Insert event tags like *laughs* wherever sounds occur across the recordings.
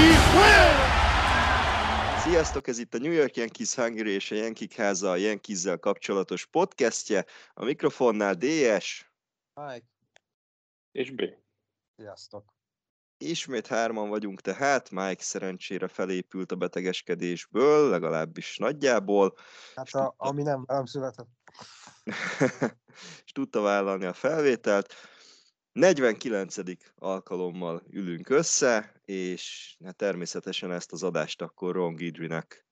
Yankees win! Sziasztok, ez itt a New York Yankees Hungary és a Yankee háza a Yankees-zel kapcsolatos podcastje. A mikrofonnál DS, Mike, És B. sziasztok. ismét hárman vagyunk tehát, Mike szerencsére felépült a betegeskedésből, legalábbis nagyjából, Hát a, ami nem, nem született. *laughs* és tudta vállalni a felvételt. 49. alkalommal ülünk össze, és hát természetesen ezt az adást akkor Ron Guidrynek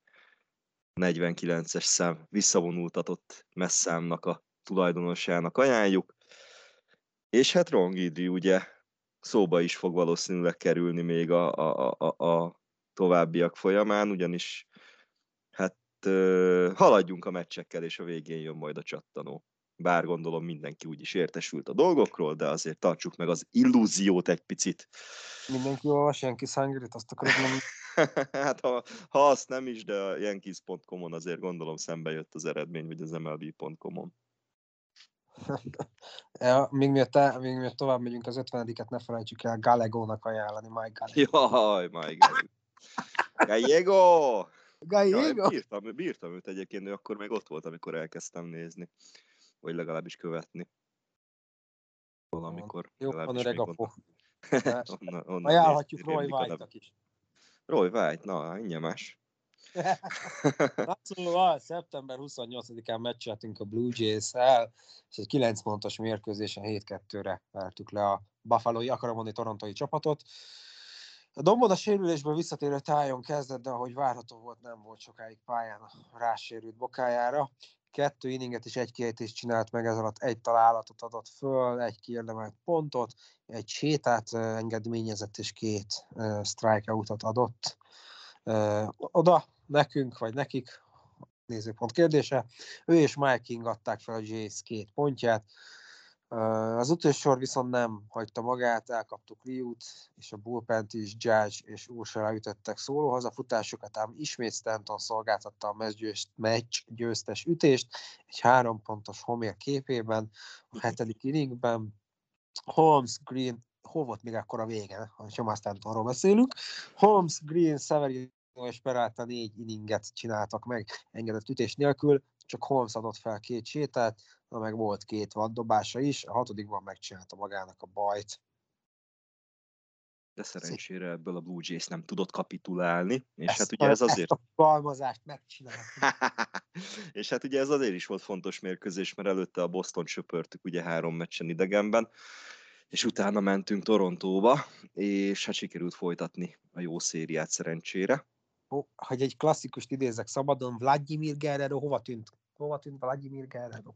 49-es szám visszavonultatott messzámnak a tulajdonosának ajánljuk. És hát Ron Guidry ugye szóba is fog valószínűleg kerülni még a, a, a, a- továbbiak folyamán, ugyanis hát haladjunk a meccsekkel, és a végén jön majd a csattanó. Bár gondolom mindenki úgyis értesült a dolgokról, de azért tartsuk meg az illúziót egy picit. Mindenki olvas kis hangrit, azt akarod mondani. *laughs* *laughs* hát ha, ha azt nem is, de a Yankees.com-on azért gondolom szembe jött az eredmény, vagy az MLB.com-on. *laughs* Ja, még, miatt, el- még miatt tovább megyünk az 50-et, ne felejtsük el Gallegónak ajánlani, Mike Gallego. Jaj, God. Gallego! Gallego? bírtam, bírtam őt egyébként, ő akkor még ott volt, amikor elkezdtem nézni. Vagy legalábbis követni. Valamikor. Jó, van öreg még apó. *laughs* onnan- onnan, Ajánlhatjuk Roy a. White-nak is. Roy White, na, ingyenes. Na, *laughs* szóval szeptember 28-án meccseltünk a Blue Jays-el, és egy 9 pontos mérkőzésen 7-2-re vertük le a Buffalo-i, akarom mondani torontói csapatot. A Dombon a sérülésből visszatérő tájon kezdett, de ahogy várható volt, nem volt sokáig pályán a rásérült bokájára. Kettő inninget és egy kiejtést csinált meg, ez alatt egy találatot adott föl, egy kiérdemelt pontot, egy sétát engedményezett és két strikeoutot adott. Oda nekünk, vagy nekik, nézőpont kérdése. Ő és Mike King adták fel a Jays két pontját. Az utolsó viszont nem hagyta magát, elkaptuk Liut, és a bullpent is Judge és Ursula ütöttek szóló hazafutásokat, ám ismét Stanton szolgáltatta a meccs győztes ütést, egy három pontos homér képében, a hetedik inningben. Holmes, Green, hol volt még akkor a vége, ha már Stantonról beszélünk. Holmes, Green, Severino és Peralta négy inninget csináltak meg engedett ütés nélkül, csak Holmes adott fel két sétát, na meg volt két vaddobása is, a hatodikban megcsinálta magának a bajt. De szerencsére ebből a Blue Jays nem tudott kapitulálni, és ezt, hát ugye ez azért... Ezt a balmazást megcsinálta. *laughs* és hát ugye ez azért is volt fontos mérkőzés, mert előtte a Boston söpörtük ugye három meccsen idegenben, és utána mentünk Torontóba, és hát sikerült folytatni a jó szériát szerencsére hogy egy klasszikust idézek szabadon, Vladimir Guerrero hova tűnt? Hova tűnt Vladimir Guerrero?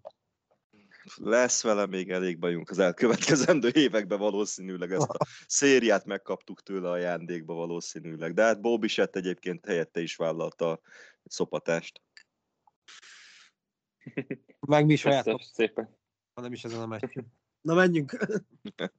Lesz vele még elég bajunk az elkövetkezendő években valószínűleg ezt a szériát megkaptuk tőle ajándékba valószínűleg. De hát Bobby Sett egyébként helyette is vállalta a szopatást. Meg mi saját. Szépen. Nem is ezen a meccs. Na menjünk. *laughs*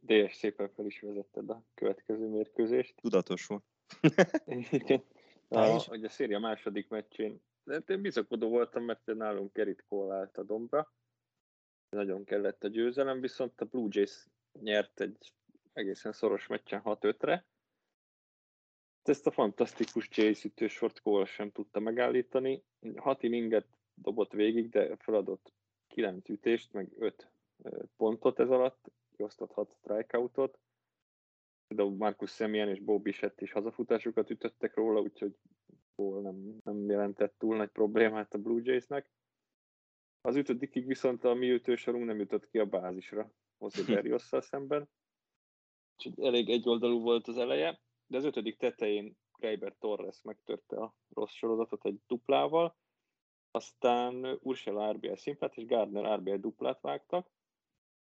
DS szépen fel is vezetted a következő mérkőzést. Tudatos volt. *laughs* Igen. *laughs* A, hogy a széria második meccsén, de hát én bizakodó voltam, mert nálunk Gerrit Cole állt a dombra. Nagyon kellett a győzelem, viszont a Blue Jays nyert egy egészen szoros meccsen 6-5-re. Ezt a fantasztikus Jays ütősort Cole sem tudta megállítani. 6 inninget dobott végig, de feladott 9 ütést, meg 5 pontot ez alatt, kiosztott 6 strikeoutot például Marcus Semien és Bob Bichett is hazafutásokat ütöttek róla, úgyhogy Paul nem, nem jelentett túl nagy problémát a Blue Jaysnek. Az ötödikig viszont a mi ütősorunk nem jutott ki a bázisra José Berriosszal szemben, úgyhogy elég egyoldalú volt az eleje, de az ötödik tetején Greiber Torres megtörte a rossz sorozatot egy duplával, aztán Ursula RBL szimplát és Gardner RBL duplát vágtak,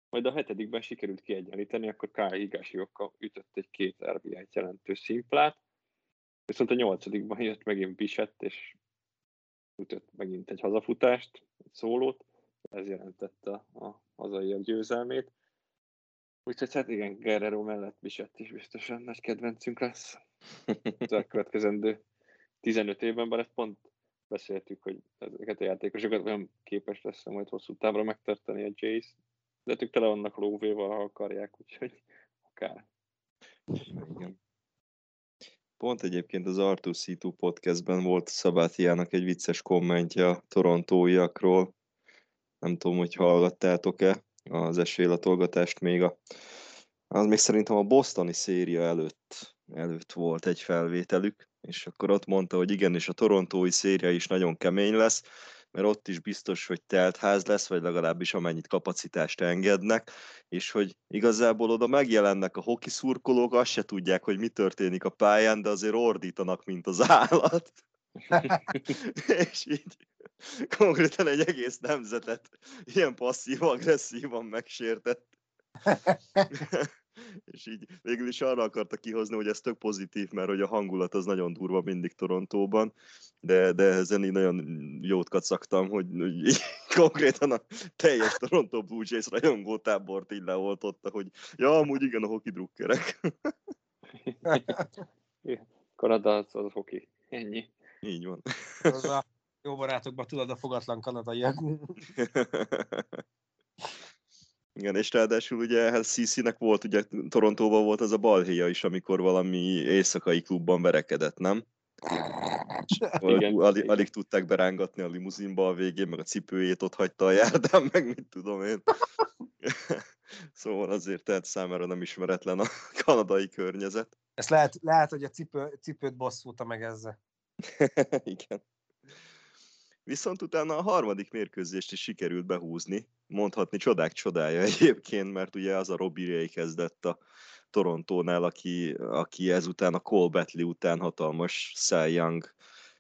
majd a hetedikben sikerült kiegyenlíteni, akkor Kyle Higashioka ütött egy két RBI-t jelentő szimplát, viszont a nyolcadikban jött megint Bisett, és ütött megint egy hazafutást, egy szólót, ez jelentette a hazai győzelmét. Úgyhogy hát igen, Guerrero mellett Bisett is biztosan nagy kedvencünk lesz. Az elkövetkezendő 15 évben, bár ezt pont beszéltük, hogy ezeket a játékosokat nem képes lesz majd hosszú távra megtartani a Jace, de ők tele vannak lóvéval, ha akarják, úgyhogy akár. Igen. Pont egyébként az Arthur C2 podcastben volt Szabátiának egy vicces kommentje a torontóiakról. Nem tudom, hogy hallgattátok-e az esélylatolgatást még a az még szerintem a bostoni széria előtt, előtt volt egy felvételük, és akkor ott mondta, hogy igen, és a torontói széria is nagyon kemény lesz, mert ott is biztos, hogy telt ház lesz, vagy legalábbis amennyit kapacitást engednek, és hogy igazából oda megjelennek a hoki szurkolók, azt se tudják, hogy mi történik a pályán, de azért ordítanak, mint az állat. *laughs* és így konkrétan egy egész nemzetet ilyen passzív-agresszívan megsértett. *laughs* és így végül is arra akarta kihozni, hogy ez tök pozitív, mert hogy a hangulat az nagyon durva mindig Torontóban, de, de ezen így nagyon jót kacagtam, hogy, hogy így, *laughs* konkrétan a teljes Toronto Blue Jays rajongó tábort így leoltotta, hogy ja, amúgy igen, a hoki drukkerek. *laughs* Kanada az, az hoki. Ennyi. Így van. Az a jó barátokban tudod a fogatlan kanadaiak. *laughs* Igen, és ráadásul ugye hát CC-nek volt, ugye Torontóban volt az a balhéja is, amikor valami éjszakai klubban verekedett, nem? Igen, alig, alig tudták berángatni a limuzinba a végén, meg a cipőjét ott hagyta a járdán, meg mit tudom én. *laughs* szóval azért tehát számára nem ismeretlen a kanadai környezet. Ezt lehet, lehet hogy a cipő, cipőt bosszulta meg ezzel. *laughs* Igen. Viszont utána a harmadik mérkőzést is sikerült behúzni, mondhatni csodák csodája *laughs* egyébként, mert ugye az a Robbie kezdett a Torontónál, aki, aki ezután a Cole Betley után hatalmas Cy Young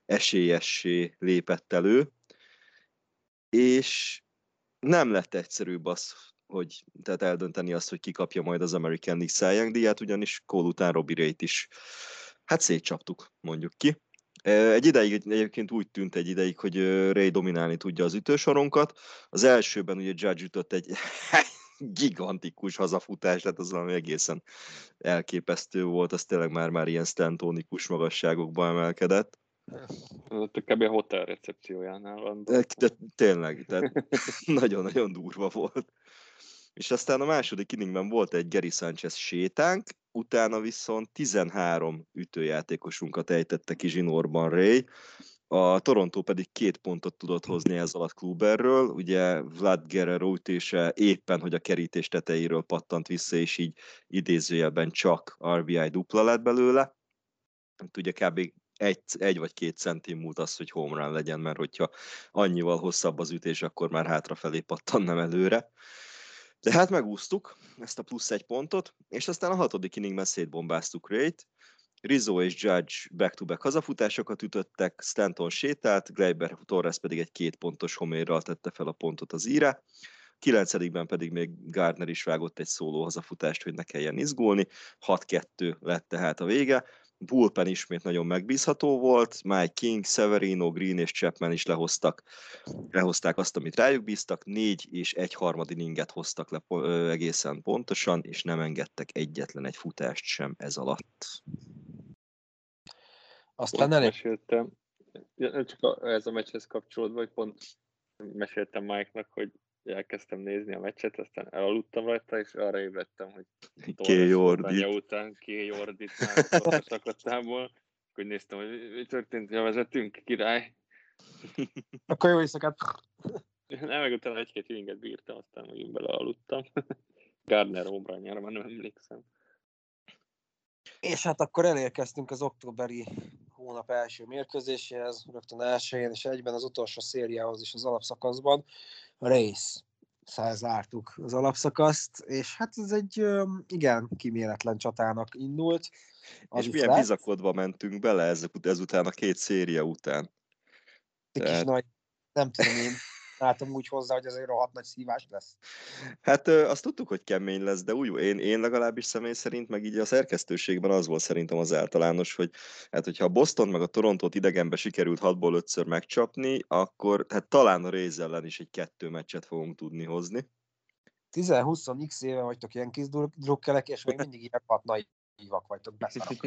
esélyessé lépett elő, és nem lett egyszerűbb az, hogy tehát eldönteni azt, hogy ki kapja majd az American League Cy Young díját, ugyanis Cole után Robbie Ray-t is hát szétcsaptuk, mondjuk ki. Egy ideig egyébként úgy tűnt egy ideig, hogy Ray dominálni tudja az ütősoronkat. Az elsőben ugye Judge ütött egy *laughs* gigantikus hazafutás, tehát az valami egészen elképesztő volt, az tényleg már, már ilyen stantonikus magasságokba emelkedett. Kb. a hotel recepciójánál van. De, de tényleg, tehát *laughs* nagyon-nagyon durva volt. És aztán a második inningben volt egy Gary Sanchez sétánk, utána viszont 13 ütőjátékosunkat ejtette ki zsinórban Ray, a Toronto pedig két pontot tudott hozni ez alatt Kluberről, ugye Vlad Guerrero ütése éppen, hogy a kerítés tetejéről pattant vissza, és így idézőjelben csak RBI dupla lett belőle. Hát ugye kb. Egy, egy vagy két centim múlt az, hogy home legyen, mert hogyha annyival hosszabb az ütés, akkor már hátrafelé pattan nem előre. De hát megúsztuk ezt a plusz egy pontot, és aztán a hatodik inningben szétbombáztuk Ray-t, Rizzo és Judge back-to-back hazafutásokat ütöttek, Stanton sétált, Gleiber Torres pedig egy két pontos homérral tette fel a pontot az íre. Kilencedikben pedig még Gardner is vágott egy szóló hazafutást, hogy ne kelljen izgulni. 6-2 lett tehát a vége. Bullpen ismét nagyon megbízható volt, Mike King, Severino, Green és Chapman is lehoztak, lehozták azt, amit rájuk bíztak, négy és egy harmad inninget hoztak le ö, egészen pontosan, és nem engedtek egyetlen egy futást sem ez alatt. Aztán pont meséltem, csak ez a meccshez kapcsolódva, hogy pont meséltem Mike-nak, hogy elkezdtem nézni a meccset, aztán elaludtam rajta, és arra ébredtem, hogy Ké Jordi. után Ké Jordit már a szakadtából, hogy néztem, hogy mi történt, hogy vezetünk, király. *laughs* Akkor jó éjszakát. Nem, meg utána egy-két inninget bírtam, aztán megint belealudtam. *laughs* Gardner Obrányára már nem emlékszem. És hát akkor elérkeztünk az októberi hónap első mérkőzéséhez, rögtön elsőjén, és egyben az utolsó szériához is az alapszakaszban. Rész zártuk az alapszakaszt, és hát ez egy igen kiméletlen csatának indult. Az és milyen lett. bizakodva mentünk bele ezek, ezután a két széria után. Egy Tehát... kis nagy, nem tudom én, látom úgy hozzá, hogy egy rohadt nagy szívás lesz. Hát azt tudtuk, hogy kemény lesz, de úgy, én, én legalábbis személy szerint, meg így a szerkesztőségben az volt szerintem az általános, hogy hát hogyha a Boston meg a Torontót idegenbe sikerült 6-ból 5 megcsapni, akkor hát talán a Rays ellen is egy kettő meccset fogunk tudni hozni. 10-20 x éve vagytok ilyen kis drukkelek, és még *laughs* mindig ilyen hat nagy hívak vagytok, beszarok. *laughs*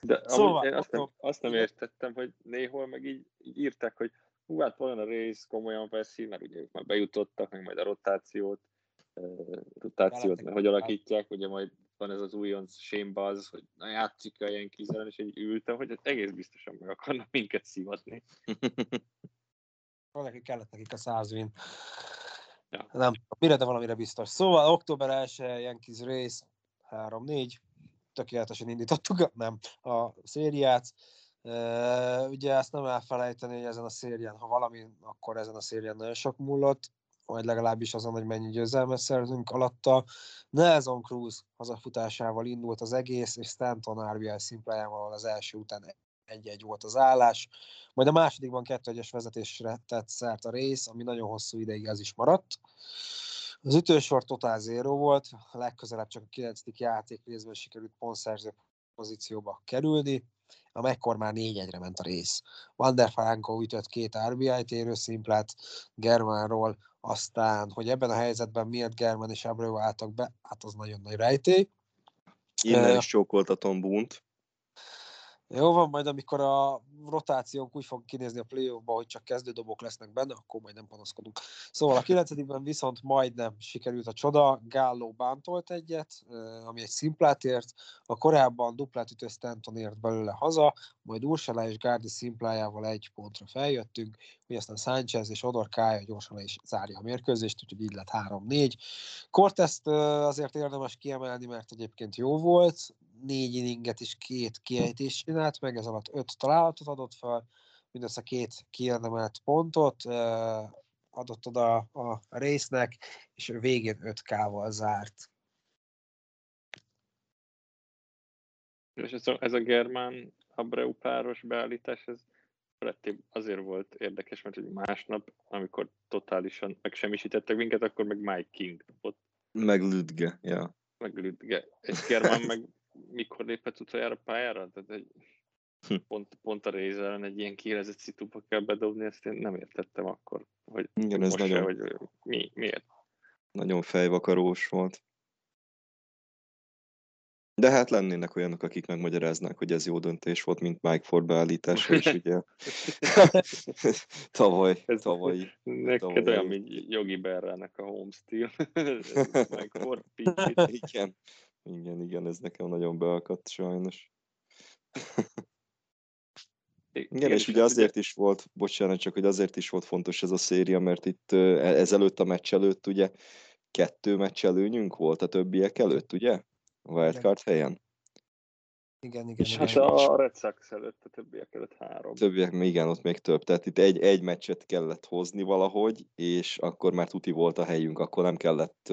De szóval, én azt nem, azt nem értettem, hogy néhol meg így, így írták, hogy hú, hát vajon a rész komolyan veszi, mert ugye ők már bejutottak, meg majd a rotációt, rotációt, mert hogy alakítják, ugye majd van ez az újonc Shane Buzz, hogy na játszik a ilyen kizelen, és egy ültem, hogy egész biztosan meg akarnak minket szivatni. Valaki kellett nekik a száz win. Ja. Nem, mire, de valamire biztos. Szóval október 1 Yankees Race 3-4, tökéletesen indítottuk, nem, a szériát. Ugye ezt nem elfelejteni, hogy ezen a szérián, ha valami, akkor ezen a szérián nagyon sok múlott, vagy legalábbis azon, hogy mennyi győzelmet szerzünk alatta. Nelson Cruz hazafutásával indult az egész, és Stanton RBI szimplájával az első után egy-egy volt az állás. Majd a másodikban kettő egyes vezetésre tett szert a rész, ami nagyon hosszú ideig ez is maradt. Az ütősor totál zéro volt, legközelebb csak a 9. játék részben sikerült pontszerző pozícióba kerülni, amekkor már négy egyre ment a rész. Van der Franco ütött két RBI-t érő szimplát Germánról, aztán, hogy ebben a helyzetben miért Germán és Abreu álltak be, hát az nagyon nagy rejtély. Innen is csókoltatom Bunt. Jó van, majd amikor a rotációnk úgy fog kinézni a play hogy csak kezdődobok lesznek benne, akkor majd nem panaszkodunk. Szóval a 9 viszont majdnem sikerült a csoda, Gálló bántolt egyet, ami egy szimplát ért, a korábban duplát ütő Stanton ért belőle haza, majd Ursula és Gárdi szimplájával egy pontra feljöttünk, hogy aztán Sánchez és Odor Kája gyorsan is zárja a mérkőzést, úgyhogy így lett 3-4. Cortezt azért érdemes kiemelni, mert egyébként jó volt, négy inninget is két kiejtést csinált meg, ez alatt öt találatot adott fel, mindössze két kiérdemelt pontot adott oda a résznek, és végén 5K-val zárt. És ez a, ez a Germán Abreu páros beállítás, ez azért volt érdekes, mert hogy másnap, amikor totálisan megsemmisítettek minket, akkor meg Mike King volt. Meg Lüdge, ja. Meg Lüdge. És Germán meg mikor lépett utoljára pályára? Tehát egy, hm. pont, pont a rézelen egy ilyen kiélezett szituba kell bedobni, ezt én nem értettem akkor, hogy Igen, ez nagyon, se, hogy mi, miért. Nagyon fejvakarós volt. De hát lennének olyanok, akik megmagyaráznák, hogy ez jó döntés volt, mint Mike Ford beállítása is, *laughs* ugye. *laughs* tavaly, ez tavaly. Neked tavaly. olyan, mint Jogi Berrának a home steel. *laughs* Mike Ford Igen, igen, igen, ez nekem nagyon beakadt sajnos. Igen, és ugye azért is volt, bocsánat, csak hogy azért is volt fontos ez a széria, mert itt e, ezelőtt a meccs előtt ugye kettő meccs előnyünk volt a többiek előtt, ugye? A wildcard helyen. Igen, igen. És igen. Hát a Red Sox előtt, a többiek előtt három. Többiek, igen, ott még több. Tehát itt egy, egy meccset kellett hozni valahogy, és akkor már tuti volt a helyünk, akkor nem kellett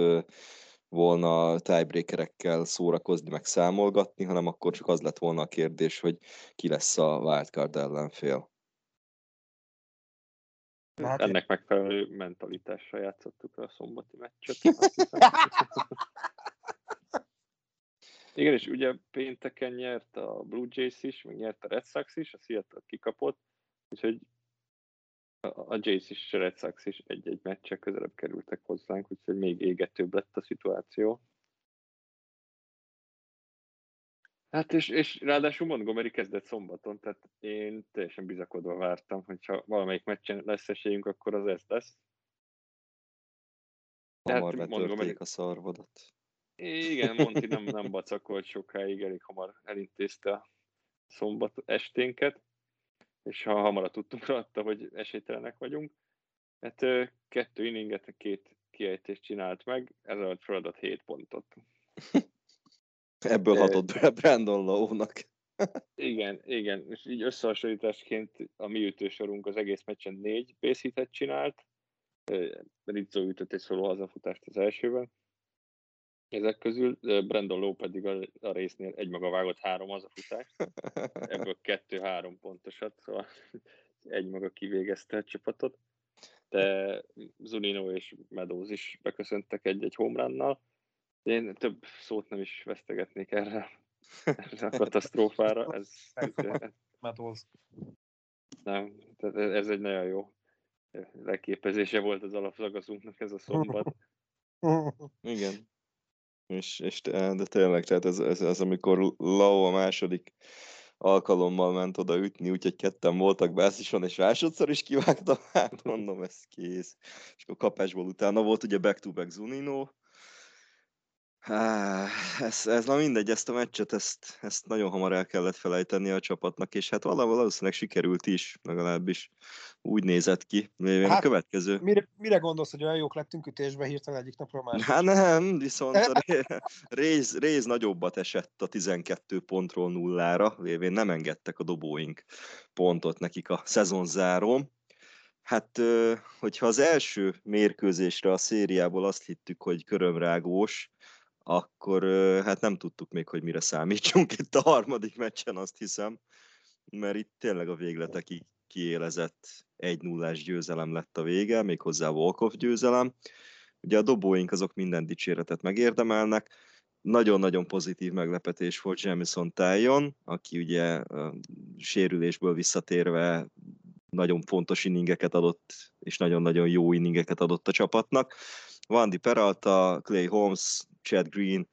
volna tiebreakerekkel szórakozni, meg számolgatni, hanem akkor csak az lett volna a kérdés, hogy ki lesz a wildcard ellenfél. Hát Ennek megfelelő mentalitással játszottuk a szombati meccset. *laughs* Igen, és ugye pénteken nyert a Blue Jays is, meg nyert a Red Sox is, a Seattle kikapott, úgyhogy a is, a Red Sox is egy-egy meccse közelebb kerültek hozzánk, úgyhogy még égetőbb lett a szituáció. Hát és, és ráadásul Montgomery kezdett szombaton, tehát én teljesen bizakodva vártam, hogy ha valamelyik meccsen lesz esélyünk, akkor az ez lesz. Hamar Montgomery... a szarvodat. Igen, Monti nem, nem *laughs* bacakolt sokáig, elég hamar elintézte a szombat esténket, és ha hamar tudtunk rajta, hogy esélytelenek vagyunk. Hát kettő inninget, két kiejtést csinált meg, ez alatt feladat 7 pontot. *laughs* Ebből hatott be Brandon Lowe-nak. *laughs* igen, igen, és így összehasonlításként a mi ütősorunk az egész meccsen négy base csinált, Rizzo ütött egy szóló hazafutást az elsőben, ezek közül Brandon Lowe pedig a, a résznél egymaga vágott három az a futás, ebből kettő-három pontosat, szóval *laughs* egymaga kivégezte a csapatot. De Zunino és Meadows is beköszöntek egy-egy homránnal. Én több szót nem is vesztegetnék erre, erre a katasztrófára. Ez, ez, Meadows. Nem, tehát ez egy nagyon jó leképezése volt az alapszagazunknak ez a szombat. *laughs* Igen. És, és de tényleg, tehát ez, ez, ez amikor Lau a második alkalommal ment oda ütni, úgyhogy ketten voltak bázison, és másodszor is kivágtam, hát mondom, ez kész. És akkor kapásból utána volt ugye back-to-back Zunino, Há, ez, ez na mindegy, ezt a meccset, ezt, ezt nagyon hamar el kellett felejteni a csapatnak, és hát valahol valószínűleg sikerült is, legalábbis úgy nézett ki. Hát, a következő. Mire, mire gondolsz, hogy olyan jók lettünk ütésbe hirtelen egyik napról már? Hát nem, viszont *laughs* a réz, réz nagyobbat esett a 12 pontról nullára, lévén nem engedtek a dobóink pontot nekik a szezonzárom. Hát, hogyha az első mérkőzésre a szériából azt hittük, hogy körömrágós, akkor hát nem tudtuk még, hogy mire számítsunk *laughs* itt a harmadik meccsen, azt hiszem, mert itt tényleg a végletekig kiélezett 1 0 győzelem lett a vége, méghozzá Volkov győzelem. Ugye a dobóink azok minden dicséretet megérdemelnek, nagyon-nagyon pozitív meglepetés volt Jamison Tyon, aki ugye sérülésből visszatérve nagyon fontos inningeket adott, és nagyon-nagyon jó inningeket adott a csapatnak. Vandy Peralta, Clay Holmes, Chad Green,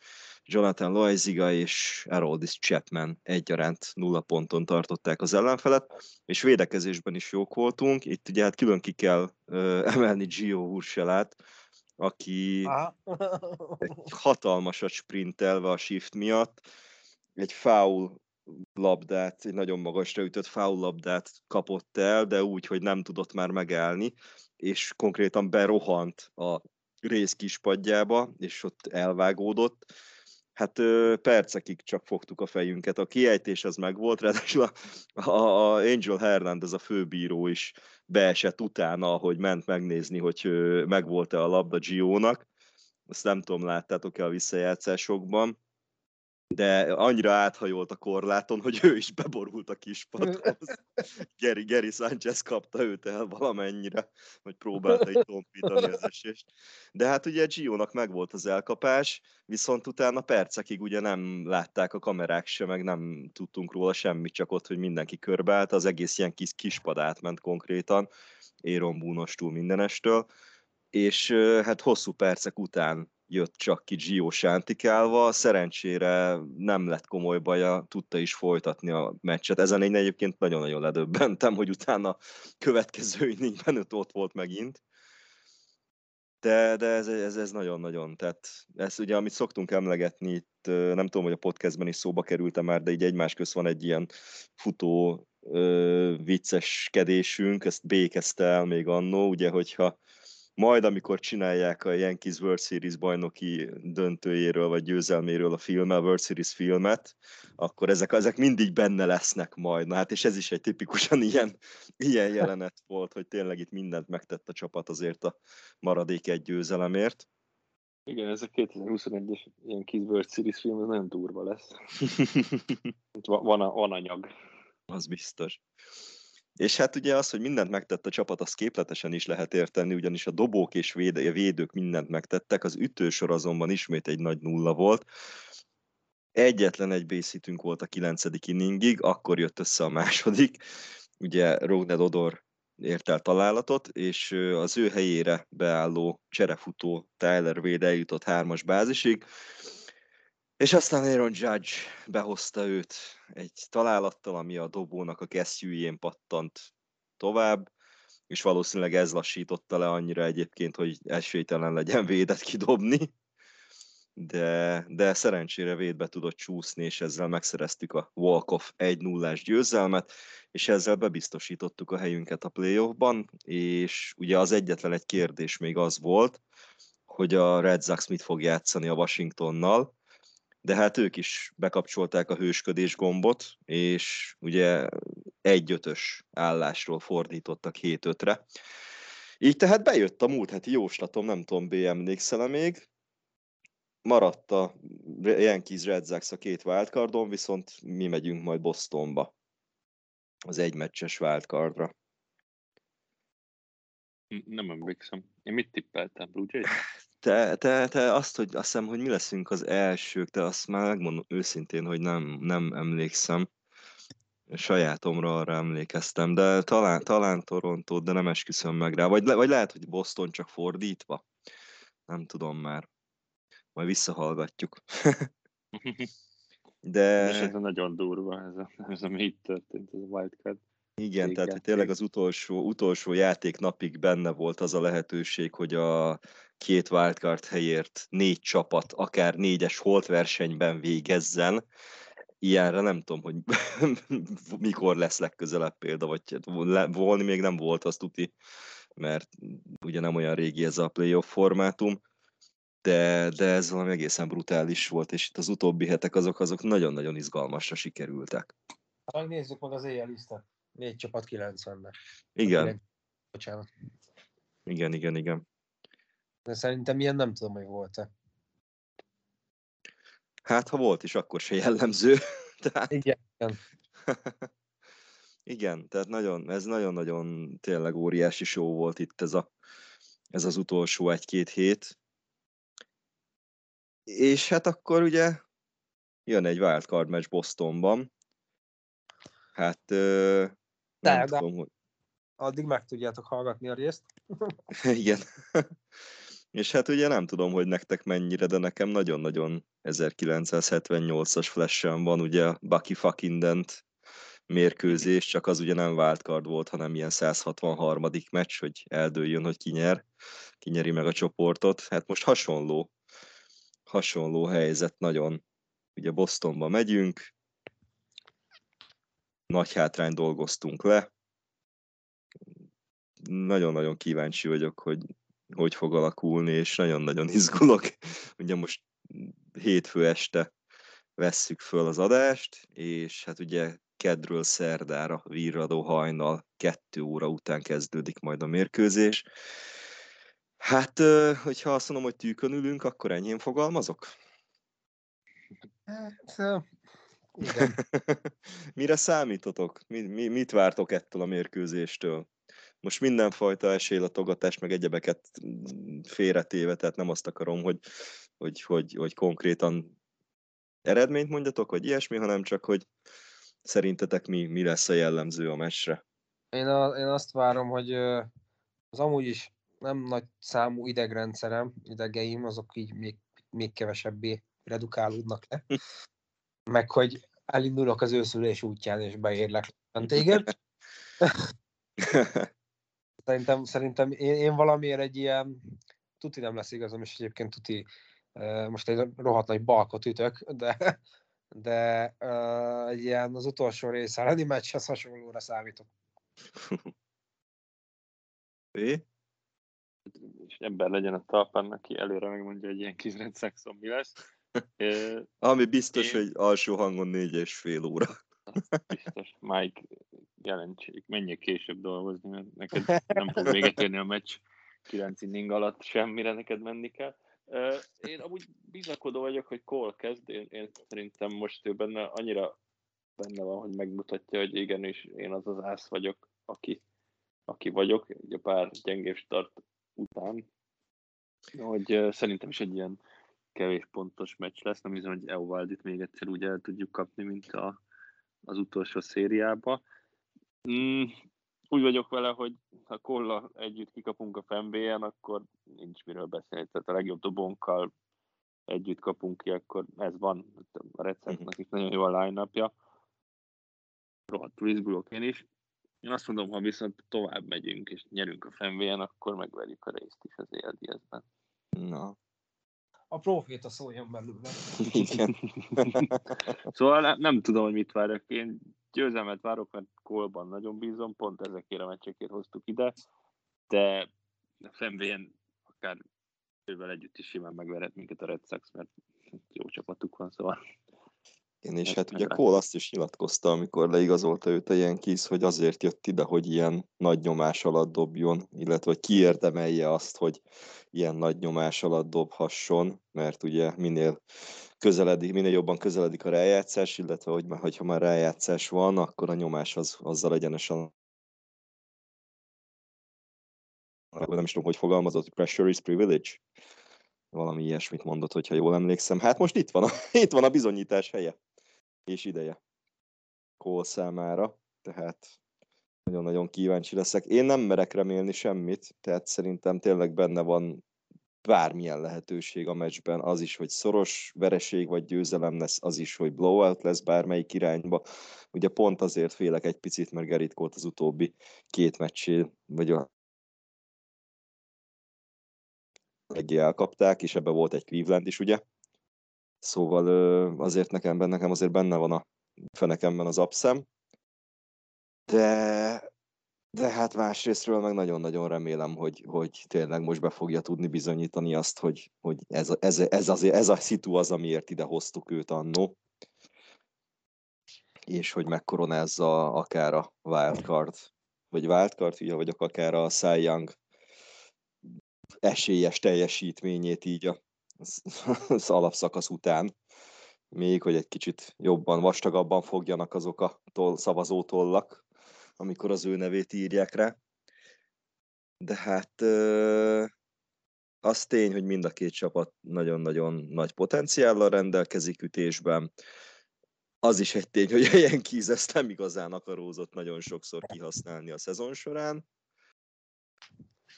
Jonathan Loaiziga és Aroldis Chapman egyaránt nulla ponton tartották az ellenfelet, és védekezésben is jók voltunk. Itt ugye hát külön ki kell uh, *laughs* emelni Gio Urselát, aki egy hatalmasat sprintelve a shift miatt, egy foul labdát, egy nagyon magasra ütött foul labdát kapott el, de úgy, hogy nem tudott már megállni, és konkrétan berohant a rész kispadjába, és ott elvágódott. hát percekig csak fogtuk a fejünket. A kiejtés az meg volt, ráadásul a, a, a Angel Hernandez, a főbíró is beesett utána, hogy ment megnézni, hogy megvolt-e a labda Gio-nak. Azt nem tudom, láttátok-e a visszajátszásokban de annyira áthajolt a korláton, hogy ő is beborult a kispadhoz. *laughs* Geri, Geri Sánchez kapta őt el valamennyire, hogy próbálta így tompítani az esést. De hát ugye Gio-nak megvolt az elkapás, viszont utána percekig ugye nem látták a kamerák se, meg nem tudtunk róla semmit, csak ott, hogy mindenki körbeállt, az egész ilyen kis kispad átment konkrétan, Éron Búnostól mindenestől, és hát hosszú percek után jött csak ki Gio sántikálva, szerencsére nem lett komoly baja, tudta is folytatni a meccset. Ezen én egyébként nagyon-nagyon ledöbbentem, hogy utána következő inningben ott volt megint. De, de ez, ez, ez nagyon-nagyon, tehát ez ugye, amit szoktunk emlegetni itt, nem tudom, hogy a podcastben is szóba került már, de így egymás közt van egy ilyen futó ö, vicceskedésünk, ezt békezte el még annó, ugye, hogyha majd amikor csinálják a Yankees World Series bajnoki döntőjéről vagy győzelméről a filmet, a World Series filmet, akkor ezek, ezek mindig benne lesznek majd. Na hát és ez is egy tipikusan ilyen, ilyen jelenet volt, hogy tényleg itt mindent megtett a csapat azért a maradék egy győzelemért. Igen, ez a 2021-es Yankees World Series film, ez nagyon durva lesz. *laughs* van, a, van anyag. Az biztos. És hát ugye az, hogy mindent megtett a csapat, az képletesen is lehet érteni, ugyanis a dobók és véde, védők mindent megtettek, az ütősor azonban ismét egy nagy nulla volt. Egyetlen egy base volt a kilencedik inningig, akkor jött össze a második. Ugye Rogned Odor ért el találatot, és az ő helyére beálló cserefutó Tyler Wade eljutott hármas bázisig, és aztán Aaron Judge behozta őt egy találattal, ami a dobónak a kesztyűjén pattant tovább, és valószínűleg ez lassította le annyira egyébként, hogy esélytelen legyen védet kidobni. De, de szerencsére védbe tudott csúszni, és ezzel megszereztük a walk-off 1-0-ás győzelmet, és ezzel bebiztosítottuk a helyünket a playoffban, és ugye az egyetlen egy kérdés még az volt, hogy a Red Sox mit fog játszani a Washingtonnal, de hát ők is bekapcsolták a hősködés gombot, és ugye egy ötös állásról fordítottak 7 ötre. Így tehát bejött a múlt heti jóslatom, nem tudom, B emlékszel még, maradt a Yankees Red Sox a két wildcardon, viszont mi megyünk majd Bostonba az egymeccses wildcardra. Nem emlékszem. Én mit tippeltem, Blue Jays? Te, te, te azt, hogy azt hiszem, hogy mi leszünk az elsők, de azt már megmondom őszintén, hogy nem, nem emlékszem. Sajátomra arra emlékeztem, de talán, talán Toronto, de nem esküszöm meg rá. Vagy, le, vagy lehet, hogy Boston csak fordítva. Nem tudom már. Majd visszahallgatjuk. *laughs* de... És ez nagyon durva, ez, a, ez ami itt történt, ez a wildcard. Igen, tehát hogy tényleg az utolsó, utolsó játék napig benne volt az a lehetőség, hogy a két wildcard helyért négy csapat, akár négyes holt versenyben végezzen. Ilyenre nem tudom, hogy *laughs* mikor lesz legközelebb példa, vagy volni még nem volt, azt tuti, mert ugye nem olyan régi ez a playoff formátum, de, de ez valami egészen brutális volt, és itt az utóbbi hetek azok, azok nagyon-nagyon izgalmasra sikerültek. Hát nézzük meg az éjjel. Négy csapat 90-ben. Igen. Bocsánat. Igen, igen, igen. De szerintem ilyen nem tudom, hogy volt-e. Hát, ha volt is, akkor se jellemző. *laughs* Tehát... Igen. *laughs* Igen, tehát nagyon, ez nagyon-nagyon tényleg óriási show volt itt ez, a, ez az utolsó egy-két hét. És hát akkor ugye jön egy wildcard match Bostonban. Hát nem de, tudom, hogy... Addig meg tudjátok hallgatni a részt. *laughs* Igen. És hát ugye nem tudom, hogy nektek mennyire, de nekem nagyon-nagyon 1978-as flash van, ugye Bucky Fuckindent mérkőzés, csak az ugye nem wildcard volt, hanem ilyen 163. meccs, hogy eldőljön, hogy ki nyer, ki nyeri meg a csoportot. Hát most hasonló, hasonló helyzet nagyon. Ugye Bostonba megyünk, nagy hátrány dolgoztunk le. Nagyon-nagyon kíváncsi vagyok, hogy hogy fog alakulni, és nagyon-nagyon izgulok. *laughs* Ugye most hétfő este vesszük föl az adást, és hát ugye kedről szerdára virradó hajnal, kettő óra után kezdődik majd a mérkőzés. Hát, hogyha azt mondom, hogy tűkön ülünk, akkor enyém fogalmazok? Hát. *laughs* Mire számítotok? Mi, mi, mit vártok ettől a mérkőzéstől? Most mindenfajta esélylatogatás, meg egyebeket félretéve, tehát nem azt akarom, hogy, hogy, hogy, hogy konkrétan eredményt mondjatok, vagy ilyesmi, hanem csak, hogy szerintetek mi, mi lesz a jellemző a meccsre? Én, a, én azt várom, hogy az amúgy is nem nagy számú idegrendszerem, idegeim, azok így még, még kevesebbé redukálódnak le. *laughs* Meg, hogy elindulok az őszülés útján, és beérlek téged. *laughs* szerintem, szerintem én, én valamiért egy ilyen, tuti nem lesz igazam, és egyébként tuti most egy rohadt nagy balkot ütök, de, de egy ilyen az utolsó rész elleni meccshez hasonlóra számítok. É? És ember legyen a talpán, aki előre megmondja, hogy ilyen kizrend szexon mi lesz. Ami biztos, én... hogy alsó hangon négy és fél óra. Biztos. Mike, jelentsék, menjél később dolgozni, mert neked nem fog véget érni a meccs 9 inning alatt semmire neked menni kell. Én amúgy bizakodó vagyok, hogy Cole kezd, én, én szerintem most ő benne annyira benne van, hogy megmutatja, hogy igenis én az az ász vagyok, aki, aki vagyok, ugye pár gyengébb start után, hogy szerintem is egy ilyen kevés pontos meccs lesz, nem hiszem, hogy Eovaldit még egyszer úgy el tudjuk kapni, mint a, az utolsó szériába. Mm, úgy vagyok vele, hogy ha Kolla együtt kikapunk a fenbélyen, akkor nincs miről beszélni. Tehát a legjobb dobónkkal együtt kapunk ki, akkor ez van. A Redszaknak is nagyon jó a line -upja. Rohadtul izgulok én is. Én azt mondom, ha viszont tovább megyünk és nyerünk a fenvélyen, akkor megverjük a részt is az ELDS-ben. Na, a proféta szóljon belőle. Igen. *laughs* szóval nem, tudom, hogy mit várok. Én győzelmet várok, mert Kolban nagyon bízom, pont ezekért a meccsekért hoztuk ide, de Femvén akár ővel együtt is simán megverhet minket a Red Sox, mert jó csapatuk van, szóval igen, és hát ugye Cole azt is nyilatkozta, amikor leigazolta őt a Yankees, hogy azért jött ide, hogy ilyen nagy nyomás alatt dobjon, illetve hogy kiérdemelje azt, hogy ilyen nagy nyomás alatt dobhasson, mert ugye minél közeledik, minél jobban közeledik a rájátszás, illetve hogy hogyha már rájátszás van, akkor a nyomás az, azzal egyenesen nem is tudom, hogy fogalmazott, hogy pressure is privilege. Valami ilyesmit mondott, hogyha jól emlékszem. Hát most itt van a, *laughs* itt van a bizonyítás helye és ideje Cole számára, tehát nagyon-nagyon kíváncsi leszek. Én nem merek remélni semmit, tehát szerintem tényleg benne van bármilyen lehetőség a meccsben, az is, hogy szoros vereség vagy győzelem lesz, az is, hogy blowout lesz bármelyik irányba. Ugye pont azért félek egy picit, mert Gerrit Cole az utóbbi két meccsé, vagy a eléggé elkapták, és ebbe volt egy Cleveland is, ugye? Szóval azért nekem, nekem azért benne van a fenekemben az abszem. De, de hát másrésztről meg nagyon-nagyon remélem, hogy, hogy tényleg most be fogja tudni bizonyítani azt, hogy, hogy ez, ez, ez, az, ez a szitu az, amiért ide hoztuk őt annó, és hogy megkoronázza akár a wildcard, vagy wildcard, ugye, vagy akár a Cy Young esélyes teljesítményét így a *laughs* az alapszakasz után, még hogy egy kicsit jobban, vastagabban fogjanak azok a toll, szavazótollak, amikor az ő nevét írják rá. De hát az tény, hogy mind a két csapat nagyon-nagyon nagy potenciállal rendelkezik ütésben. Az is egy tény, hogy a Yankees ezt nem igazán akarózott nagyon sokszor kihasználni a szezon során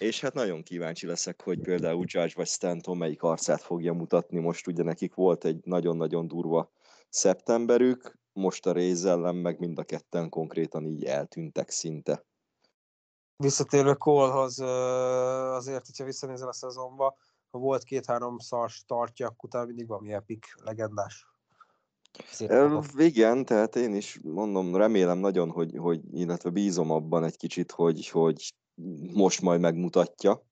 és hát nagyon kíváncsi leszek, hogy például Judge vagy Stanton melyik arcát fogja mutatni. Most ugye nekik volt egy nagyon-nagyon durva szeptemberük, most a Rays ellen meg mind a ketten konkrétan így eltűntek szinte. Visszatérve Cole-hoz, azért, hogyha visszanézel a szezonba, ha volt két-három szars tartja, akkor utána mindig valami epic, legendás. Szépen. Igen, tehát én is mondom, remélem nagyon, hogy, hogy illetve bízom abban egy kicsit, hogy, hogy most majd megmutatja,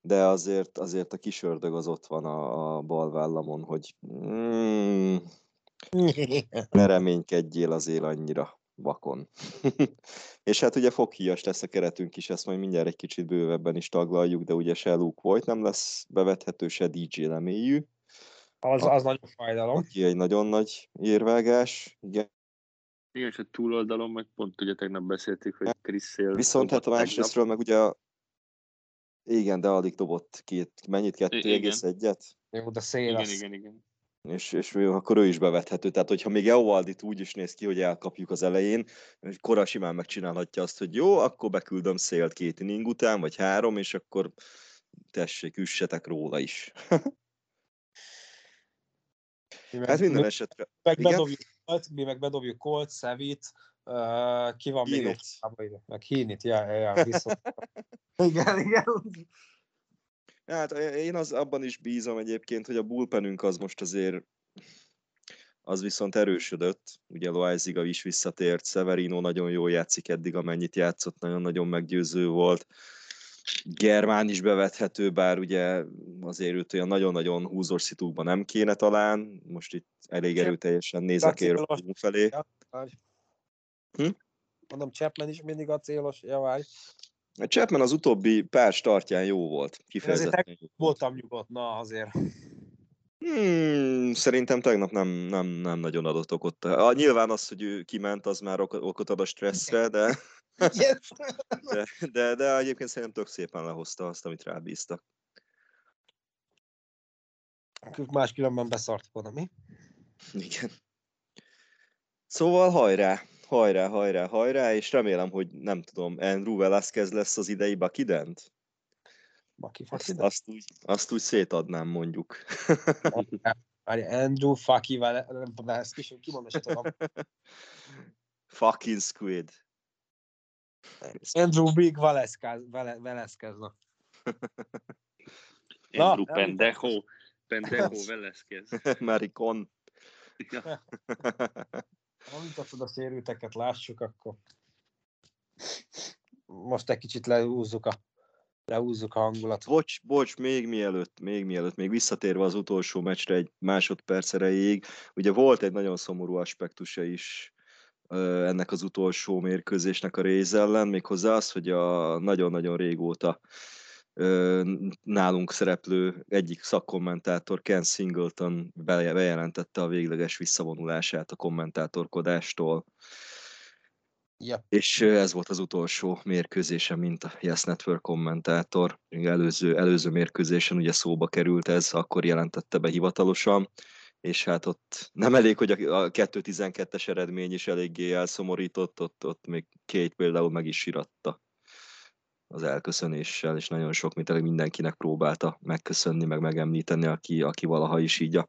de azért, azért a kis ördög az ott van a, a bal vállamon, hogy mm, *laughs* ne reménykedjél azért annyira vakon. *laughs* és hát ugye foghíjas lesz a keretünk is, ezt majd mindjárt egy kicsit bővebben is taglaljuk, de ugye se Luke Voigt nem lesz bevethető, se DJ lemélyű. Az, az nagyon fájdalom. Aki egy nagyon nagy érvágás, igen. Igen, és a túloldalon meg pont ugye tegnap beszéltük, hogy Chris Sale Viszont hát a másrésztről meg ugye a... Igen, de alig dobott két, mennyit? Kettő egész egyet? Jó, de szél Igen, az. igen, igen. és, és ő, akkor ő is bevethető. Tehát, hogyha még Eovaldit úgy is néz ki, hogy elkapjuk az elején, Kora simán megcsinálhatja azt, hogy jó, akkor beküldöm szélt két inning után, vagy három, és akkor tessék, üssetek róla is. Mi meg, hát minden mi esetre... meg bedobjuk mi meg bedobjuk Colt, Szevit, uh, ki van még Hínit. ott? ide? Meg Hínit, ja, ja, ja, viszont. *laughs* igen, igen. Hát én az abban is bízom egyébként, hogy a bullpenünk az most azért az viszont erősödött. Ugye Loaiziga is visszatért, Severino nagyon jól játszik eddig, amennyit játszott, nagyon-nagyon meggyőző volt. Germán is bevethető, bár ugye azért őt olyan nagyon-nagyon húzós szitúkban nem kéne talán. Most itt elég erőteljesen nézek én felé. Hm? Mondom, Chapman is mindig a célos javály. A Chapman az utóbbi pár startján jó volt, kifejezetten jó. volt. Voltam nyugodt, na azért. Hmm, szerintem tegnap nem, nem, nem nagyon adott okot. Ah, nyilván az, hogy ő kiment, az már ok- okot ad a stresszre, de, *laughs* de, de, de egyébként szerintem tök szépen lehozta azt, amit rábíztak. Máskülönben beszart volna, mi? Igen. Szóval hajrá, hajrá, hajrá, hajrá, és remélem, hogy nem tudom, Andrew Velasquez lesz az idei Bucky Dent? Baki Azt, azt, úgy, azt úgy szétadnám mondjuk. *laughs* Várj, Andrew Faki, kis, kimondani se tudom. *laughs* Fucking squid. Andrew Big Velasquez, Velasquez, *laughs* na. Na, Andrew elmondtam. Pendejo, Pendejo Velasquez. Maricon. Ja. Ha mutatod a sérülteket, lássuk, akkor most egy kicsit lehúzzuk a, lehúzzuk a hangulatot. Bocs, bocs, még mielőtt, még mielőtt, még visszatérve az utolsó meccsre egy másodperc erejéig, ugye volt egy nagyon szomorú aspektusa is ennek az utolsó mérkőzésnek a rész ellen, méghozzá az, hogy a nagyon-nagyon régóta nálunk szereplő egyik szakkommentátor Ken Singleton be- bejelentette a végleges visszavonulását a kommentátorkodástól. Ja. És ez volt az utolsó mérkőzése, mint a Yes Network kommentátor. Előző, előző mérkőzésen ugye szóba került ez, akkor jelentette be hivatalosan, és hát ott nem elég, hogy a a 2-12-es eredmény is eléggé elszomorított, ott, ott még két például meg is siratta az elköszönéssel, és nagyon sok mint mindenkinek próbálta megköszönni, meg megemlíteni, aki, aki valaha is így a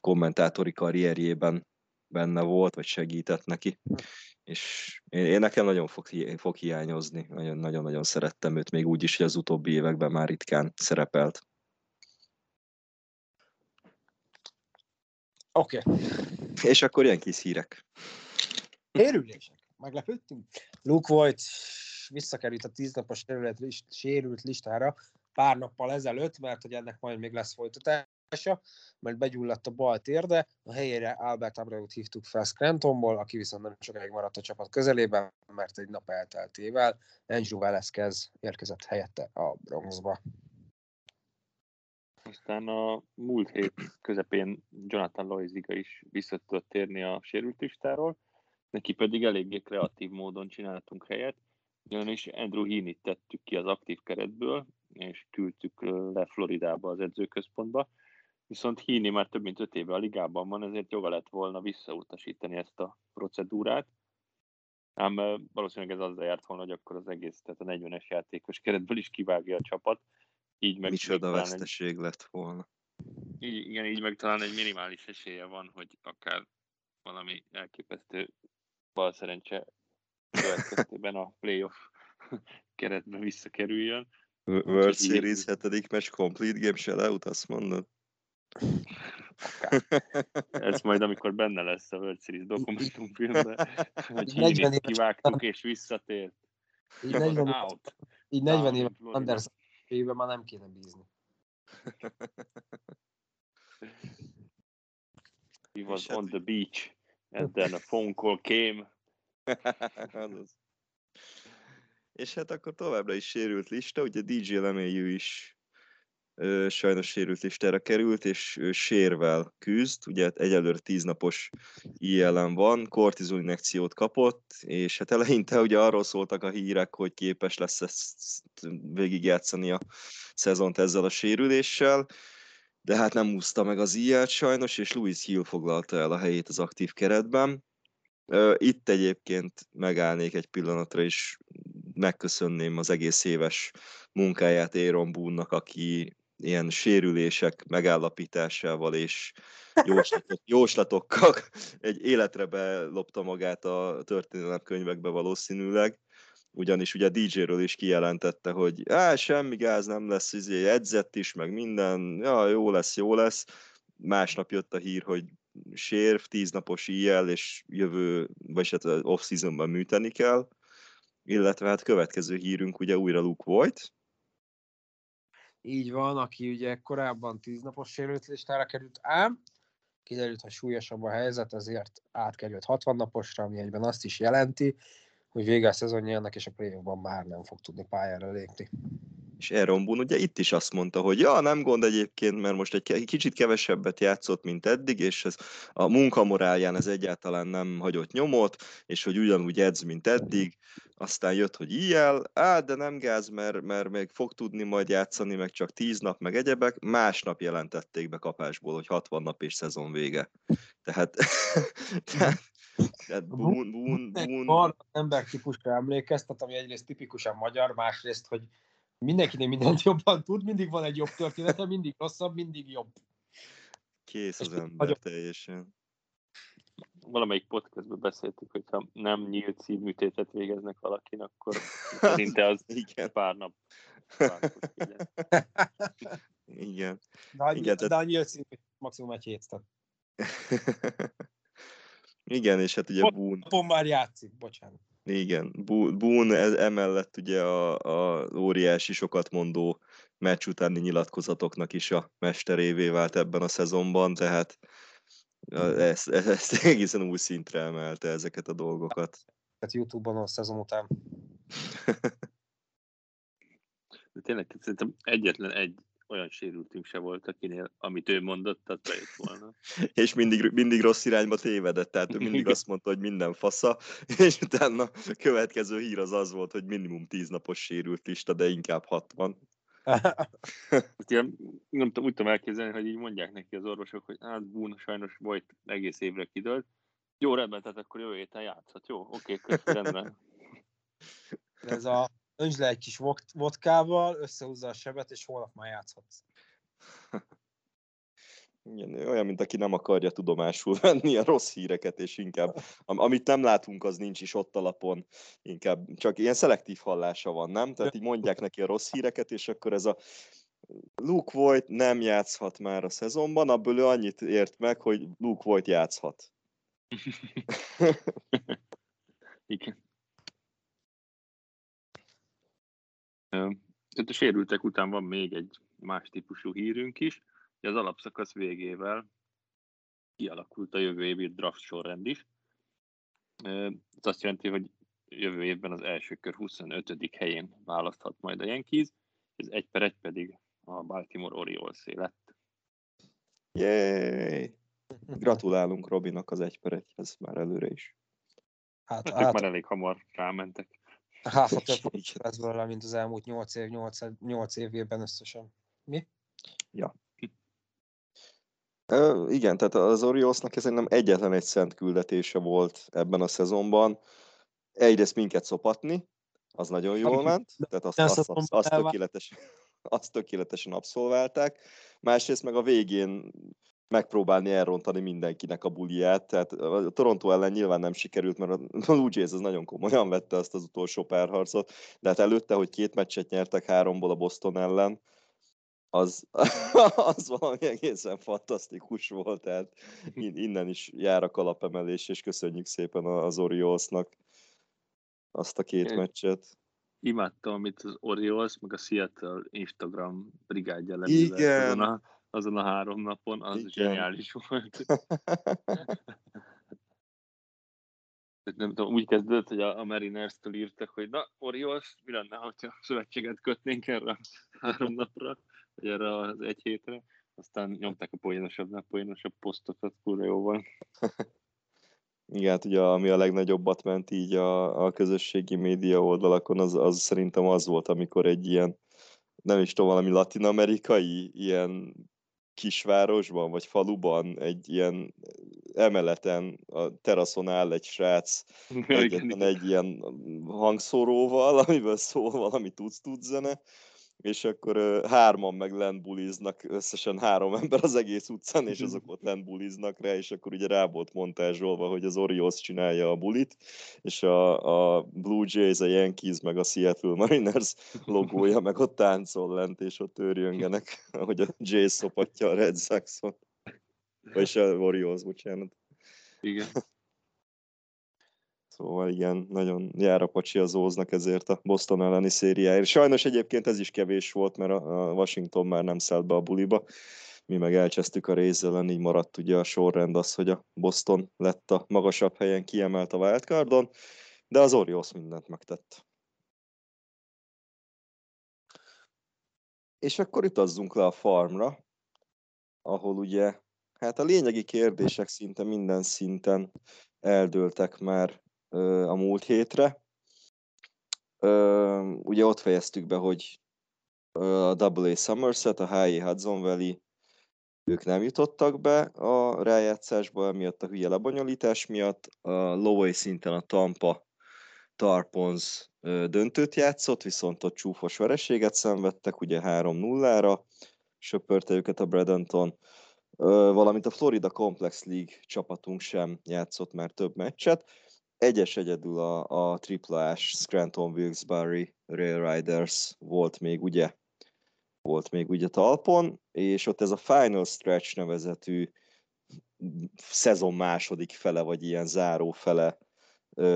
kommentátori karrierjében benne volt, vagy segített neki. És én, én nekem nagyon fog, fog hiányozni, nagyon- nagyon-nagyon szerettem őt, még úgy is, hogy az utóbbi években már ritkán szerepelt. Oké. Okay. És akkor ilyen kis hírek. Érülések. Meglepődtünk. Luke Voigt visszakerült a tíznapos sérült, list, sérült listára pár nappal ezelőtt, mert hogy ennek majd még lesz folytatása, mert begyulladt a bal térde, a helyére Albert Abraut hívtuk fel Scrantonból, aki viszont nem sokáig maradt a csapat közelében, mert egy nap elteltével Andrew Velasquez érkezett helyette a Bronxba. Aztán a múlt hét közepén Jonathan Loiziga is vissza tudott térni a sérült listáról, neki pedig eléggé kreatív módon csináltunk helyet, ugyanis Andrew Heaney tettük ki az aktív keretből, és küldtük le Floridába az edzőközpontba, viszont Heaney már több mint öt éve a ligában van, ezért joga lett volna visszautasítani ezt a procedúrát, ám valószínűleg ez azzal járt volna, hogy akkor az egész, tehát a 40-es játékos keretből is kivágja a csapat, így meg Micsoda talán egy- veszteség lett volna. így, igen, így meg talán egy minimális esélye van, hogy akár valami elképesztő bal szerencse következtében a playoff keretbe visszakerüljön. World így- Series hetedik meccs complete game shoutout, azt mondod? Ez majd, amikor benne lesz a World Series dokumentumfilmben, hogy 40 Heaney-t éves- kivágtuk és visszatért. Így 40, Out. így 40 Down éves in Florida. Anderson képében már nem kéne bízni. He was És hát- on the beach, and then a phone call came. *laughs* Azaz. És hát akkor továbbra is sérült lista, ugye DJ Lemélyű is ö, sajnos sérült listára került, és ő sérvel küzd, ugye hát egyelőre tíznapos IL-en van, kortizol injekciót kapott, és hát eleinte ugye arról szóltak a hírek, hogy képes lesz ezt végigjátszani a szezont ezzel a sérüléssel, de hát nem úszta meg az IL-t sajnos, és Louis Hill foglalta el a helyét az aktív keretben. Itt egyébként megállnék egy pillanatra, és megköszönném az egész éves munkáját Aaron Boone-nak, aki ilyen sérülések megállapításával és jóslatok, *laughs* jóslatokkal egy életre belopta magát a történelemkönyvekbe valószínűleg, ugyanis ugye DJ-ről is kijelentette, hogy á, semmi gáz nem lesz, izé, edzett is, meg minden, ja, jó lesz, jó lesz. Másnap jött a hír, hogy sérv, tíznapos IL, és jövő, vagy hát off-seasonban műteni kell, illetve hát következő hírünk ugye újra Luke volt, Így van, aki ugye korábban tíznapos sérült listára került, ám kiderült, hogy súlyosabb a helyzet, ezért átkerült 60 naposra, ami egyben azt is jelenti, hogy vége a szezonjának, és a play már nem fog tudni pályára lépni. És Aaron Boone ugye itt is azt mondta, hogy ja, nem gond egyébként, mert most egy kicsit kevesebbet játszott, mint eddig, és ez a munkamorálján ez egyáltalán nem hagyott nyomot, és hogy ugyanúgy edz, mint eddig, aztán jött, hogy ilyen, á, de nem gáz, mert, mert még fog tudni majd játszani, meg csak 10 nap, meg egyebek, másnap jelentették be kapásból, hogy 60 nap és szezon vége. Tehát, *laughs* tehát, tehát Boone, Boone, Boone, Van ember típusra emlékeztet, ami egyrészt tipikusan magyar, másrészt, hogy mindenkinél mindent jobban tud, mindig van egy jobb története, mindig rosszabb, mindig jobb. kész az ember nagyon- teljesen. Valamelyik podcastban beszéltük, hogy ha nem nyílt szívműtétet végeznek valakin, akkor szerinte az *laughs* Igen, pár nap. Pár *laughs* igen. De, annyi, Igen, de tehát- annyi öt maximum egy hét. *laughs* Igen, és hát ugye Boone, napon már játszik, bocsánat. Igen, Boone e- emellett ugye a, a óriási sokat mondó meccs utáni nyilatkozatoknak is a mesterévé vált ebben a szezonban, tehát a- ezt, ezt *laughs* egészen új szintre emelte ezeket a dolgokat. Tehát Youtube-on a szezon után. *laughs* De tényleg szerintem egyetlen egy olyan sérültünk se volt, akinél, amit ő mondott, az bejött volna. *laughs* és mindig, mindig rossz irányba tévedett, tehát ő mindig azt mondta, hogy minden fasza, *laughs* és utána a következő hír az az volt, hogy minimum 10 napos sérült lista, de inkább 60. Ezt ilyen, nem tudom, úgy tudom elképzelni, hogy így mondják neki az orvosok, hogy hát Boone sajnos volt egész évre kidőlt. Jó, rendben, tehát akkor jövő héten játszhat. Jó, oké, köszi, rendben. Ez a öntsd le egy kis vod- vodkával, összehúzza a sebet, és holnap már játszhatsz. Igen, olyan, mint aki nem akarja tudomásul venni a rossz híreket, és inkább, am- amit nem látunk, az nincs is ott alapon, inkább csak ilyen szelektív hallása van, nem? Tehát így mondják neki a rossz híreket, és akkor ez a Luke Voigt nem játszhat már a szezonban, abból ő annyit ért meg, hogy Luke Voigt játszhat. *laughs* Igen. Ö, Tehát a sérültek után van még egy más típusú hírünk is, hogy az alapszakasz végével kialakult a jövő évi draft sorrend is. Ez azt jelenti, hogy jövő évben az első kör 25. helyén választhat majd a Yankees, ez egy per egy pedig a Baltimore orioles lett. Yay! Gratulálunk Robinak az egy per egyhez már előre is. Hát, Hát ők már elég hamar rámentek. Hát a több lesz belőle, mint az elmúlt 8 év, 8, 8 évében összesen. Mi? Ö, igen, tehát az Oriolsnak ez nem egyetlen egy szent küldetése volt ebben a szezonban. Egyrészt minket szopatni, az nagyon jól ment, tehát azt, azt, azt, azt, el- tökéletesen, azt tökéletesen abszolválták. Másrészt meg a végén megpróbálni elrontani mindenkinek a buliát, tehát a Toronto ellen nyilván nem sikerült, mert a *laughs* Blue Jays az nagyon komolyan vette azt az utolsó párharcot, de hát előtte, hogy két meccset nyertek háromból a Boston ellen, az, *laughs* az valami egészen fantasztikus volt, tehát in- innen is jár a kalapemelés, és köszönjük szépen az Oriolsnak azt a két Igen. meccset. imádtam, amit az Orioles, meg a Seattle Instagram brigádja Igen. Azon a, három napon, az Igen. zseniális volt. *laughs* nem tudom, úgy kezdődött, hogy a, a Mariners-től írtak, hogy na, Orioles, mi lenne, ha szövetséget kötnénk erre a három napra, vagy erre az egy hétre. Aztán nyomták a poénosabbnál poénosabb posztokat, kurva jó van. Igen, hát ugye ami a legnagyobbat ment így a, a közösségi média oldalakon, az, az szerintem az volt, amikor egy ilyen, nem is tudom, valami latin-amerikai ilyen kisvárosban, vagy faluban, egy ilyen emeleten, a teraszon áll egy srác, *laughs* egyetlen egy ilyen hangszóróval, amiből szól valami tudsz-tudsz zene, és akkor hárman meg lent buliznak, összesen három ember az egész utcán, és azok ott lent buliznak rá, és akkor ugye rá volt montázsolva, hogy az Orioles csinálja a bulit, és a, a Blue Jays, a Yankees, meg a Seattle Mariners logója meg ott táncol lent, és ott őrjöngenek, ahogy a Jays szopatja a Red Sox-ot. Vagyis a Orioles, bocsánat. Igen. Szóval igen, nagyon jár a pacsi az Óznak ezért a Boston elleni szériáért. Sajnos egyébként ez is kevés volt, mert a Washington már nem szállt be a buliba. Mi meg elcsesztük a Rays ellen, így maradt ugye a sorrend az, hogy a Boston lett a magasabb helyen kiemelt a wildcardon, de az Orioles mindent megtett. És akkor utazzunk le a farmra, ahol ugye, hát a lényegi kérdések szinte minden szinten eldőltek már a múlt hétre. Ugye ott fejeztük be, hogy a AA Somerset, a HA Hudson Valley, ők nem jutottak be a rájátszásba, emiatt a hülye lebonyolítás miatt. A low szinten a Tampa Tarpons döntőt játszott, viszont ott csúfos vereséget szenvedtek, ugye 3-0-ra, söpörte őket a Bradenton, valamint a Florida Complex League csapatunk sem játszott már több meccset. Egyes egyedül a, a triplás Scranton Wilkes-Barre Rail Riders volt még ugye volt még ugye talpon, és ott ez a Final Stretch nevezetű szezon második fele, vagy ilyen záró fele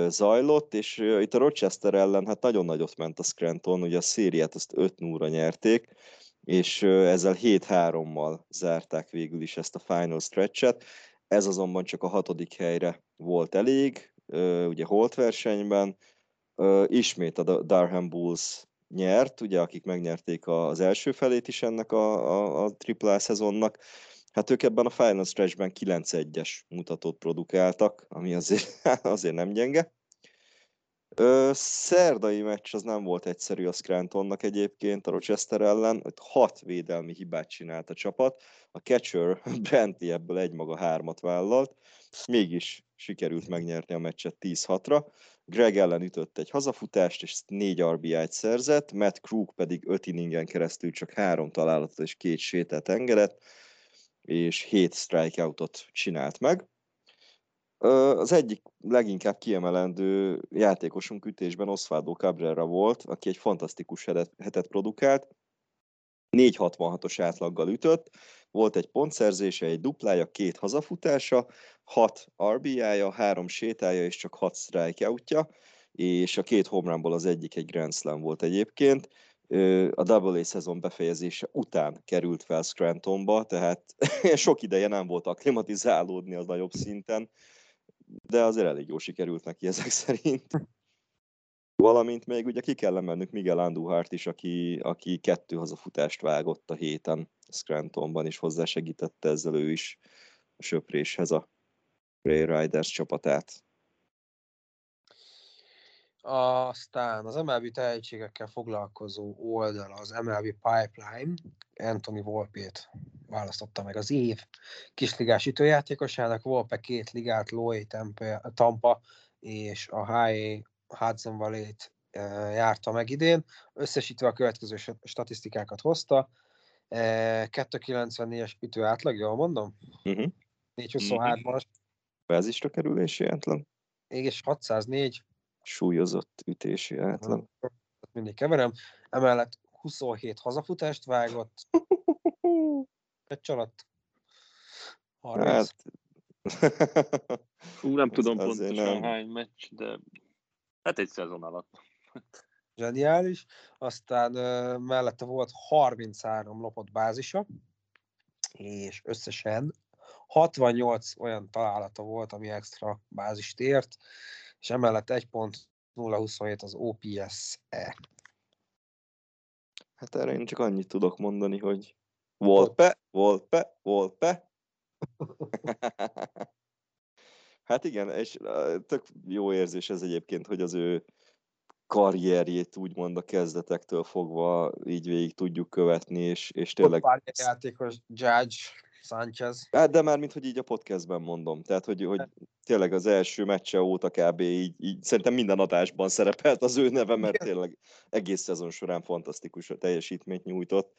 zajlott, és itt a Rochester ellen hát nagyon nagyot ment a Scranton, ugye a szériát azt 5 0 nyerték, és ezzel 7-3-mal zárták végül is ezt a Final Stretch-et. Ez azonban csak a hatodik helyre volt elég, ugye Holt versenyben, ismét a Durham Bulls nyert, ugye, akik megnyerték az első felét is ennek a, a, a AAA szezonnak. Hát ők ebben a Final Stretchben 9-1-es mutatót produkáltak, ami azért, *laughs* azért nem gyenge. Ö, szerdai meccs az nem volt egyszerű a Scrantonnak egyébként a Rochester ellen, ott hat védelmi hibát csinált a csapat, a catcher *laughs* Brantley ebből egymaga hármat vállalt, mégis sikerült megnyerni a meccset 10-6-ra. Greg ellen ütött egy hazafutást, és négy RBI-t szerzett, Matt Krug pedig öt inningen keresztül csak három találatot és két sétát engedett, és hét strikeoutot csinált meg. Az egyik leginkább kiemelendő játékosunk ütésben Osvaldo Cabrera volt, aki egy fantasztikus hetet produkált, 466-os átlaggal ütött, volt egy pontszerzése, egy duplája, két hazafutása, 6 RBI-ja, három sétája és csak 6 strikeoutja, és a két homerunból az egyik egy Grand Slam volt egyébként. A AA szezon befejezése után került fel Scrantonba, tehát *laughs* sok ideje nem volt aklimatizálódni az nagyobb szinten, de azért elég jól sikerült neki ezek *laughs* szerint. Valamint még ugye ki kell emelnünk Miguel Anduhart is, aki, aki kettő hazafutást vágott a héten Scrantonban, és hozzásegítette ezzel ő is a söpréshez a Ray Riders csapatát. Aztán az MLB tehetségekkel foglalkozó oldal, az MLB Pipeline, Anthony Volpét választotta meg az év kisligás ütőjátékosának. Volpe két ligát, Loy, Tampa és a HA Hudson Valley-t járta meg idén. Összesítve a következő statisztikákat hozta. 294-es ütő átlag, jól mondom? Uh-huh. 423-as. Bázisra kerülési átlag. És 604. Súlyozott ütési átlag. Mindig keverem. Emellett 27 hazafutást vágott. *laughs* Egy csalat. 30. Hát... Fú, nem tudom pontosan nem. hány meccs, de hát egy szezon alatt. Zseniális. Aztán mellette volt 33 lopott bázisa, és összesen 68 olyan találata volt, ami extra bázist ért, és emellett 1.027 az OPS-e. Hát erre én csak annyit tudok mondani, hogy Volpe, Volpe, Volpe. *laughs* hát igen, és tök jó érzés ez egyébként, hogy az ő karrierjét úgymond a kezdetektől fogva így végig tudjuk követni, és, és tényleg... Pár játékos, Judge, Sanchez. Hát, de már mint hogy így a podcastben mondom. Tehát, hogy, hogy tényleg az első meccse óta kb. Így, így szerintem minden adásban szerepelt az ő neve, mert tényleg egész szezon során fantasztikus teljesítményt nyújtott.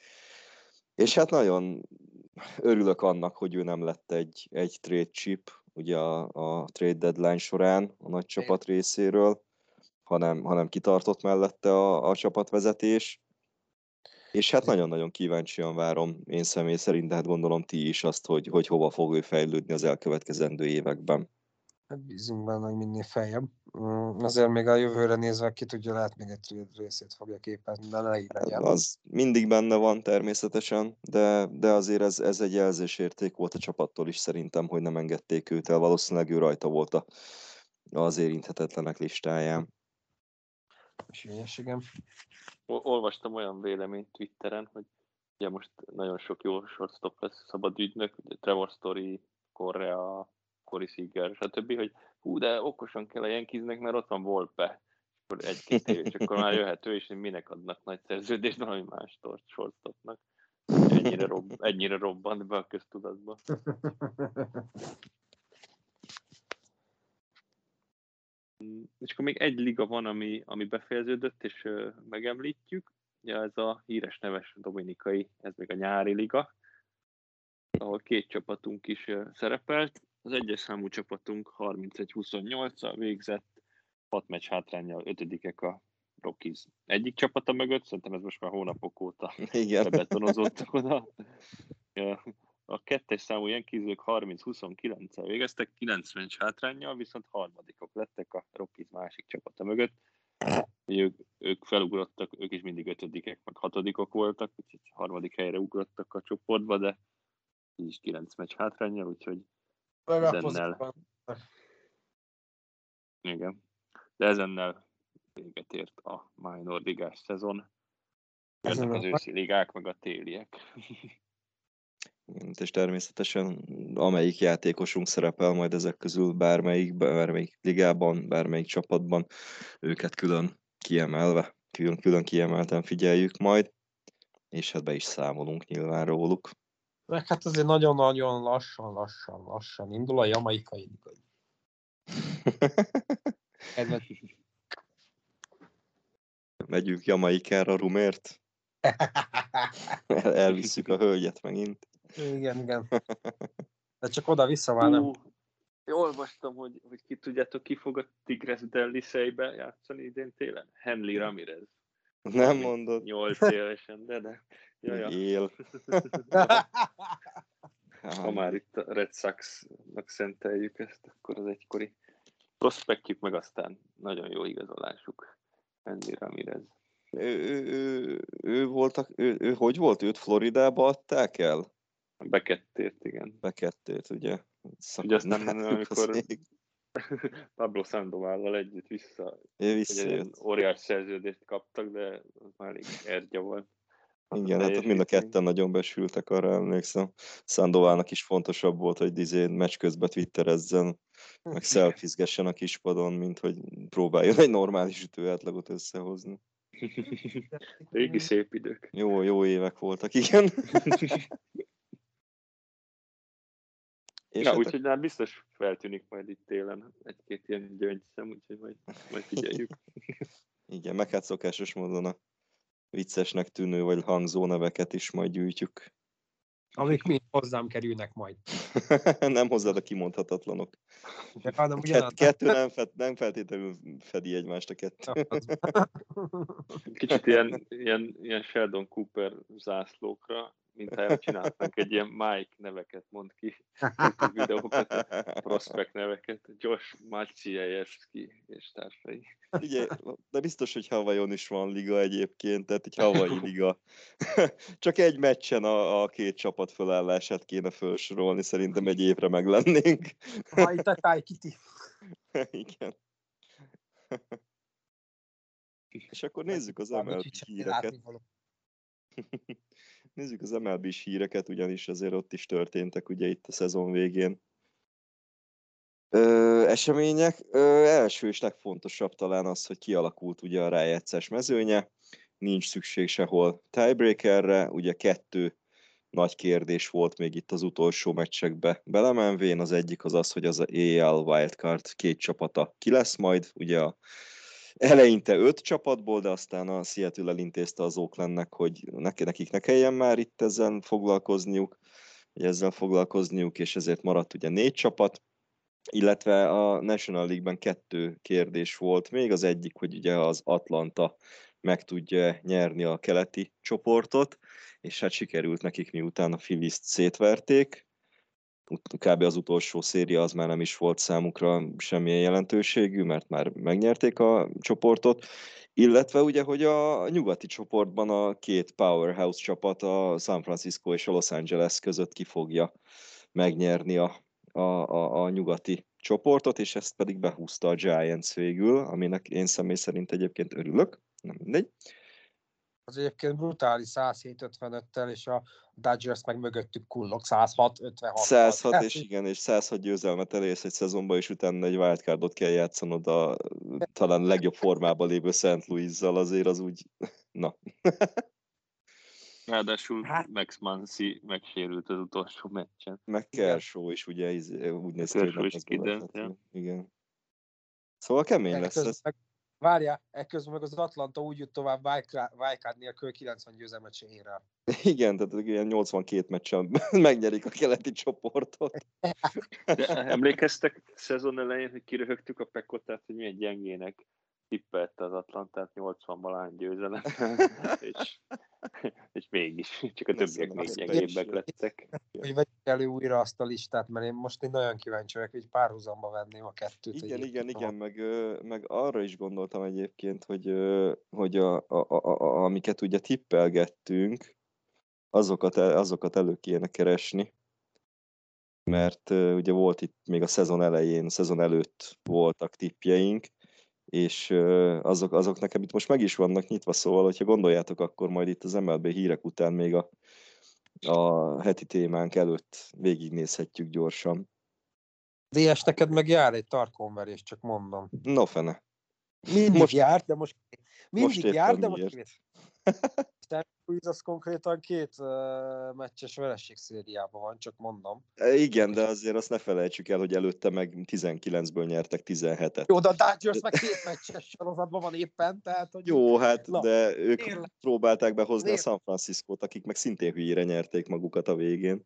És hát nagyon örülök annak, hogy ő nem lett egy, egy trade chip, ugye a, a trade deadline során a nagy csapat részéről, hanem, hanem kitartott mellette a, a csapatvezetés. És hát nagyon-nagyon kíváncsian várom én személy szerint, de hát gondolom ti is azt, hogy, hogy hova fog ő fejlődni az elkövetkezendő években. Hát bízunk benne, hogy minél feljebb. Mm, azért még a jövőre nézve ki tudja, lehet még egy részét fogja képezni, de ne így legyen. Az mindig benne van természetesen, de, de azért ez, ez egy jelzésérték volt a csapattól is szerintem, hogy nem engedték őt el. Valószínűleg ő rajta volt a, az érinthetetlenek listáján. Sűrűségem. Olvastam olyan véleményt Twitteren, hogy ugye most nagyon sok jó shortstop lesz szabad ügynök, Trevor Story, Korea, Corey Seager, stb., hogy hú, de okosan kell a Yankeesnek, mert ott van Volpe. Akkor egy-két év, és akkor már jöhető, és minek adnak nagy szerződést valami más shortstopnak. Ennyire, robb, ennyire robbant be a köztudatba. *laughs* És akkor még egy liga van, ami, ami befejeződött, és megemlítjük. Ja, ez a híres neves dominikai, ez még a nyári liga, ahol két csapatunk is uh, szerepelt. Az egyes számú csapatunk 31-28-al végzett, 6 meccs hátrányjal ötödikek a Rockies egyik csapata mögött, szerintem ez most már hónapok óta Igen. betonozottak oda. A kettes számú Yankees 30-29-el végeztek, 90 meccs hátrányjal, viszont harmadikok lettek a Rockies másik csapata mögött. Ők, ők felugrottak, ők is mindig ötödikek, meg hatodikok voltak, úgyhogy harmadik helyre ugrottak a csoportba, de így is 9 meccs hátrányjal, úgyhogy ezennel... Igen. De ezennel véget ért a minor ligás szezon. Jönnek az őszi ligák, meg a téliek. *laughs* és természetesen amelyik játékosunk szerepel majd ezek közül bármelyik, bármelyik ligában, bármelyik csapatban, őket külön kiemelve, külön, külön kiemelten figyeljük majd, és hát be is számolunk nyilván róluk. Meg hát azért nagyon-nagyon lassan, lassan, lassan indul a jamaikai liga. *laughs* Megyünk Jamaikára rumért? *laughs* El, elvisszük a hölgyet megint. Igen, igen. *laughs* De csak oda-vissza már nem. Olvastam, hogy, hogy ki tudjátok, ki fog a Tigres Delliseibe játszani idén télen? Henry Ramirez. Nem mondod. 8 *laughs* évesen, de de. Jaja. Él. *laughs* ha már itt a Red Sox-nak szenteljük ezt, akkor az egykori prospektjük, meg aztán nagyon jó igazolásuk. Henry Ramirez. Ő, ő, ő, ő, voltak, ő, ő, hogy volt? Őt Floridába adták el? Bekettért, igen. Bekettért, ugye? Ugye aztán, amikor *laughs* Pablo Sandovállal együtt vissza, Ugye, óriás szerződést kaptak, de az már elég ergya volt. Igen, hát mind a ketten nagyon besültek, arra emlékszem. Sandovának is fontosabb volt, hogy izé meccs közben twitterezzen, meg *laughs* szelfizgessen a kispadon, mint hogy próbáljon egy normális ütőátlagot összehozni. *laughs* Régi szép idők. Jó, jó évek voltak, igen. És ja, hát úgyhogy már biztos feltűnik majd itt télen egy-két ilyen gyöngyszem, úgyhogy majd, majd figyeljük. *laughs* Igen, meg hát szokásos módon a viccesnek tűnő vagy hangzó neveket is majd gyűjtjük. Amik mind hozzám kerülnek majd. *laughs* nem hozzád a kimondhatatlanok. De, hanem Kett, kettő nem, fed, nem feltétlenül fedi egymást a kettő. *laughs* Kicsit ilyen, ilyen, ilyen Sheldon Cooper zászlókra mintha csináltak egy ilyen Mike neveket, mond ki a videókat, a prospect neveket, Josh Maciejewski és társai. Ugye, de biztos, hogy Havajon is van liga egyébként, tehát egy Havai *laughs* liga. *laughs* Csak egy meccsen a, a két csapat felállását kéne felsorolni, szerintem egy évre meg lennénk. *laughs* Hajtakáj, Kiti. Igen. És akkor nézzük az MLB híreket. *laughs* Nézzük az MLB-s híreket, ugyanis azért ott is történtek ugye itt a szezon végén ö, események. Ö, első és legfontosabb talán az, hogy kialakult ugye a rájegyszes mezőnye, nincs szükség sehol tiebreakerre, ugye kettő nagy kérdés volt még itt az utolsó meccsekbe belemenvén. Az egyik az az, hogy az a AL Wildcard két csapata ki lesz majd, ugye a eleinte öt csapatból, de aztán a Seattle elintézte az Oaklandnek, hogy nekik ne kelljen már itt ezzel foglalkozniuk, hogy ezzel foglalkozniuk, és ezért maradt ugye négy csapat, illetve a National League-ben kettő kérdés volt még, az egyik, hogy ugye az Atlanta meg tudja nyerni a keleti csoportot, és hát sikerült nekik, miután a Phillies-t szétverték, kb. az utolsó széria az már nem is volt számukra semmilyen jelentőségű, mert már megnyerték a csoportot, illetve ugye, hogy a nyugati csoportban a két powerhouse csapat, a San Francisco és a Los Angeles között ki fogja megnyerni a, a, a, a nyugati csoportot, és ezt pedig behúzta a Giants végül, aminek én személy szerint egyébként örülök, nem mindegy az egyébként brutális 107-55-tel, és a Dodgers meg mögöttük kullog 106-56. 106, és igen, és 106 győzelmet elérsz egy szezonban, és utána egy wildcardot kell játszanod a talán legjobb formában lévő St. Louis-zal, azért az úgy, *laughs* na. *laughs* Ráadásul hát. Max Mansi megsérült az utolsó meccsen. Meg Kershaw is ugye úgy néz ki, hogy nem Igen. Szóval kemény lesz ez. Meg Várja, ekközben meg az Atlanta úgy jut tovább Wildcard nélkül 90 győzelmet se ér el. Igen, tehát ilyen 82 meccsen *laughs* megnyerik a keleti csoportot. De emlékeztek szezon elején, hogy kiröhögtük a Pekotát, hogy milyen gyengének tippelt az Atlantát 80 balány győzelem, *laughs* és, és mégis, csak a többiek még gyengébbek lettek. Hogy vegyük elő újra azt a listát, mert én most én nagyon kíváncsi vagyok, hogy párhuzamba venném a kettőt. Igen, igen, igen, meg, meg arra is gondoltam egyébként, hogy, hogy a, a, a, a, amiket ugye tippelgettünk, azokat, azokat elő kéne keresni, mert ugye volt itt még a szezon elején, a szezon előtt voltak tippjeink, és azok, azok nekem itt most meg is vannak nyitva, szóval, hogyha gondoljátok, akkor majd itt az MLB hírek után még a, a heti témánk előtt végignézhetjük gyorsan. DS neked meg jár egy tarkonverés, csak mondom. No fene. Mindig most, jár, de most mindig most jár, de most Louis az konkrétan két uh, meccses vereség szériában van, csak mondom. E, igen, de azért azt ne felejtsük el, hogy előtte meg 19-ből nyertek 17-et. Jó, de a Dodgers meg két meccses sorozatban van éppen, tehát... Hogy... Jó, hát, Na, de ők érle. próbálták behozni érle. a San Francisco-t, akik meg szintén hülyére nyerték magukat a végén.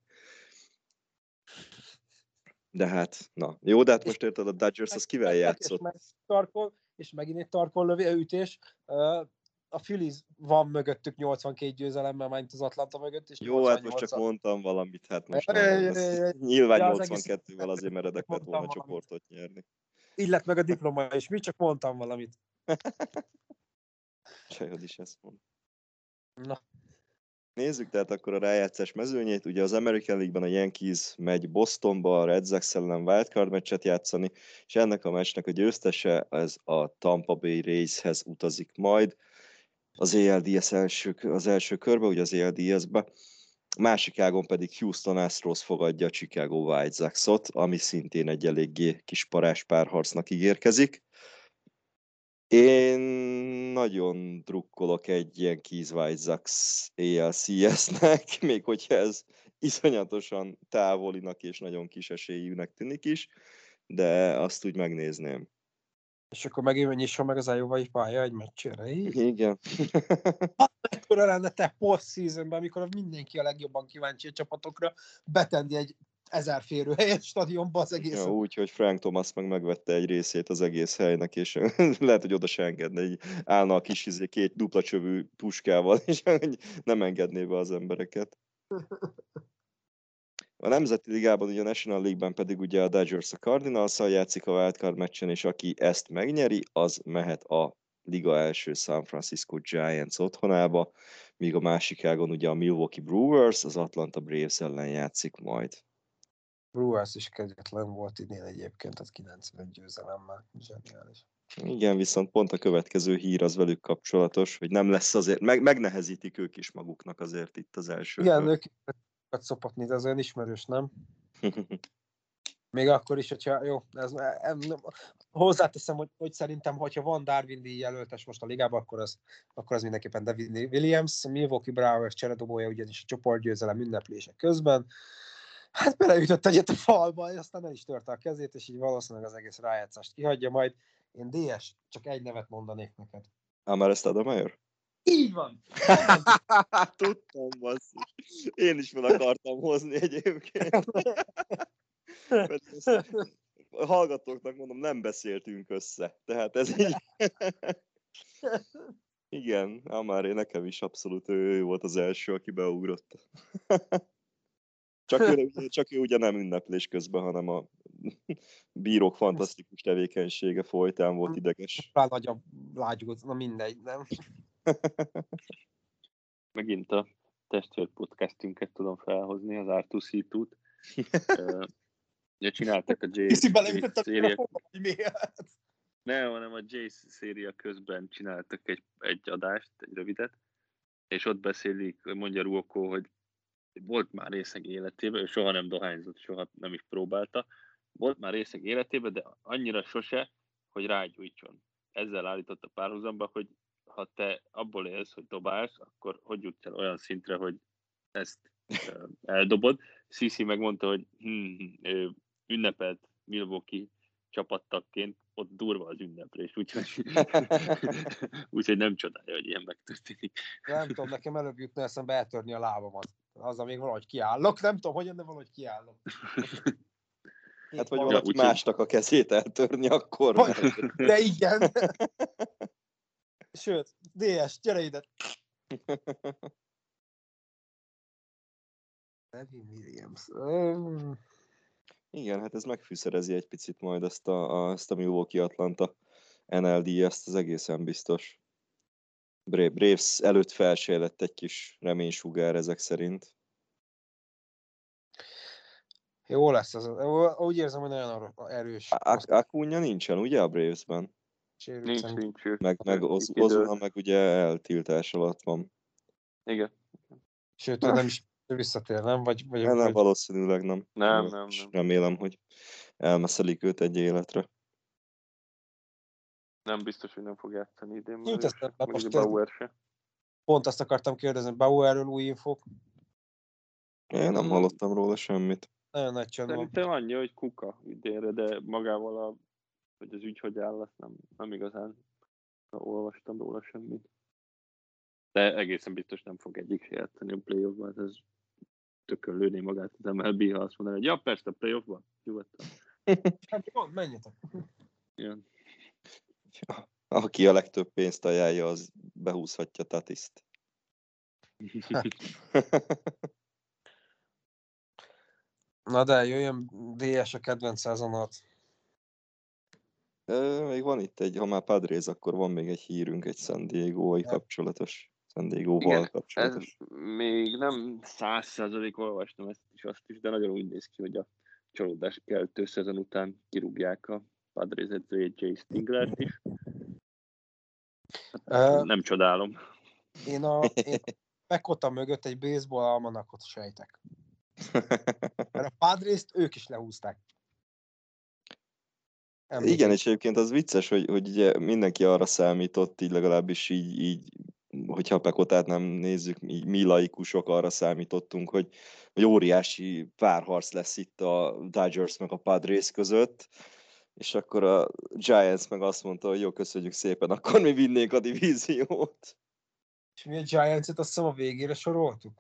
De hát, na, jó, de hát most érted, a Dodgers az kivel játszott? És, tarkol, és megint egy tarkol lövé, ütés. Uh, a Phillies van mögöttük 82 győzelemmel, mint az Atlanta mögött. És Jó, 88 hát most csak mondtam valamit, hát most nem, az, nyilván 82-vel azért meredek lett volna csoportot nyerni. Illet meg a diploma is, mi csak mondtam valamit. *laughs* Sajod is ezt mond. Na. Nézzük tehát akkor a rájátszás mezőnyét. Ugye az American League-ben a Yankees megy Bostonba, a Red Sox ellen wildcard meccset játszani, és ennek a meccsnek a győztese ez a Tampa Bay Race-hez utazik majd az ALDS első, az első körbe, ugye az ALDS-be. Másik ágon pedig Houston Astros fogadja a Chicago White Sox-ot, ami szintén egy eléggé kis parás párharcnak ígérkezik. Én nagyon drukkolok egy ilyen Keys White Sox ALCS-nek, *laughs* még hogyha ez iszonyatosan távolinak és nagyon kis esélyűnek tűnik is, de azt úgy megnézném. És akkor megint nyisson meg az Iowa pálya egy meccsére. Igen. *laughs* Ekkora lenne te post-seasonben, amikor mindenki a legjobban kíváncsi a csapatokra, betenni egy ezer férőhelyes stadionba az egész. Ja, úgy, hogy Frank Thomas meg megvette egy részét az egész helynek, és *laughs* lehet, hogy oda se engedne, hogy állna a kis izé, két dupla csövű puskával, *laughs* és nem engedné be az embereket. A Nemzeti Ligában, ugye a National League-ben pedig ugye a Dodgers a cardinals játszik a wildcard meccsen, és aki ezt megnyeri, az mehet a liga első San Francisco Giants otthonába, míg a másik ágon ugye a Milwaukee Brewers, az Atlanta Braves ellen játszik majd. Brewers is kegyetlen volt idén egyébként, tehát 95 győzelemmel, zseniális. Igen, viszont pont a következő hír az velük kapcsolatos, hogy nem lesz azért, meg, megnehezítik ők is maguknak azért itt az első. Igen, ők szopatni, de azért ismerős, nem? *laughs* Még akkor is, hogyha jó, ez, ez, hozzáteszem, hogy, hogy szerintem, hogyha van Darwin díj jelöltes most a ligában, akkor az, akkor az mindenképpen David Williams, Milwaukee Brewers cseredobója ugyanis a csoportgyőzelem ünneplése közben. Hát beleütött egyet a falba, és aztán el is törte a kezét, és így valószínűleg az egész rájátszást kihagyja majd. Én DS, csak egy nevet mondanék neked. Amár Stoudemire? Így van! *laughs* Tudtam, basszus. Én is fel akartam hozni egyébként. A hallgatóknak mondom, nem beszéltünk össze. Tehát ez így... *laughs* Igen, már én nekem is abszolút ő, volt az első, aki beugrott. Csak ő, csak ő ugye nem ünneplés közben, hanem a bírók fantasztikus tevékenysége folytán volt ideges. Rá nagy a lágyút, na mindegy, nem? *laughs* Megint a testvér podcastünket tudom felhozni, az R2C2-t. Ugye *laughs* csináltak a Jace, Jace széria... Nem, hanem a Jace széria közben csináltak egy, egy adást, egy rövidet, és ott beszélik, mondja Ruoko, hogy volt már részeg életében, ő soha nem dohányzott, soha nem is próbálta, volt már részeg életében, de annyira sose, hogy rágyújtson. Ezzel állította párhuzamba, hogy ha te abból élsz, hogy dobálsz, akkor hogy jutsz el olyan szintre, hogy ezt eldobod. Sisi megmondta, hogy hm, ő ünnepelt Milwaukee csapattagként, ott durva az ünneplés, úgyhogy, *laughs* úgyhogy nem csodálja, hogy ilyen megtörténik. Nem tudom, nekem előbb jutna eszembe eltörni a lábamat. Azzal még valahogy kiállok, nem tudom, hogyan, de valahogy kiállok. Hát, vagy valaki ja, másnak a kezét eltörni, akkor vagy, De igen. *laughs* Sőt, DS, gyere ide! Devin Williams. Um... Igen, hát ez megfűszerezi egy picit majd ezt a, a, ezt a Milwaukee Atlanta NLD, ezt az egészen biztos. Braves előtt felsejlett egy kis reménysugár ezek szerint. Jó lesz, az, úgy érzem, hogy nagyon erős. Akunya nincsen, ugye a Bravesben? Nincs, nincs. Meg, meg Ozuna meg ugye eltiltás alatt van. Igen. Sőt, nem is visszatér, nem? Vagy, vagy, nem, vagy... valószínűleg nem. Nem, nem, nem. Remélem, hogy elmeszelik őt egy életre. Nem biztos, hogy nem fog játszani idén. Nincs ezt most Bauer se. Pont azt akartam kérdezni, Bauerről új infok? Én nem hallottam róla semmit. Nagyon nagy csönd Szerintem annyi, hogy kuka idénre, de magával a, hogy az ügy hogy áll, azt nem, nem igazán olvastam róla semmit. De egészen biztos nem fog egyik se játszani a playoffban, ez tökön lőni magát az MLB, ha azt mondaná, hogy ja, persze, a playoffban, nyugodtan. *laughs* Hát jó, menjetek. Igen. Aki a legtöbb pénzt ajánlja, az behúzhatja Tatiszt. *laughs* Na de, jöjjön DS a kedvenc szezonat. Még van itt egy, ha már Padres, akkor van még egy hírünk, egy San Diego-ai kapcsolatos. San Diego-val kapcsolatos. Ez még nem száz százalék olvastam ezt is, azt is, de nagyon úgy néz ki, hogy a csalódás keltő szezon után kirúgják a Padres edzőjét Jay Stingler is. Hát, uh, nem csodálom. Én a én Pekota mögött egy baseball almanakot sejtek. *laughs* Mert a Padres-t ők is lehúzták. Emlékszem. Igen, és egyébként az vicces, hogy, hogy ugye mindenki arra számított, így legalábbis így, így hogyha a Pekotát nem nézzük, így mi laikusok arra számítottunk, hogy, hogy óriási párharc lesz itt a Dodgers meg a Padres között, és akkor a Giants meg azt mondta, hogy jó, köszönjük szépen, akkor mi vinnénk a divíziót. És mi a Giants-et azt a végére soroltuk?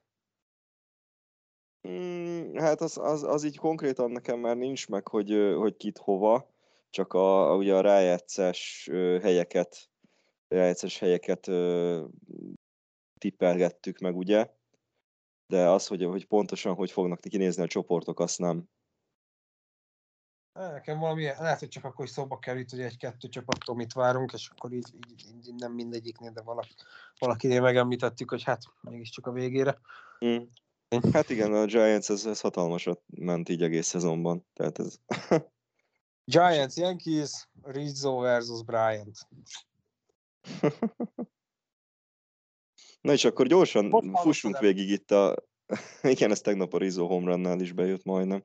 Hmm, hát az, az, az, így konkrétan nekem már nincs meg, hogy, hogy kit hova, csak a, ugye a rájátszás helyeket, rájátszás helyeket tippelgettük meg, ugye? de az, hogy, hogy pontosan hogy fognak kinézni a csoportok, azt nem. Nekem valami, lehet, hogy csak akkor is szóba került, hogy egy-kettő csapattól mit várunk, és akkor így, így, így nem mindegyiknél, de valaki, valakinél megemlítettük, hogy hát mégiscsak a végére. Mm. Hát igen, a Giants ez, ez hatalmasat ment így egész szezonban. Tehát ez... *laughs* Giants, Yankees, Rizzo versus Bryant. *laughs* Na és akkor gyorsan Most fussunk hallottam. végig itt a... *laughs* Igen, ez tegnap a Rizzo homerannál is bejött majdnem.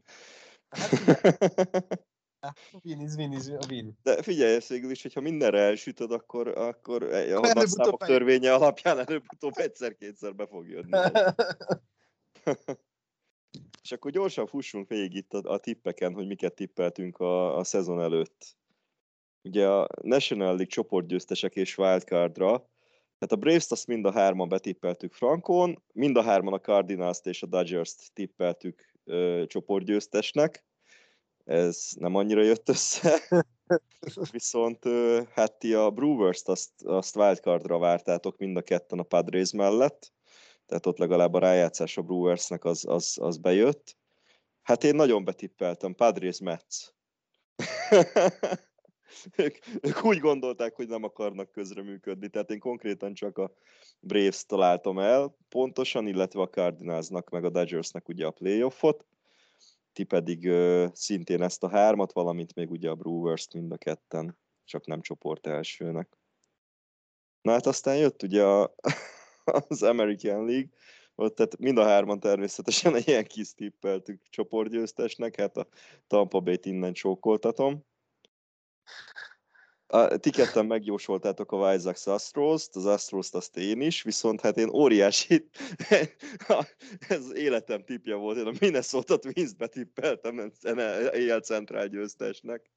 Hát, *laughs* win is win is a win. De figyelj, ezt végül is, hogyha mindenre elsütöd, akkor, akkor a előbb-utóbb nagyszámok eljön. törvénye alapján előbb-utóbb egyszer-kétszer be fog jönni. És akkor gyorsan fussunk végig itt a, a tippeken, hogy miket tippeltünk a, a szezon előtt. Ugye a National League csoportgyőztesek és wildcardra, tehát a Braves-t azt mind a hárman betippeltük Frankon, mind a hárman a Cardinals-t és a Dodgers-t tippeltük ö, csoportgyőztesnek. Ez nem annyira jött össze. *laughs* Viszont ö, hát ti a Brewers-t azt, azt wildcardra vártátok mind a ketten a Padres mellett, tehát ott legalább a rájátszás a Brewersnek az, az, az bejött. Hát én nagyon betippeltem, Padres Mets. *laughs* ők, ők úgy gondolták, hogy nem akarnak közreműködni, tehát én konkrétan csak a Braves találtam el pontosan, illetve a Cardinalsnak meg a Dodgersnek ugye a playoffot, ti pedig ö, szintén ezt a hármat, valamint még ugye a Brewers-t mind a ketten, csak nem csoport elsőnek. Na hát aztán jött ugye a, *laughs* az American League, ott tehát mind a hárman természetesen egy ilyen kis tippeltük csoportgyőztesnek, hát a Tampa Bay-t innen csókoltatom. A, ti ketten megjósoltátok a Sox Astros-t, az Astros-t azt én is, viszont hát én óriási, *laughs* ez életem tipje volt, én a Minnesota Twins-t betippeltem éjjel centrál győztesnek.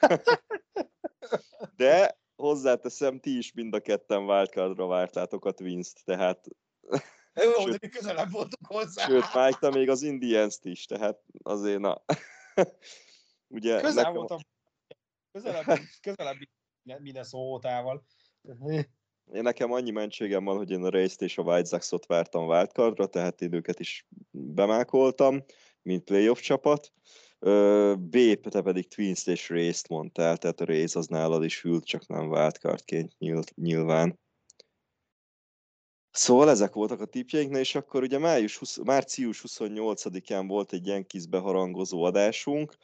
*laughs* De hozzáteszem, ti is mind a ketten wildcardra vártátok a Twins-t, tehát Jó, Sőt- de mi közelebb voltunk hozzá. sőt, te még az Indians-t is, tehát azért na. *laughs* Ugye Közel nekem, voltam. Közelebb, közelebb Minnesota-val. én nekem annyi mentségem van, hogy én a race és a White Sox-ot vártam wildcardra, tehát én őket is bemákoltam, mint playoff csapat. Ö, B, te pedig Twins és Race-t mondtál, tehát a Race az nálad is ült, csak nem wildcardként nyílt, nyilván. Szóval ezek voltak a tippjeink, és akkor ugye május 20, március 28-án volt egy Yankees beharangozó adásunk,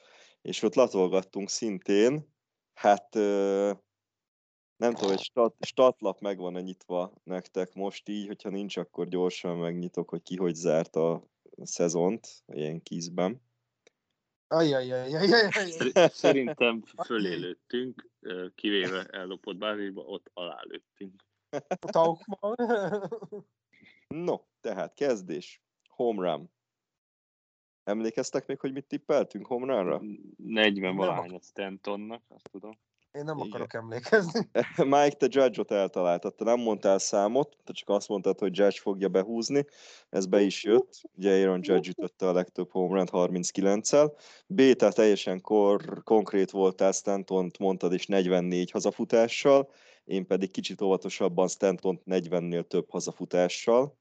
és ott latolgattunk szintén, hát nem tudom, egy stat, statlap meg van nyitva nektek most így, hogyha nincs, akkor gyorsan megnyitok, hogy ki hogy zárt a szezont a Yankeesben. Ajjajajajajajaj. Szer- Szerintem fölélőttünk, kivéve ellopott bázisba, ott alálőttünk. Taukman. No, tehát kezdés. Home run. Emlékeztek még, hogy mit tippeltünk home runra? 40 valahány a Stantonnak, azt tudom. Én nem Igen. akarok emlékezni. *laughs* Mike, te Judge-ot eltaláltad, te nem mondtál számot, te csak azt mondtad, hogy Judge fogja behúzni, ez be is jött, ugye Aaron Judge ütötte a legtöbb home run 39-el. B, tehát teljesen kor, konkrét voltál, stanton mondtad is 44 hazafutással, én pedig kicsit óvatosabban stanton 40-nél több hazafutással.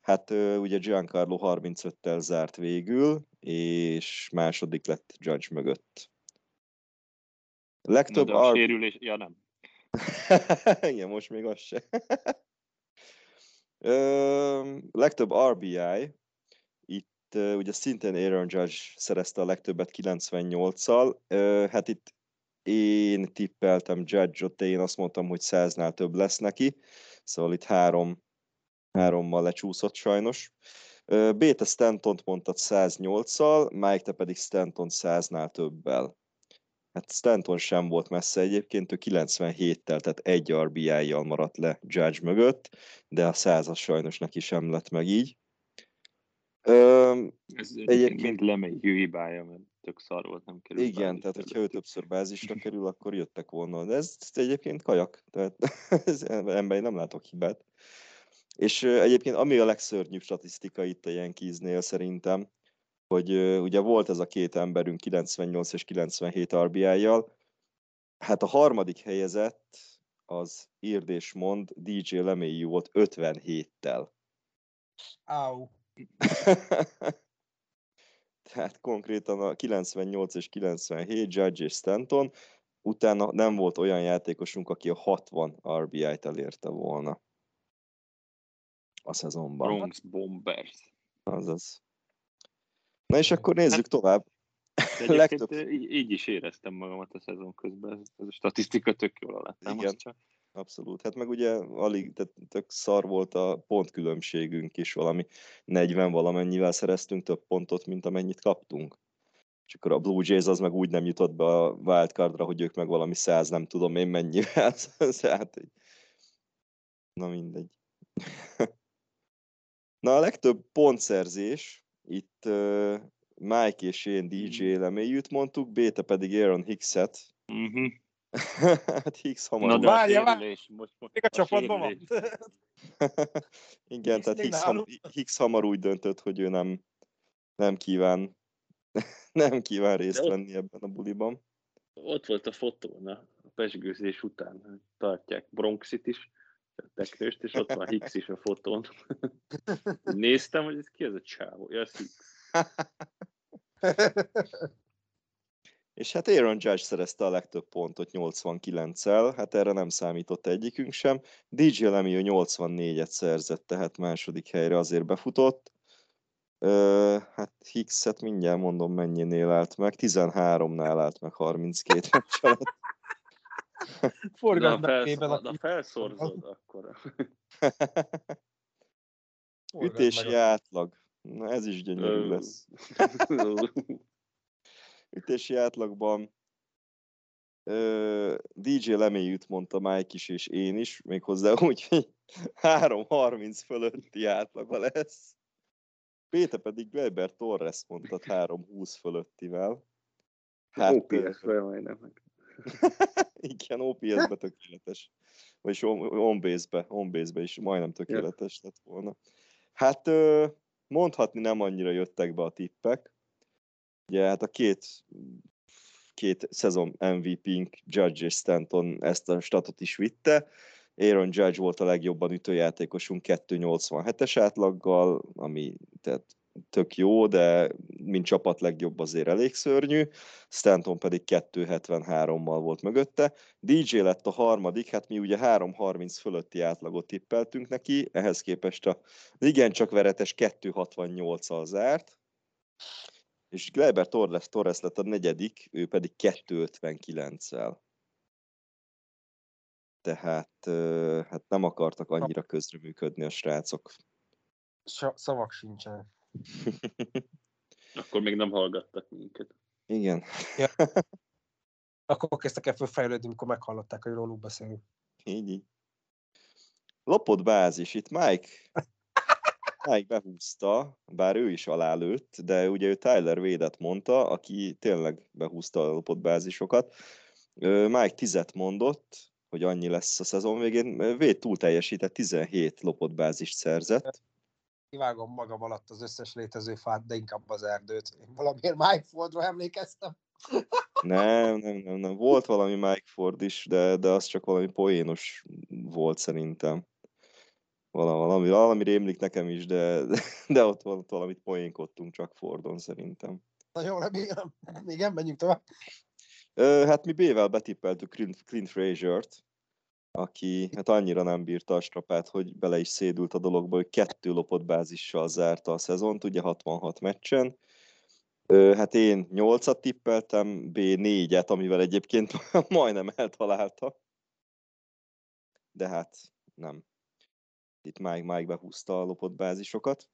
Hát ugye Giancarlo 35-tel zárt végül, és második lett Judge mögött. Na, Legtöbb de a sérülés, ja nem. *laughs* Igen, most még az se. Ö, legtöbb RBI, itt ugye szintén Aaron Judge szerezte a legtöbbet 98-szal. Ö, hát itt én tippeltem Judge-ot, én azt mondtam, hogy 100-nál több lesz neki, szóval itt három, hárommal lecsúszott sajnos. Ö, B, te Stanton-t mondtad 108-szal, Mike, te pedig Stanton 100-nál többel. Hát Stanton sem volt messze egyébként, ő 97-tel, tehát egy RBI-jal maradt le Judge mögött, de a százas sajnos neki sem lett meg így. Öm, Ez Egyébként- mind lemegy hibája, mert tök szar volt, nem kerül. igen, bázisba tehát hogyha ő többször bázisra kerül, akkor jöttek volna. De ez egyébként kajak, tehát *laughs* ez ember én nem látok hibát. És egyébként ami a legszörnyűbb statisztika itt a Yankeesnél szerintem, hogy ugye volt ez a két emberünk 98 és 97 RBI-jal, hát a harmadik helyezett az írd és mond DJ LeMahieu volt 57-tel. Au. *laughs* Tehát konkrétan a 98 és 97 Judge és Stanton, utána nem volt olyan játékosunk, aki a 60 RBI-t elérte volna a szezonban. Bronx Bombers. Azaz. Na és akkor nézzük hát, tovább. *laughs* Legtöbb... így, is éreztem magamat a szezon közben, ez a statisztika tök jól lett, nem Igen. Csak... Abszolút. Hát meg ugye alig, tehát tök szar volt a pontkülönbségünk is, valami 40 valamennyivel szereztünk több pontot, mint amennyit kaptunk. És akkor a Blue Jays az meg úgy nem jutott be a wildcardra, hogy ők meg valami száz nem tudom én mennyivel. *laughs* hát, na mindegy. *laughs* na a legtöbb pontszerzés, itt uh, Mike és én DJ mhm. lemélyűt mondtuk, Béta pedig Aaron Hickset. Uh-huh. *laughs* hát Higgs hamar. Na, várja, várja. Most, most Még a csapatban van. *laughs* Igen, tehát Higgs, ham, Higgs hamar úgy döntött, hogy ő nem, nem kíván *laughs* nem kíván részt ott, venni ebben a buliban. Ott volt a fotón a pesgőzés után, tartják Bronxit is, a teknőst, és ott van Higgs is a fotón. *laughs* Néztem, hogy ez ki ez a csávó? Ja, ez Higgs. *laughs* És hát Aaron Judge szerezte a legtöbb pontot 89-el, hát erre nem számított egyikünk sem. DJ Lemieux 84-et szerzett, tehát második helyre azért befutott. Ö, hát Higgset mindjárt mondom mennyinél állt meg, 13-nál állt meg 32 meccs *laughs* Forgatnak felsz, a... felszorzod akkor. *laughs* Ütési átlag. Na ez is gyönyörű lesz. *laughs* Ütési átlagban DJ Leméjűt mondta Mike is, és én is, méghozzá *laughs* úgy, hogy 3.30 fölötti átlaga lesz. Péte pedig Weber Torres mondta 3.20 fölöttivel. Hát, OPS-be majdnem. *laughs* Igen, OPS-be tökéletes. Vagyis on-base-be, on-base-be is majdnem tökéletes lett volna. Hát mondhatni nem annyira jöttek be a tippek. Ugye hát a két, két szezon MVP-nk, Judge és Stanton ezt a statot is vitte. Aaron Judge volt a legjobban ütőjátékosunk 287-es átlaggal, ami tehát tök jó, de mint csapat legjobb azért elég szörnyű. Stanton pedig 273-mal volt mögötte. DJ lett a harmadik, hát mi ugye 330 fölötti átlagot tippeltünk neki, ehhez képest a igencsak veretes 268-al zárt és Gleiber Torres, Torres lett a negyedik, ő pedig 259-el. Tehát hát nem akartak annyira közreműködni a srácok. Szavak sincsen. *laughs* Akkor még nem hallgattak minket. Igen. Ja. *laughs* Akkor kezdtek el fölfejlődni, amikor meghallották, hogy róluk beszélünk. Így, így. Lopott bázis. Itt Mike *laughs* Mike behúzta, bár ő is alálőtt, de ugye ő Tyler Védet mondta, aki tényleg behúzta a lopott bázisokat. Mike tizet mondott, hogy annyi lesz a szezon végén. Véd túl teljesített, 17 lopott bázist szerzett. Kivágom magam alatt az összes létező fát, de inkább az erdőt. Én valamiért Mike Fordra emlékeztem. nem, nem, nem, nem. Volt valami Mike Ford is, de, de az csak valami poénos volt szerintem valami, valami rémlik nekem is, de, de ott, ott valamit poénkodtunk csak Fordon szerintem. Na jó, remélem. Igen, menjünk tovább. Hát mi B-vel betippeltük Clint, Clint Frazier-t, aki hát annyira nem bírta a strapát, hogy bele is szédült a dologba, hogy kettő lopott bázissal zárta a szezont, ugye 66 meccsen. Hát én 8-at tippeltem, B 4-et, amivel egyébként *laughs* majdnem eltalálta. De hát nem, itt Mike, Mike behúzta a lopott bázisokat.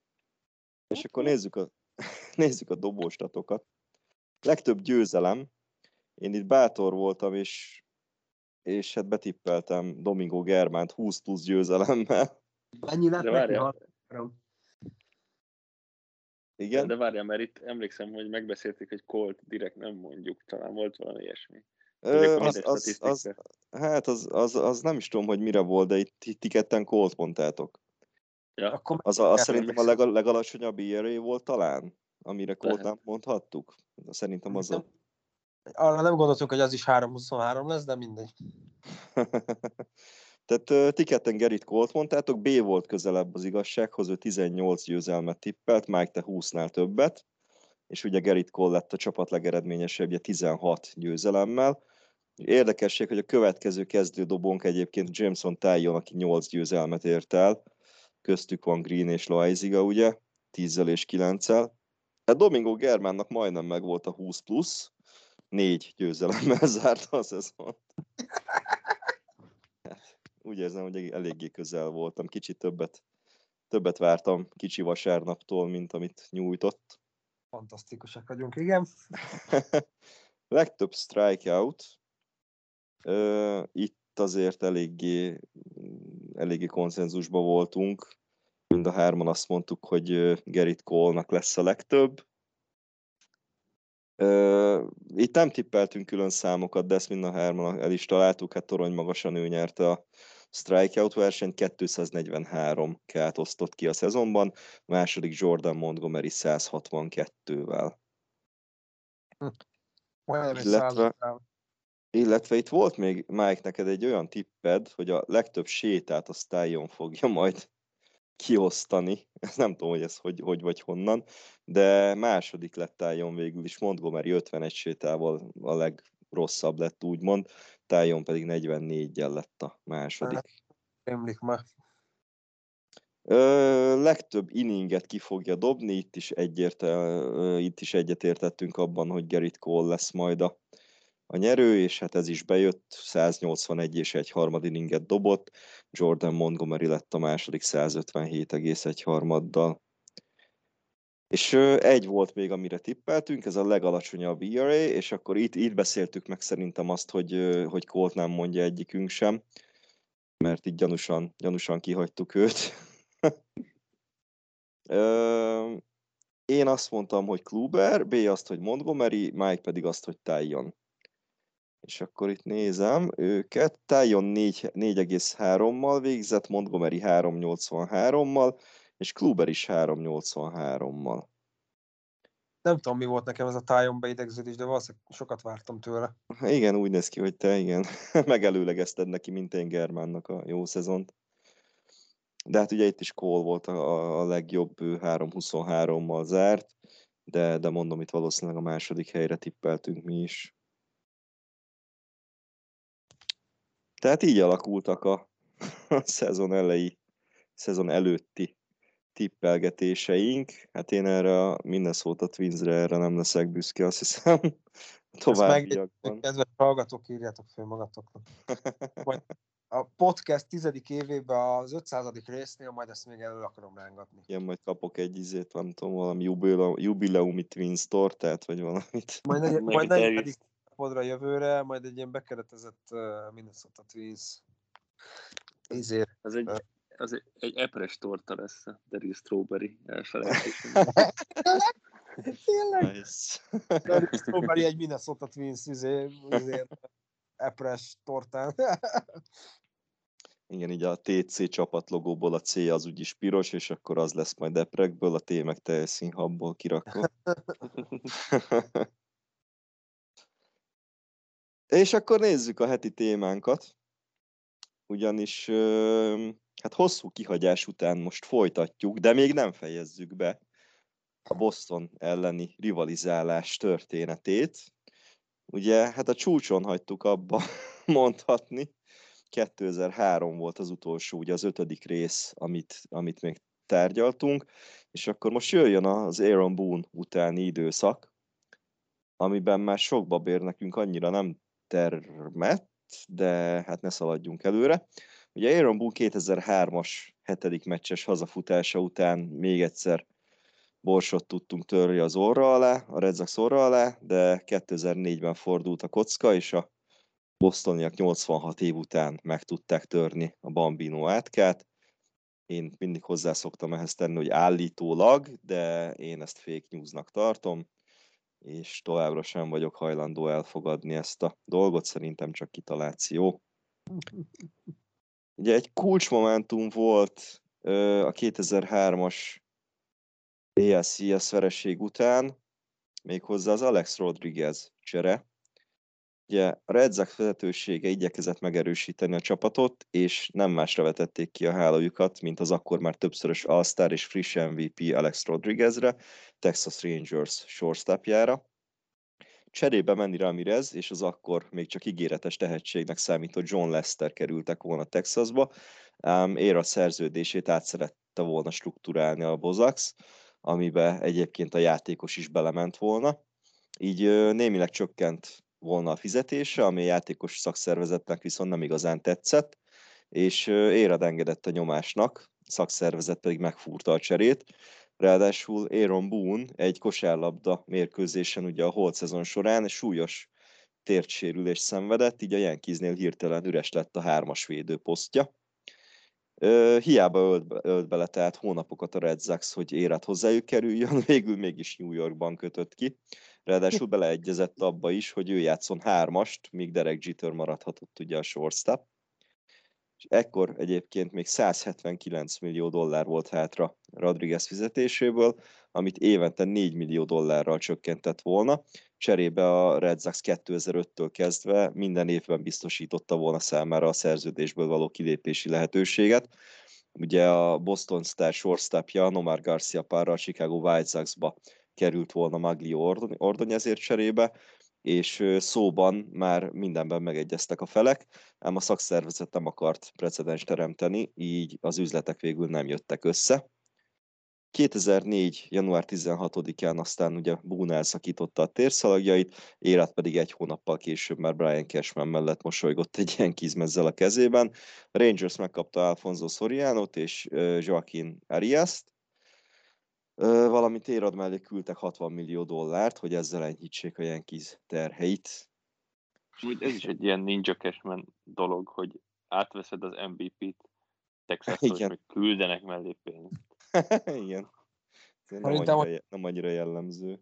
És akkor nézzük a, *laughs* nézzük a dobóstatokat. Legtöbb győzelem. Én itt bátor voltam, és, és hát betippeltem Domingo Germánt 20 plusz győzelemmel. Mennyi lett neki? Igen? De várjál, mert itt emlékszem, hogy megbeszéltük, hogy Colt direkt nem mondjuk, talán volt valami ilyesmi. Ö, az, az, az, hát az, az, az, nem is tudom, hogy mire volt, de itt, itt ketten Colt mondtátok. Ja. Akkor az, az szerintem a legal, legalacsonyabb ERA volt talán, amire Colt nem mondhattuk. Szerintem az a... Arra nem gondoltunk, hogy az is 3-23 lesz, de mindegy. *laughs* Tehát ti ketten Gerit Colt mondtátok, B volt közelebb az igazsághoz, ő 18 győzelmet tippelt, Mike te 20-nál többet, és ugye Gerit Cole lett a csapat legeredményesebbje 16 győzelemmel. Érdekesség, hogy a következő kezdődobónk egyébként Jameson Tyon, aki 8 győzelmet ért el, köztük van Green és Loaiziga, ugye, 10 és 9-el. Hát Domingo Germánnak majdnem meg volt a 20 plusz, négy győzelemmel *laughs* zárta a szezont. Hát, úgy érzem, hogy eléggé közel voltam, kicsit többet, többet vártam kicsi vasárnaptól, mint amit nyújtott. Fantasztikusak vagyunk, igen. *laughs* Legtöbb strikeout. Itt azért eléggé, eléggé konszenzusban voltunk. Mind a hárman azt mondtuk, hogy Gerrit Cole-nak lesz a legtöbb. Itt nem tippeltünk külön számokat, de ezt mind a hárman el is találtuk. Hát torony magasan ő nyerte a strikeout versenyt, 243 kelt osztott ki a szezonban, a második Jordan Montgomery 162-vel. Hm. illetve, illetve itt volt még, Mike, neked egy olyan tipped, hogy a legtöbb sétát a Styon fogja majd kiosztani. *laughs* Nem tudom, hogy ez hogy, hogy vagy honnan, de második lett Tájon végül is. Montgomery 51 sétával a legrosszabb lett, úgymond. Tájon pedig 44-jel lett a második. Emlik már. Ö, legtöbb inninget ki fogja dobni, itt is, egyértel, itt is egyetértettünk abban, hogy Gerrit Cole lesz majd a a nyerő, és hát ez is bejött, 181 és egy harmad inninget dobott, Jordan Montgomery lett a második 157,1 harmaddal. És egy volt még, amire tippeltünk, ez a legalacsonyabb ERA, és akkor itt, itt beszéltük meg szerintem azt, hogy, hogy Colt nem mondja egyikünk sem, mert így gyanúsan, gyanúsan kihagytuk őt. *laughs* Én azt mondtam, hogy Kluber, B azt, hogy Montgomery, Mike pedig azt, hogy Tyon és akkor itt nézem őket, Tyon 4,3-mal végzett, Montgomery 3,83-mal, és Kluber is 3,83-mal. Nem tudom, mi volt nekem ez a Tyon beidegződés, de valószínűleg sokat vártam tőle. Igen, úgy néz ki, hogy te igen, *laughs* megelőlegezted neki, mint én Germánnak a jó szezont. De hát ugye itt is Cole volt a, a legjobb, 3-23-mal zárt, de, de mondom, itt valószínűleg a második helyre tippeltünk mi is. Tehát így alakultak a, a szezon elejé, szezon előtti tippelgetéseink. Hát én erre a Minnesota Twinsre erre nem leszek büszke, azt hiszem. Továbbiakban. Kedves hallgatók, írjátok fel magatoknak. Majd a podcast tizedik évében az 500. résznél majd ezt még elő akarom rángatni. Igen, majd kapok egy izét, nem tudom, valami jubileumi, jubileumi Twins tortát, vagy valamit. Majd, negy, majd podra jövőre, majd egy ilyen bekeretezett Minnesota Twins Ezért. Az egy, az egy, egy epres torta lesz a Daryl Strawberry elfelejtés. *laughs* Tényleg? Nice. Daryl Strawberry egy Minnesota Twins izé, izé, epres tortán. Igen, így a TC csapat logóból a C az úgyis piros, és akkor az lesz majd eprekből, a T meg teljes színhabból kirakva. *laughs* És akkor nézzük a heti témánkat, ugyanis hát hosszú kihagyás után most folytatjuk, de még nem fejezzük be a Boston elleni rivalizálás történetét. Ugye, hát a csúcson hagytuk abba *laughs* mondhatni. 2003 volt az utolsó, ugye az ötödik rész, amit, amit még tárgyaltunk, és akkor most jöjjön az Aaron Boone utáni időszak, amiben már sok babér nekünk annyira nem termett, de hát ne szaladjunk előre. Ugye Aaron Boone 2003-as hetedik meccses hazafutása után még egyszer borsot tudtunk törni az orra alá, a Red Sox orra alá, de 2004-ben fordult a kocka, és a bostoniak 86 év után meg tudták törni a Bambino átkát. Én mindig hozzászoktam ehhez tenni, hogy állítólag, de én ezt fake newsnak tartom és továbbra sem vagyok hajlandó elfogadni ezt a dolgot, szerintem csak kitaláció. Ugye egy kulcsmomentum volt a 2003-as ALCS vereség után, méghozzá az Alex Rodriguez csere. Ugye a Red Sox vezetősége igyekezett megerősíteni a csapatot, és nem másra vetették ki a hálójukat, mint az akkor már többszörös All-Star és friss MVP Alex Rodriguezre, Texas Rangers shortstopjára. Cserébe Manny Ramirez és az akkor még csak ígéretes tehetségnek számító John Lester kerültek volna Texasba, ám ér a szerződését át szerette volna struktúrálni a Bozax, amibe egyébként a játékos is belement volna. Így némileg csökkent volna a fizetése, ami a játékos szakszervezetnek viszont nem igazán tetszett, és Érad engedett a nyomásnak, szakszervezet pedig megfúrta a cserét. Ráadásul Aaron Boone egy kosárlabda mérkőzésen ugye a holt szezon során súlyos tértsérülés szenvedett, így a Yankeesnél hirtelen üres lett a hármas védő posztja. hiába ölt, ölt bele tehát hónapokat a Red Sox, hogy éret hozzájuk kerüljön, *laughs* végül mégis New Yorkban kötött ki. Ráadásul beleegyezett abba is, hogy ő játszon hármast, míg Derek Jeter maradhatott ugye a shortstop. És ekkor egyébként még 179 millió dollár volt hátra Rodriguez fizetéséből, amit évente 4 millió dollárral csökkentett volna. Cserébe a Red Sox 2005-től kezdve minden évben biztosította volna számára a szerződésből való kilépési lehetőséget. Ugye a Boston Star shortstopja Nomar Garcia párra a Chicago White Sox-ba került volna Maglio Ordony ezért cserébe, és szóban már mindenben megegyeztek a felek, ám a szakszervezet nem akart precedens teremteni, így az üzletek végül nem jöttek össze. 2004. január 16-án aztán ugye Boone elszakította a térszalagjait, Érat pedig egy hónappal később már Brian Cashman mellett mosolygott egy ilyen kizmezzel a kezében. Rangers megkapta Alfonso Sorianot és Joaquin Arias-t, valamint érad mellé küldtek 60 millió dollárt, hogy ezzel enyhítsék a Yankees terheit. Úgy ez is egy ilyen ninja cashman dolog, hogy átveszed az MVP-t és még küldenek mellé pénzt. *laughs* Igen. Nem annyira, hogy... nem annyira jellemző.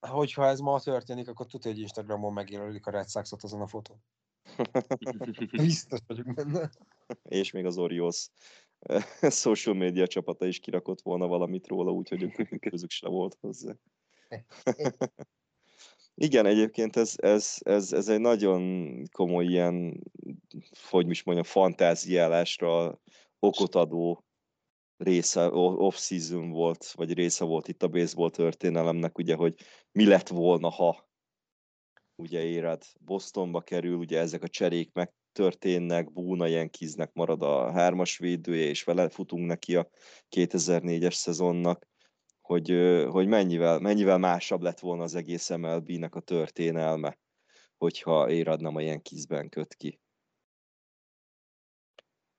Hogyha ez ma történik, akkor tudja, hogy Instagramon megjelölik a Red Sox-ot azon a fotón. *laughs* Biztos vagyok benne. És még az Orioles *laughs* social media csapata is kirakott volna valamit róla, úgyhogy ők *laughs* közük se volt hozzá. *laughs* Igen, egyébként ez, ez, ez, ez egy nagyon komoly ilyen, hogy is mondjam, fantáziálásra okot adó része, off-season volt, vagy része volt itt a baseball történelemnek, ugye, hogy mi lett volna, ha ugye éred Bostonba kerül, ugye ezek a cserék meg történnek, Búna Yankeesnek marad a hármas védője, és vele futunk neki a 2004-es szezonnak, hogy, hogy mennyivel, mennyivel másabb lett volna az egész MLB-nek a történelme, hogyha Érad nem a Yankeesben köt ki.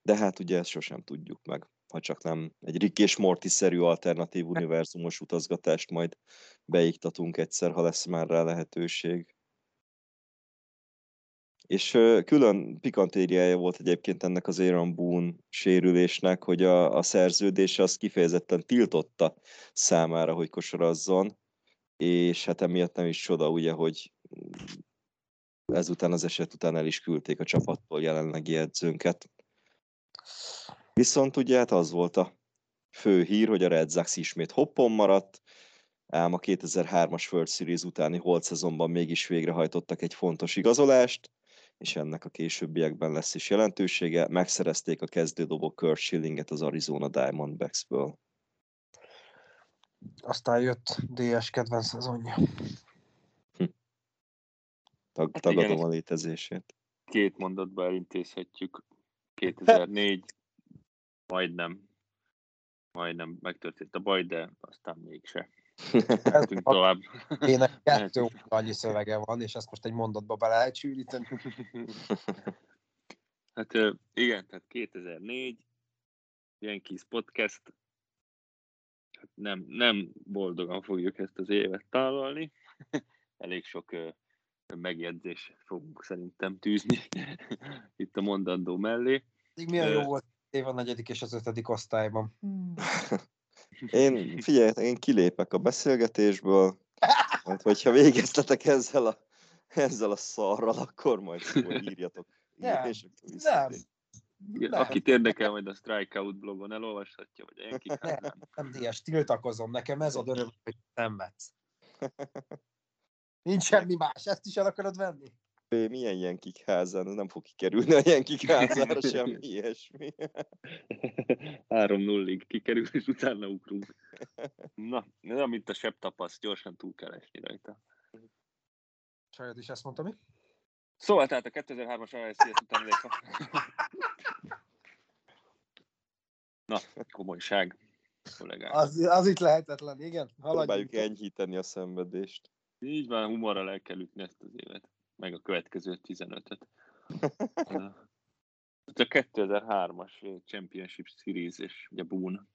De hát ugye ezt sosem tudjuk meg, ha csak nem egy Rick és Morty-szerű alternatív univerzumos utazgatást majd beiktatunk egyszer, ha lesz már rá lehetőség. És külön pikantériája volt egyébként ennek az Aaron Boone sérülésnek, hogy a, a szerződése az kifejezetten tiltotta számára, hogy kosarazzon, és hát emiatt nem is csoda, ugye, hogy ezután az eset után el is küldték a csapattól jelenlegi edzőnket. Viszont ugye hát az volt a fő hír, hogy a Red Sox ismét hoppon maradt, ám a 2003-as World Series utáni holt szezonban mégis végrehajtottak egy fontos igazolást, és ennek a későbbiekben lesz is jelentősége. Megszerezték a kezdődobó Kurt Schillinget az Arizona Diamondbacks-ből. Aztán jött DS kedvenc szezonja. Hm. Tag, hát tagadom igen, a létezését. Két mondatba elintézhetjük. 2004 majdnem majdnem megtörtént a baj, de aztán mégse. Mehetünk tovább. Ének *laughs* kettő annyi szövege van, és ezt most egy mondatba bele lehet sűríteni. *laughs* Hát igen, tehát 2004, Yankees Podcast, hát nem, nem boldogan fogjuk ezt az évet tálalni. *laughs* Elég sok megjegyzés fogunk szerintem tűzni itt a mondandó mellé. Milyen jó volt év a negyedik és az ötödik osztályban. Hmm. Én, *laughs* figyelj, én kilépek a beszélgetésből, mert hogyha végeztetek ezzel a, ezzel a szarral, akkor majd írjatok. Nem, nem. Nem. Akit érdekel, majd a Strikeout blogon elolvashatja, vagy én Nem, nem, nem Díjas, tiltakozom. Nekem ez a öröm, hogy nem vetsz. *laughs* Nincs semmi más. Ezt is el akarod venni? Milyen Jenkik házán, nem fog kikerülni a Jenkik házára semmi *laughs* ilyesmi. 3-0-ig kikerül, és utána ugrunk. *laughs* Na, ez amit a sebb tapaszt, gyorsan túl kell esni rajta. Saját is ezt mondta mi? Szóval tehát a 2003-as ASCS után elég *laughs* Na, komolyság. Az, az itt lehetetlen, igen. Haladjunk. Próbáljuk enyhíteni a szenvedést. Így van, humorral el kell ütni ezt az évet, meg a következő 15-öt. *laughs* a 2003-as Championship Series és ugye Boone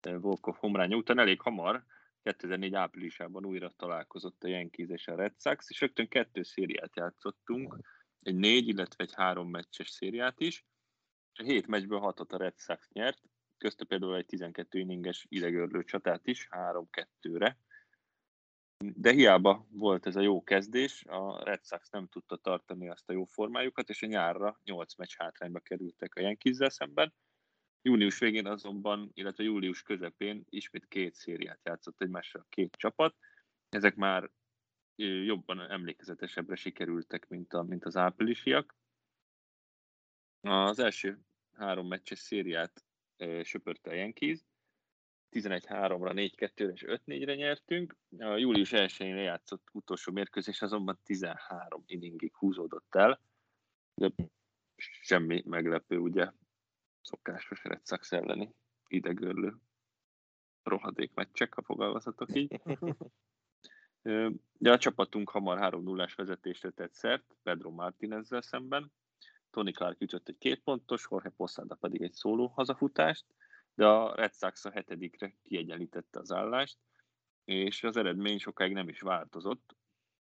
Volkov homránya után elég hamar, 2004 áprilisában újra találkozott a Yankees és a Red Sox, és rögtön kettő szériát játszottunk, egy négy, illetve egy három meccses szériát is. A hét meccsből hatot a Red Sox nyert, közte például egy 12 inninges idegörlő csatát is, 3-2-re. De hiába volt ez a jó kezdés, a Red Sox nem tudta tartani azt a jó formájukat, és a nyárra 8 meccs hátrányba kerültek a yankees szemben. Június végén azonban, illetve július közepén ismét két szériát játszott egymással két csapat. Ezek már jobban emlékezetesebbre sikerültek, mint, a, mint az áprilisiak. Az első három meccses szériát söpörte a Yankees, 11-3-ra, 4-2-re és 5-4-re nyertünk. A július 1-én lejátszott utolsó mérkőzés azonban 13 inningig húzódott el. De semmi meglepő, ugye, szokásos Red Sox elleni idegörlő rohadék meccsek, ha fogalmazhatok így. De a csapatunk hamar 3 0 vezetésre tett szert Pedro Martinezzel szemben. Tony Clark ütött egy két pontos, Jorge Posada pedig egy szóló hazafutást, de a Red Sox a hetedikre kiegyenlítette az állást, és az eredmény sokáig nem is változott.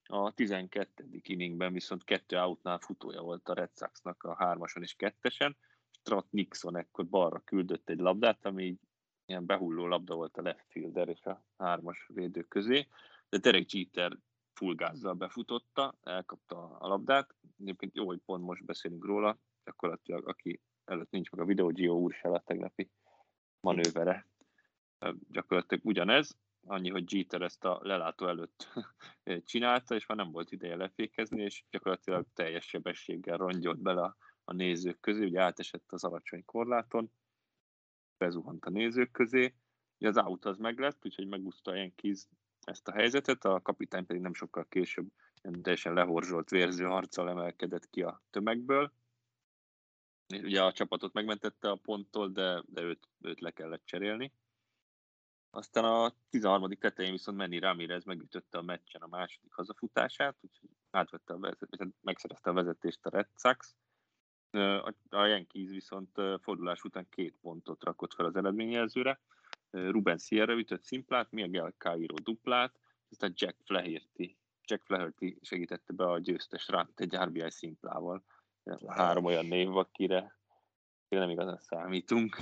A 12. inningben viszont kettő outnál futója volt a Red Sox-nak a hármason és kettesen, Strat Nixon ekkor balra küldött egy labdát, ami így ilyen behulló labda volt a left fielder és a hármas védő közé, de Derek Jeter full gázzal befutotta, elkapta a labdát. Egyébként jó, hogy pont most beszélünk róla, gyakorlatilag aki előtt nincs meg a videó, Gio úr se a tegnapi manővere. Gyakorlatilag ugyanez, annyi, hogy Jeter ezt a lelátó előtt *laughs* csinálta, és már nem volt ideje lefékezni, és gyakorlatilag teljes sebességgel rongyolt bele a, a nézők közé, ugye átesett az alacsony korláton, bezuhant a nézők közé, ugye az aut az meglett, úgyhogy megúszta a Yankees ezt a helyzetet, a kapitány pedig nem sokkal később teljesen lehorzsolt vérző harccal emelkedett ki a tömegből. Ugye a csapatot megmentette a ponttól, de, de őt, őt le kellett cserélni. Aztán a 13. tetején viszont Manny Ramirez megütötte a meccsen a második hazafutását, úgyhogy átvette a vezet, megszerezte a vezetést a Red Sox. A Yankees viszont fordulás után két pontot rakott fel az eredményjelzőre, Ruben Sierra ütött szimplát, Miguel Cairo duplát, aztán Jack Flaherty, Jack Flaherty segítette be a győztes ránt egy RBI szimplával. Három olyan név, akire nem igazán számítunk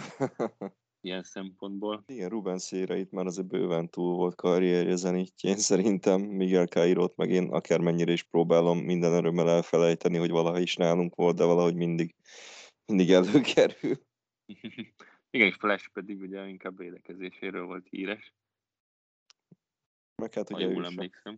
*laughs* ilyen szempontból. Igen, Ruben Sierra itt már azért bőven túl volt karrierje zenítjén szerintem, Miguel Cairo-t meg én akármennyire is próbálom minden örömmel elfelejteni, hogy valaha is nálunk volt, de valahogy mindig, mindig előkerül. *laughs* Igen, és Flash pedig ugye inkább védekezéséről volt híres. Meg hát ugye jól emlékszem.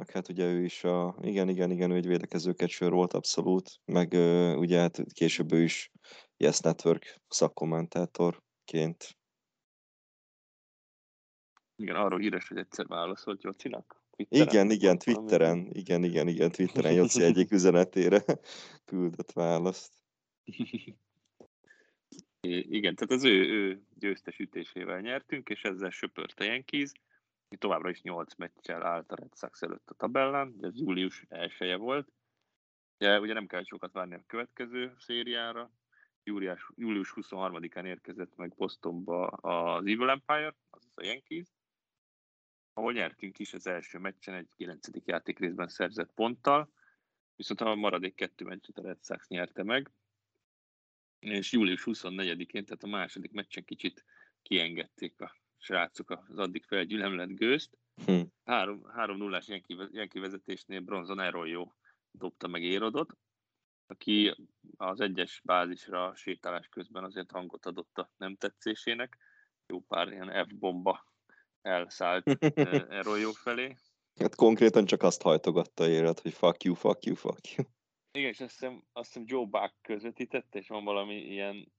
Meg hát ugye ő is a, igen, igen, igen, ő egy védekezőket sör volt abszolút, meg ugye hát később ő is Yes Network szakkommentátorként. Igen, arról híres, hogy egyszer válaszolt Jocinak. Twitteren, igen, igen, Twitteren, igen, igen, igen, Twitteren Joci egyik *laughs* üzenetére *laughs* küldött választ. Igen, tehát az ő, ő győztes ütésével nyertünk, és ezzel söpört a Yankees. Továbbra is 8 meccsel állt a Red Sox előtt a tabellán, ez július elsője volt. De ugye nem kell sokat várni a következő szériára. Július, július 23-án érkezett meg Bostonba az Evil Empire, azaz a Yankees, ahol nyertünk is az első meccsen egy 9. játékrészben szerzett ponttal, viszont a maradék kettő meccset a Red Sox nyerte meg, és július 24-én, tehát a második meccsen kicsit kiengedték a srácok az addig felgyülemlett gőzt. Hm. 3-0-ás Jenki vezetésnél Bronzon Arroyo dobta meg Érodot, aki az egyes bázisra sétálás közben azért hangot adott a nem tetszésének. Jó pár ilyen F-bomba elszállt *laughs* Arroyo felé. Hát konkrétan csak azt hajtogatta élet, hogy fuck you, fuck you, fuck you. Igen, és azt hiszem, azt hiszem Joe Buck közvetítette, és van valami ilyen,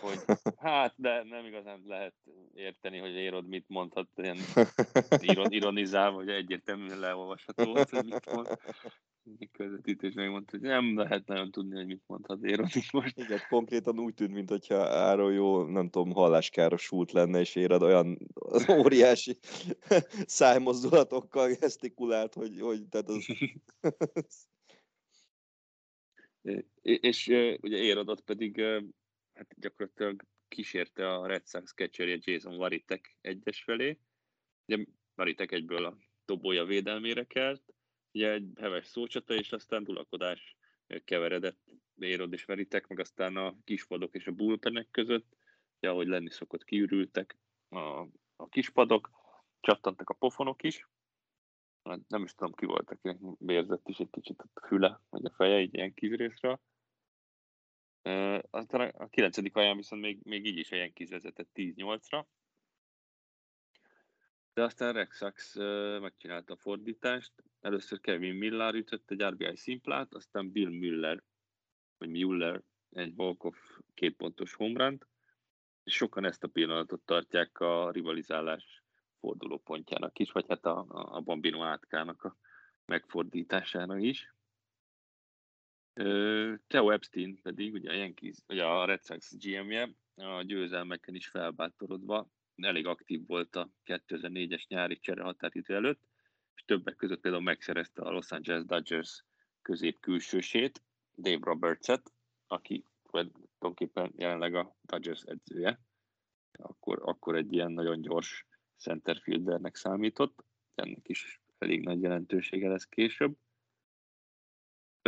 hogy *laughs* hát, de nem igazán lehet érteni, hogy Érod mit mondhat, ilyen *laughs* ironizál, vagy egyértelműen leolvasható hogy mit mond közvetítés megmondta, hogy nem lehet nagyon tudni, hogy mit mondhat Éron itt most. Igen, konkrétan úgy tűnt, mintha Áron jó, nem tudom, halláskárosult lenne, és Éred olyan óriási *laughs* szájmozdulatokkal gesztikulált, hogy, hogy tehát az... és ugye Érodot pedig hát gyakorlatilag kísérte a Red Sox catcherje Jason Varitek egyes felé. Ugye Varitek egyből a dobója védelmére kelt, ugye egy heves szócsata, és aztán dulakodás keveredett Érod és Veritek, meg aztán a kispadok és a bullpenek között, ugye, ahogy lenni szokott, kiürültek a, a kispadok, csattantak a pofonok is, hát nem is tudom ki volt, akinek vérzett is egy kicsit a füle, vagy a feje, így ilyen kizrészre. Aztán a 9. alján viszont még, még így is a Yankees vezetett 10-8-ra, de aztán Rex Sachs megcsinálta a fordítást. Először Kevin Miller ütött egy RBI szimplát, aztán Bill Müller, vagy Müller egy Volkov kétpontos homránt, és sokan ezt a pillanatot tartják a rivalizálás fordulópontjának is, vagy hát a, a Bambino átkának a megfordítására is. Theo Epstein pedig, ugye a Yankees, ugye a Red Sox GM-je, a győzelmeken is felbátorodva elég aktív volt a 2004-es nyári csere határidő előtt, és többek között például megszerezte a Los Angeles Dodgers közép-külsősét, Dave Robertset, aki tulajdonképpen jelenleg a Dodgers edzője. Akkor, akkor egy ilyen nagyon gyors centerfieldernek számított, ennek is elég nagy jelentősége lesz később.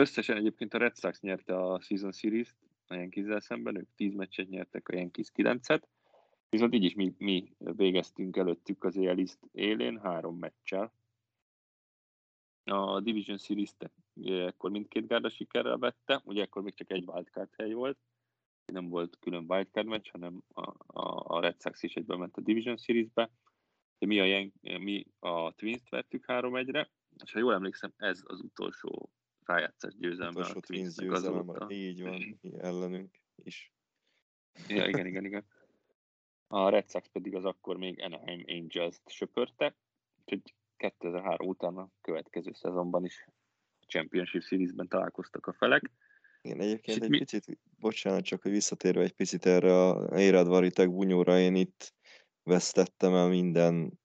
Összesen egyébként a Red Sox nyerte a Season Series-t a Yankees-zel szemben, ők 10 meccset nyertek, a Yankees 9-et, Viszont így is mi, mi végeztünk előttük az AL East élén három meccsel. A Division Series-t ekkor mindkét gárda sikerrel vette, ugye ekkor még csak egy wildcard hely volt, nem volt külön wildcard meccs, hanem a, a, a Red Sox is egyben ment a Division Series-be. De mi a, mi a Twins-t vettük 3-1-re, és ha jól emlékszem, ez az utolsó rájátszás győzelme a Twins győzelem, így van, *laughs* ellenünk is. Ja, igen, igen, igen. A Red Sox pedig az akkor még Anaheim Angels-t söpörte, úgyhogy 2003 után a következő szezonban is a Championship Series-ben találkoztak a felek. Igen, egyébként egy mi... picit, bocsánat, csak hogy visszatérve egy picit erre a Érad Varitek bunyóra, én itt vesztettem el minden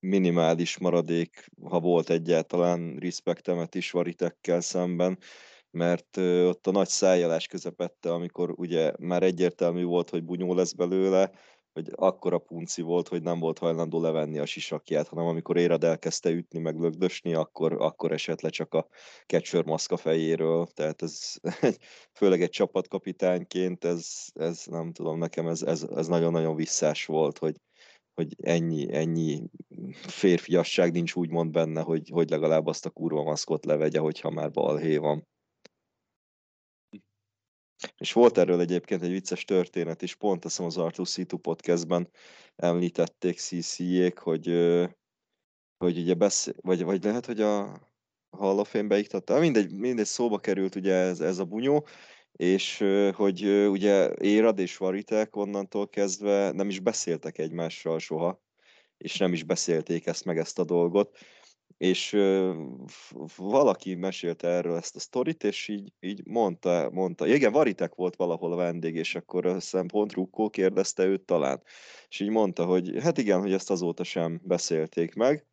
minimális maradék, ha volt egyáltalán respektemet is Varitekkel szemben, mert ott a nagy szájjelás közepette, amikor ugye már egyértelmű volt, hogy bunyó lesz belőle, hogy akkora punci volt, hogy nem volt hajlandó levenni a sisakját, hanem amikor Érad elkezdte ütni, meg lögdösni, akkor, akkor esett le csak a catcher maszka fejéről, tehát ez *laughs* főleg egy csapatkapitányként, ez, ez nem tudom, nekem ez, ez, ez nagyon-nagyon visszás volt, hogy, hogy ennyi, ennyi férfiasság nincs úgymond benne, hogy, hogy legalább azt a kurva maszkot levegye, hogyha már balhé van. És volt erről egyébként egy vicces történet is, pont azt az Arthur C2 podcastben említették CC-jék, hogy, hogy ugye beszél, vagy, vagy lehet, hogy a Hall of Fame beiktatta, mindegy, mindegy szóba került ugye ez, ez a bunyó, és hogy ugye Érad és Varitek onnantól kezdve nem is beszéltek egymással soha, és nem is beszélték ezt meg ezt a dolgot, és valaki mesélte erről ezt a sztorit, és így, így mondta, mondta, igen, Varitek volt valahol a vendég, és akkor a szempont Rukkó kérdezte őt talán, és így mondta, hogy hát igen, hogy ezt azóta sem beszélték meg,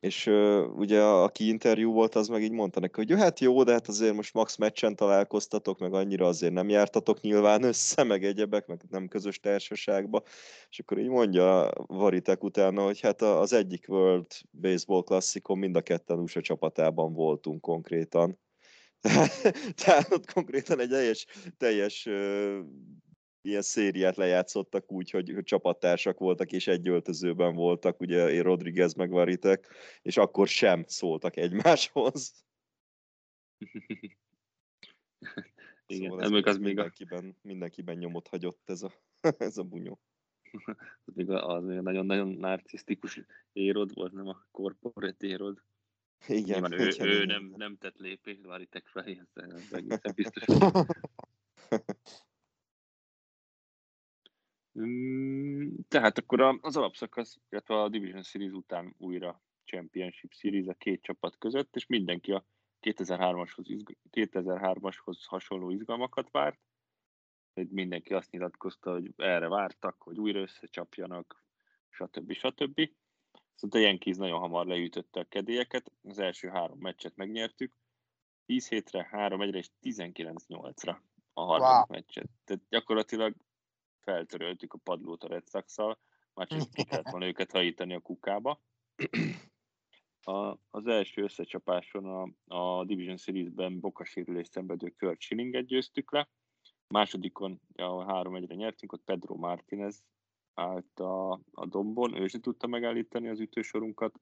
és uh, ugye aki interjú volt, az meg így mondta neki, hogy hát jó, de hát azért most max meccsen találkoztatok, meg annyira azért nem jártatok nyilván össze, meg egyebek, meg nem közös társaságba, és akkor így mondja Varitek utána, hogy hát az egyik World Baseball klasszikon mind a ketten USA csapatában voltunk konkrétan. *laughs* Tehát ott konkrétan egy teljes, teljes ilyen szériát lejátszottak úgy, hogy, hogy csapattársak voltak, és egy öltözőben voltak, ugye én Rodriguez meg Varitek, és akkor sem szóltak egymáshoz. *laughs* Igen, szóval ez, még az még mindenkiben, a... mindenkiben nyomot hagyott ez a, *laughs* ez a bunyó. *laughs* az még, az még nagyon-nagyon narcisztikus érod volt, nem a corporate érod. Igen, Nyilván ő, ő nem, nem tett lépést Varitek felé, ez egészen biztos. Mm, Tehát akkor az alapszakasz, illetve a Division Series után újra Championship Series a két csapat között, és mindenki a 2003-ashoz, izg- 2003-ashoz hasonló izgalmakat várt. Mindenki azt nyilatkozta, hogy erre vártak, hogy újra összecsapjanak, stb. stb. Szóval a Yankees nagyon hamar leütötte a kedélyeket, az első három meccset megnyertük, 10 hétre, 3 egyre és 19-8-ra a harmadik Wow. meccset. Tehát gyakorlatilag feltöröltük a padlót a Red Sox-szal, már csak ki kellett volna őket hajítani a kukába. A, az első összecsapáson a, a Division Series-ben bokasérülést szenvedő Kurt Schillinget győztük le. Másodikon, a három egyre nyertünk, ott Pedro Martinez állt a, a dombon, ő sem tudta megállítani az ütősorunkat.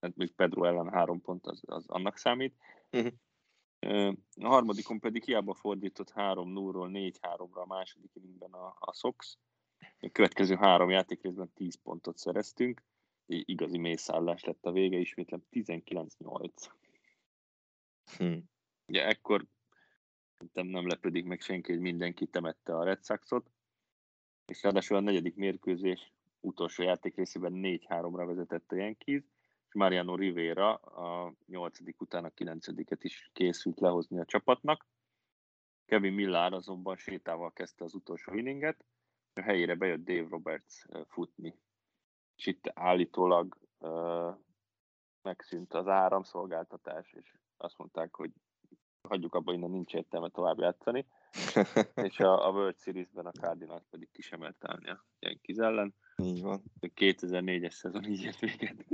Hát még Pedro ellen három pont az, az annak számít. Mhm. A harmadikon pedig hiába fordított 3 0 ról 4-3-ra a második inningben a, a Sox. A következő három játékrészben 10 pontot szereztünk. I- Igazi mészállás lett a vége, ismétlem 19-8. Hm. Ugye ekkor nem, nem lepődik meg senki, hogy mindenki temette a Red Soxot, és ráadásul a negyedik mérkőzés utolsó játékrészében 4-3-ra vezetett a Yankees, Mariano Rivera a nyolcadik után a kilencediket is készült lehozni a csapatnak. Kevin Millar azonban sétával kezdte az utolsó inninget, a helyére bejött Dave Roberts futni. És itt állítólag uh, megszűnt az áramszolgáltatás, és azt mondták, hogy hagyjuk abba, innen nincs értelme tovább játszani, *laughs* és a, a World Series-ben a Cardinals pedig ki sem mert állni a Yankees ellen. Így van. A 2004-es szezon így ért véget.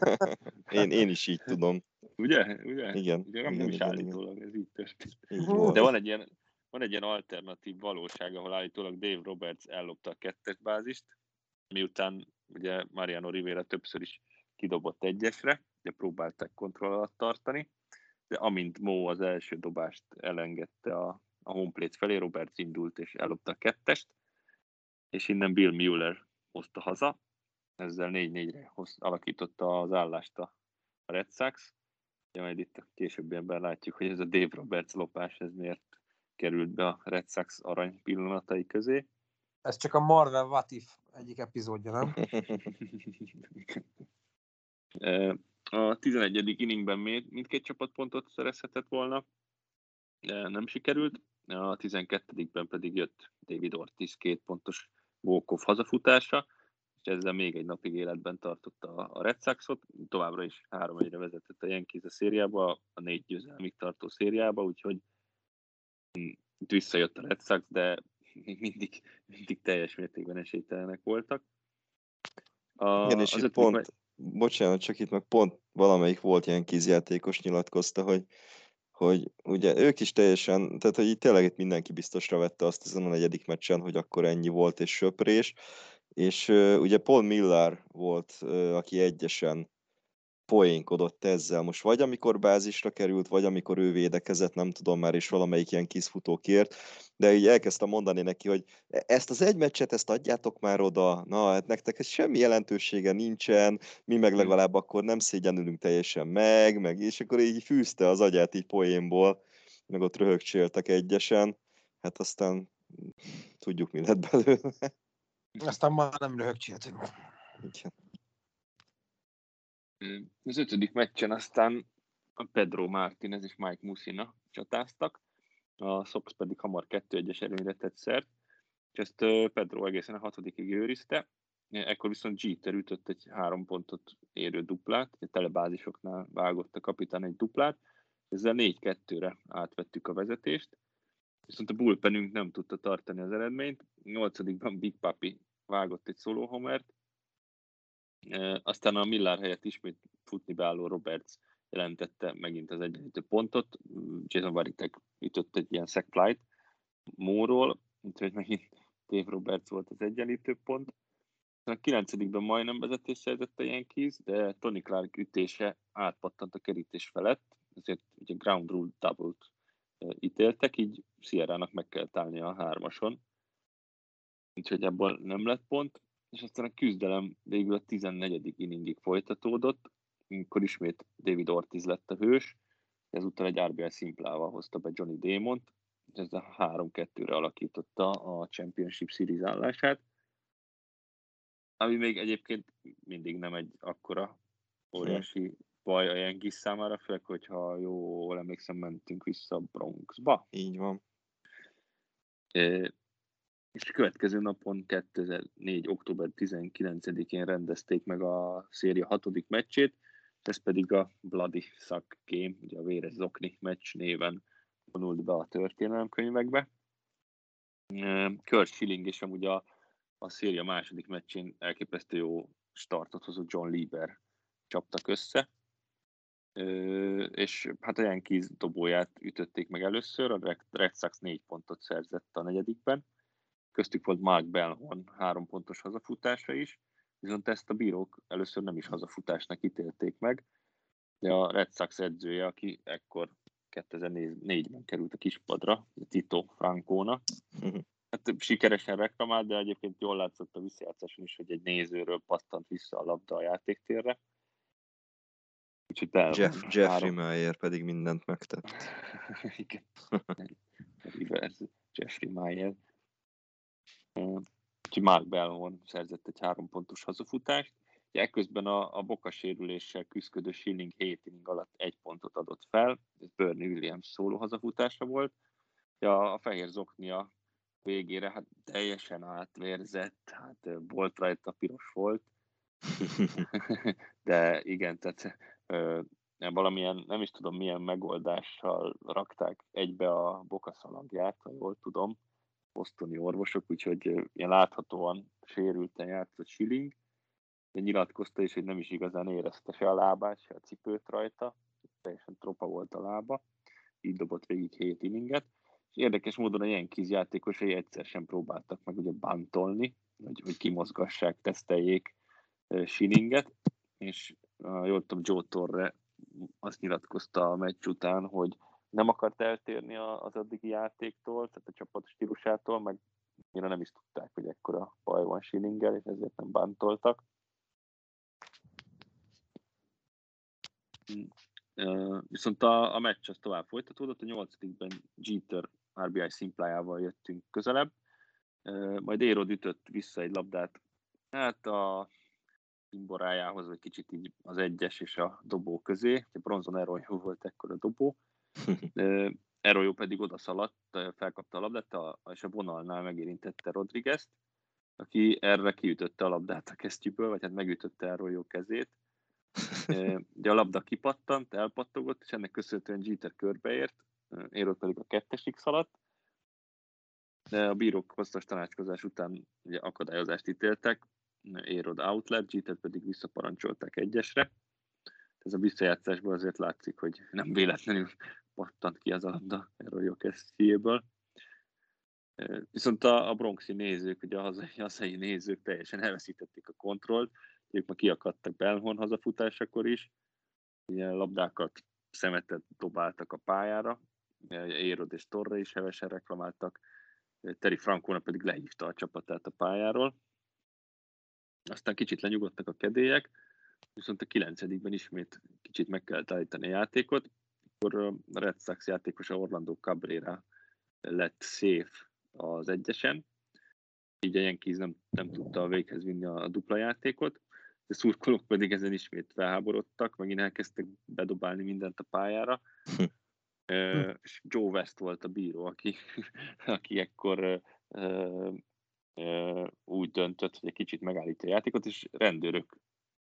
*laughs* Én, én is így tudom. Ugye? Ugye? Igen, Ugye nem, igen, nem is igen, állítólag, ez így történt. Így volt. De van egy ilyen, van egy ilyen alternatív valóság, ahol állítólag Dave Roberts ellopta a kettes bázist, miután ugye Mariano Rivera többször is kidobott egyesre, ugye próbálták kontroll alatt tartani, de amint Mo az első dobást elengedte a, a home plate felé, Roberts indult és ellopta a kettest, és innen Bill Mueller hozta haza, ezzel 4-4-re hoz, alakította az állást a Red Sox. Ja, majd itt a későbbiekben látjuk, hogy ez a Dave Roberts lopás, ez miért került be a Red Sox arany pillanatai közé. Ez csak a Marvel What If egyik epizódja, nem? *laughs* A 11. inningben még mindkét csapat pontot szerezhetett volna, de nem sikerült. A 12-ben pedig jött David Ortiz két pontos walk hazafutása, és ezzel még egy napig életben tartotta a Red Soxot. Továbbra is 3 1 vezetett a Yankees a szériába, a négy győzelmig tartó szériába, úgyhogy itt visszajött a Red Sox, de még mindig, mindig teljes mértékben esélytelenek voltak. A, Igen, és itt pont, me- bocsánat, csak itt meg pont valamelyik volt ilyen játékos nyilatkozta, hogy, hogy ugye ők is teljesen, tehát hogy itt tényleg itt mindenki biztosra vette azt ezen a negyedik meccsen, hogy akkor ennyi volt és söprés, és ugye Paul Miller volt, aki egyesen poénkodott ezzel. Most vagy amikor bázisra került, vagy amikor ő védekezett, nem tudom már, és valamelyik ilyen kiszfutó kért, de így elkezdtem mondani neki, hogy ezt az egy meccset, ezt adjátok már oda, na, hát nektek ez semmi jelentősége nincsen, mi meg legalább akkor nem szégyenülünk teljesen meg, meg, és akkor így fűzte az agyát így poénból, meg ott röhögcséltek egyesen, hát aztán tudjuk, mi lett belőle. Aztán már nem röhögcséltünk. Igen. Az ötödik meccsen aztán a Pedro Martinez és Mike Musina csatáztak, a Sox pedig hamar 2-1-es előnyre tett szert, és ezt Pedro egészen a hatodikig őrizte, ekkor viszont Jeter ütött egy három pontot érő duplát, egy telebázisoknál vágott a kapitán egy duplát, ezzel 4-2-re átvettük a vezetést, viszont a bullpenünk nem tudta tartani az eredményt, nyolcadikban Big Papi vágott egy szóló homert, E, aztán a Millár helyett ismét futni beálló Roberts jelentette megint az egyenlítő pontot. Jason Varitek ütött egy ilyen flight Móról, úgyhogy megint Dave Roberts volt az egyenlítő pont. A kilencedikben majdnem vezetés szerzett a Yankees, de Tony Clark ütése átpattant a kerítés felett, ezért ugye ground rule double-t ítéltek, így Sierra-nak meg kell állnia a hármason. Úgyhogy ebből nem lett pont és aztán a küzdelem végül a 14. inningig folytatódott. amikor ismét David Ortiz lett a hős, ezúttal egy RBI szimplával hozta be Johnny Damont, ez a 3-2-re alakította a Championship Series állását, ami még egyébként mindig nem egy akkora óriási baj a Yankees számára, főleg, hogyha jól emlékszem, mentünk vissza Bronxba. Így van. É, és a következő napon 2004. október 19-én rendezték meg a széria hatodik meccsét, ez pedig a Bloody Suck Game, ugye a Véres Zokni meccs néven vonult be a történelemkönyvekbe. Kurt Schilling és amúgy a, a széria második meccsén elképesztő jó startot hozott John Lieber csaptak össze, és hát a Yankees dobóját ütötték meg először, a Red Sox négy pontot szerzett a negyedikben, köztük volt Mark Bellhorn három pontos hazafutása is, viszont ezt a bírók először nem is hazafutásnak ítélték meg, de a Red Sox edzője, aki ekkor 2004-ben került a kispadra, Tito Francona, hát sikeresen reklamált, de egyébként jól látszott a visszajátszáson is, hogy egy nézőről pattant vissza a labda a játéktérre. Úgyhogy Jeff, Jeffrey Meyer pedig mindent megtett. *laughs* Igen. Jeffrey Meyer. Úgyhogy Mark Bellhorn szerzett egy három pontos hazafutást. Ekközben a, a boka sérüléssel küzdködő Schilling 7 inning alatt egy pontot adott fel, ez Bernie Williams szóló hazafutása volt. Ja, a fehér zoknia végére hát teljesen átvérzett, hát volt rajta piros volt, *laughs* de igen, tehát ö, valamilyen, nem is tudom milyen megoldással rakták egybe a bokaszalagját, ha jól tudom, bosztoni orvosok, úgyhogy ilyen láthatóan sérülten játszott Schilling, de nyilatkozta is, hogy nem is igazán érezte se a lábát, se a cipőt rajta, teljesen tropa volt a lába, így dobott végig 7 inninget, és érdekes módon a Yankees játékosai egyszer sem próbáltak meg ugye bantolni, hogy, hogy kimozgassák, teszteljék Schillinget, és jól tudom, Joe Torre azt nyilatkozta a meccs után, hogy nem akart eltérni az addigi játéktól, tehát a csapat stílusától, meg mire nem is tudták, hogy ekkora baj van Schillinggel, és ezért nem bántoltak. Viszont a, a meccs az tovább folytatódott, a nyolcadikben Jeter RBI szimplájával jöttünk közelebb, majd Érod ütött vissza egy labdát, hát a imborájához, vagy kicsit így az egyes és a dobó közé, Bronzon Eroyó volt ekkor a dobó, *laughs* Eroyó pedig odaszaladt, felkapta a labdát, a, és a vonalnál megérintette Rodriguez-t, aki erre kiütötte a labdát a kesztyűből, vagy hát megütötte Eroyó kezét, Ugye a labda kipattant, elpattogott, és ennek köszönhetően Jeter körbeért, Érod pedig a kettesig szaladt, de a bírók hosszas tanácskozás után ugye akadályozást ítéltek, Érod outlet, Jeter pedig visszaparancsolták egyesre. Ez a visszajátszásból azért látszik, hogy nem véletlenül pattant ki az a labda jó kesztyűjéből. Viszont a, a bronxi nézők, ugye a hazai, hazai nézők teljesen elveszítették a kontrollt, ők ma kiakadtak Belhorn hazafutásakor is, ilyen labdákat, szemetet dobáltak a pályára, Érod és Torre is hevesen reklamáltak, Terry Francona pedig lehívta a csapatát a pályáról. Aztán kicsit lenyugodtak a kedélyek, viszont a kilencedikben ismét kicsit meg kellett állítani a játékot, akkor a Red Sox játékosa Orlando Cabrera lett safe az egyesen, így a Yankees nem, nem tudta a véghez vinni a dupla játékot, a szurkolók pedig ezen ismét felháborodtak, megint elkezdtek bedobálni mindent a pályára. Hm. és Joe West volt a bíró, aki, *laughs* aki ekkor uh, uh, úgy döntött, hogy egy kicsit megállítja a játékot, és rendőrök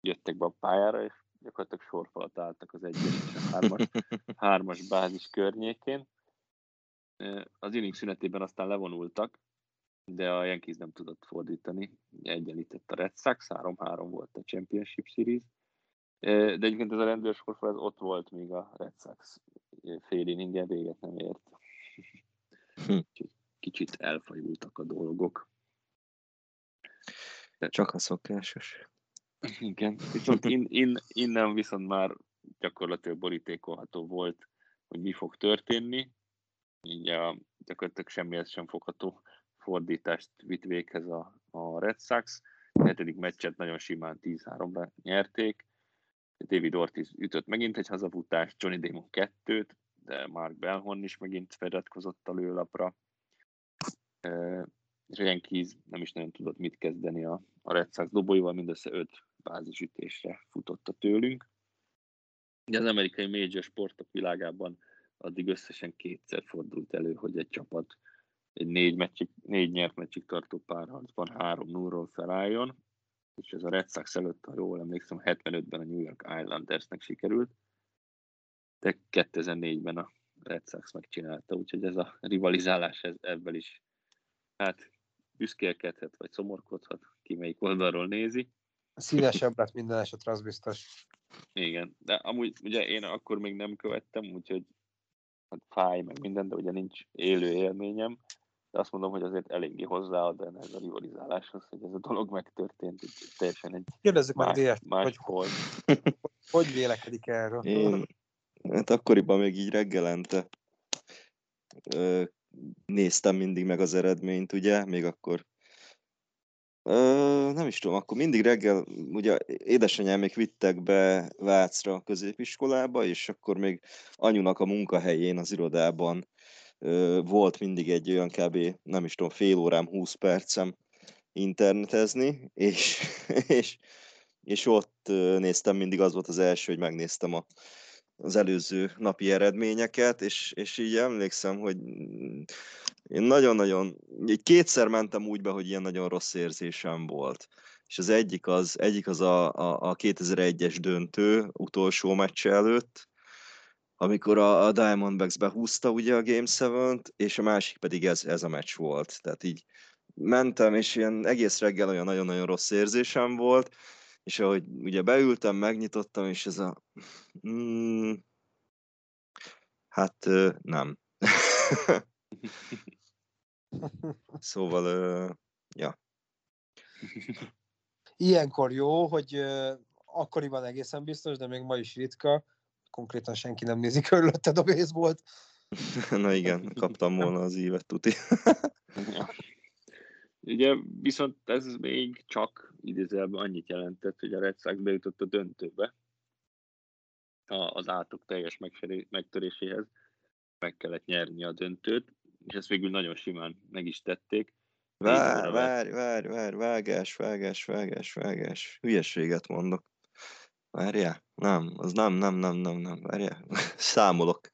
jöttek be a pályára, és gyakorlatilag sorfalat álltak az egyes és a hármas, *laughs* hármas bázis környékén. Az inning szünetében aztán levonultak, de a Yankees nem tudott fordítani, egyenlített a Red Sox, 3-3 volt a Championship Series, de egyébként ez a rendőrsorfal ez ott volt, míg a Red Sox fél inningen véget nem ért. Hm. Kicsit elfajultak a dolgok. Csak a szokásos. Igen, viszont in, in, innen viszont már gyakorlatilag borítékolható volt, hogy mi fog történni. Így a, gyakorlatilag semmihez sem fogható fordítást vitt véghez a, a Red Sox. A hetedik meccset nagyon simán 10-3-ra nyerték. David Ortiz ütött megint egy hazafutást, Johnny Damon kettőt, de Mark Belhorn is megint feliratkozott a lőlapra. És a Yankees nem is nagyon tudott mit kezdeni a, a Red Sox dobóival, mindössze öt bázisütésre futotta tőlünk. Ugye az amerikai major sportok világában addig összesen kétszer fordult elő, hogy egy csapat egy négy, meccsig, négy nyert meccsig tartó párharcban három 0 felálljon, és ez a Red Sox előtt, ha jól emlékszem, 75-ben a New York Islandersnek sikerült, de 2004-ben a Red Sox megcsinálta, úgyhogy ez a rivalizálás ez, ebből is hát büszkélkedhet, vagy szomorkodhat, ki melyik oldalról nézi. Szívesebb lett minden esetre, az biztos. Igen, de amúgy ugye én akkor még nem követtem, úgyhogy hát fáj meg minden, de ugye nincs élő élményem, de azt mondom, hogy azért eléggé hozzáad ez a rivalizáláshoz, hogy ez a dolog megtörtént, hogy teljesen egy Kérdezzük meg más, más hogy, hogy, *laughs* hogy vélekedik erről? Én, hát akkoriban még így reggelente ö, néztem mindig meg az eredményt, ugye, még akkor Ö, nem is tudom, akkor mindig reggel, ugye édesanyám még vittek be Vácra a középiskolába, és akkor még anyunak a munkahelyén, az irodában ö, volt mindig egy olyan kb. nem is tudom, fél órám, 20 percem internetezni, és, *laughs* és, és ott néztem mindig, az volt az első, hogy megnéztem a, az előző napi eredményeket, és, és így emlékszem, hogy én nagyon-nagyon, így kétszer mentem úgy be, hogy ilyen nagyon rossz érzésem volt. És az egyik az, egyik az a, a, a 2001-es döntő utolsó meccs előtt, amikor a, a Diamondbacks behúzta ugye a Game 7-t, és a másik pedig ez, ez a meccs volt. Tehát így mentem, és ilyen egész reggel olyan nagyon-nagyon rossz érzésem volt, és ahogy ugye beültem, megnyitottam, és ez a... Mm, hát nem. szóval, ja. Ilyenkor jó, hogy akkoriban egészen biztos, de még ma is ritka, konkrétan senki nem nézi körülötted a baseballt. Na igen, kaptam volna az évet, tuti. Ugye viszont ez még csak idézelben annyit jelentett, hogy a Red Sox bejutott a döntőbe az átok teljes megtöréséhez. Meg kellett nyerni a döntőt, és ezt végül nagyon simán meg is tették. Várj, várj, várj, várj, vágás, vágás, vágás, vágás. Hülyességet mondok. Várjál? Nem, az nem, nem, nem, nem, nem, várjál. *laughs* Számolok.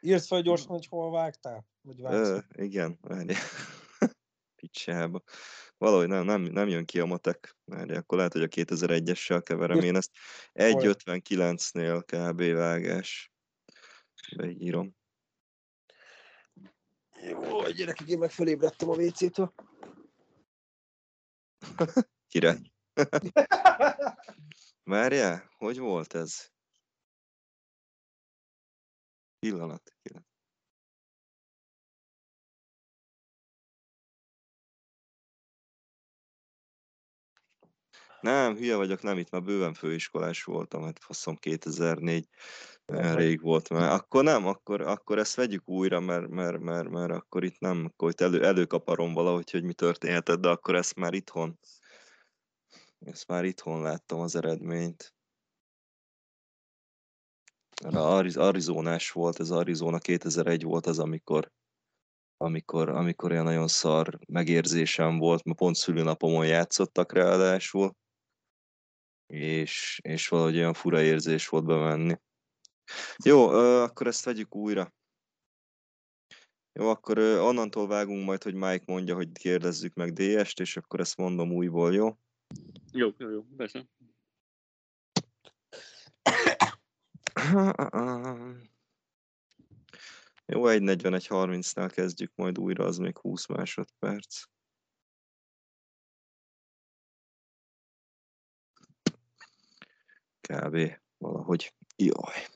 Írsz fel gyorsan, hogy hol vágtál? Vagy Ö, igen, várjál. *laughs* Picsába. Valahogy nem, nem, nem jön ki a matek. Várjál, akkor lehet, hogy a 2001-essel keverem én ezt. 1.59-nél kb. vágás. Beírom. Jó, gyerekek, én meg felébredtem a WC-től. *laughs* Király. *laughs* Várjál, hogy volt ez? Pillanat, pillanat. Nem, hülye vagyok, nem itt már bőven főiskolás voltam, hát faszom 2004 olyan rég volt, mert akkor nem, akkor, akkor ezt vegyük újra, mert, mert, mert, mert akkor itt nem, akkor itt elő, előkaparom valahogy, hogy mi történhetett, de akkor ezt már itthon, ezt már itthon láttam az eredményt. Arizonás volt, ez Arizona 2001 volt az, amikor, amikor, amikor olyan nagyon szar megérzésem volt, mert pont szülőnapomon játszottak ráadásul, és, és valahogy olyan fura érzés volt bemenni. Jó, akkor ezt vegyük újra. Jó, akkor onnantól vágunk majd, hogy Mike mondja, hogy kérdezzük meg DS-t, és akkor ezt mondom újból, jó? Jó, jó, jó, persze. Jó, 1.41.30-nál kezdjük majd újra, az még 20 másodperc. Kb. valahogy. Jaj.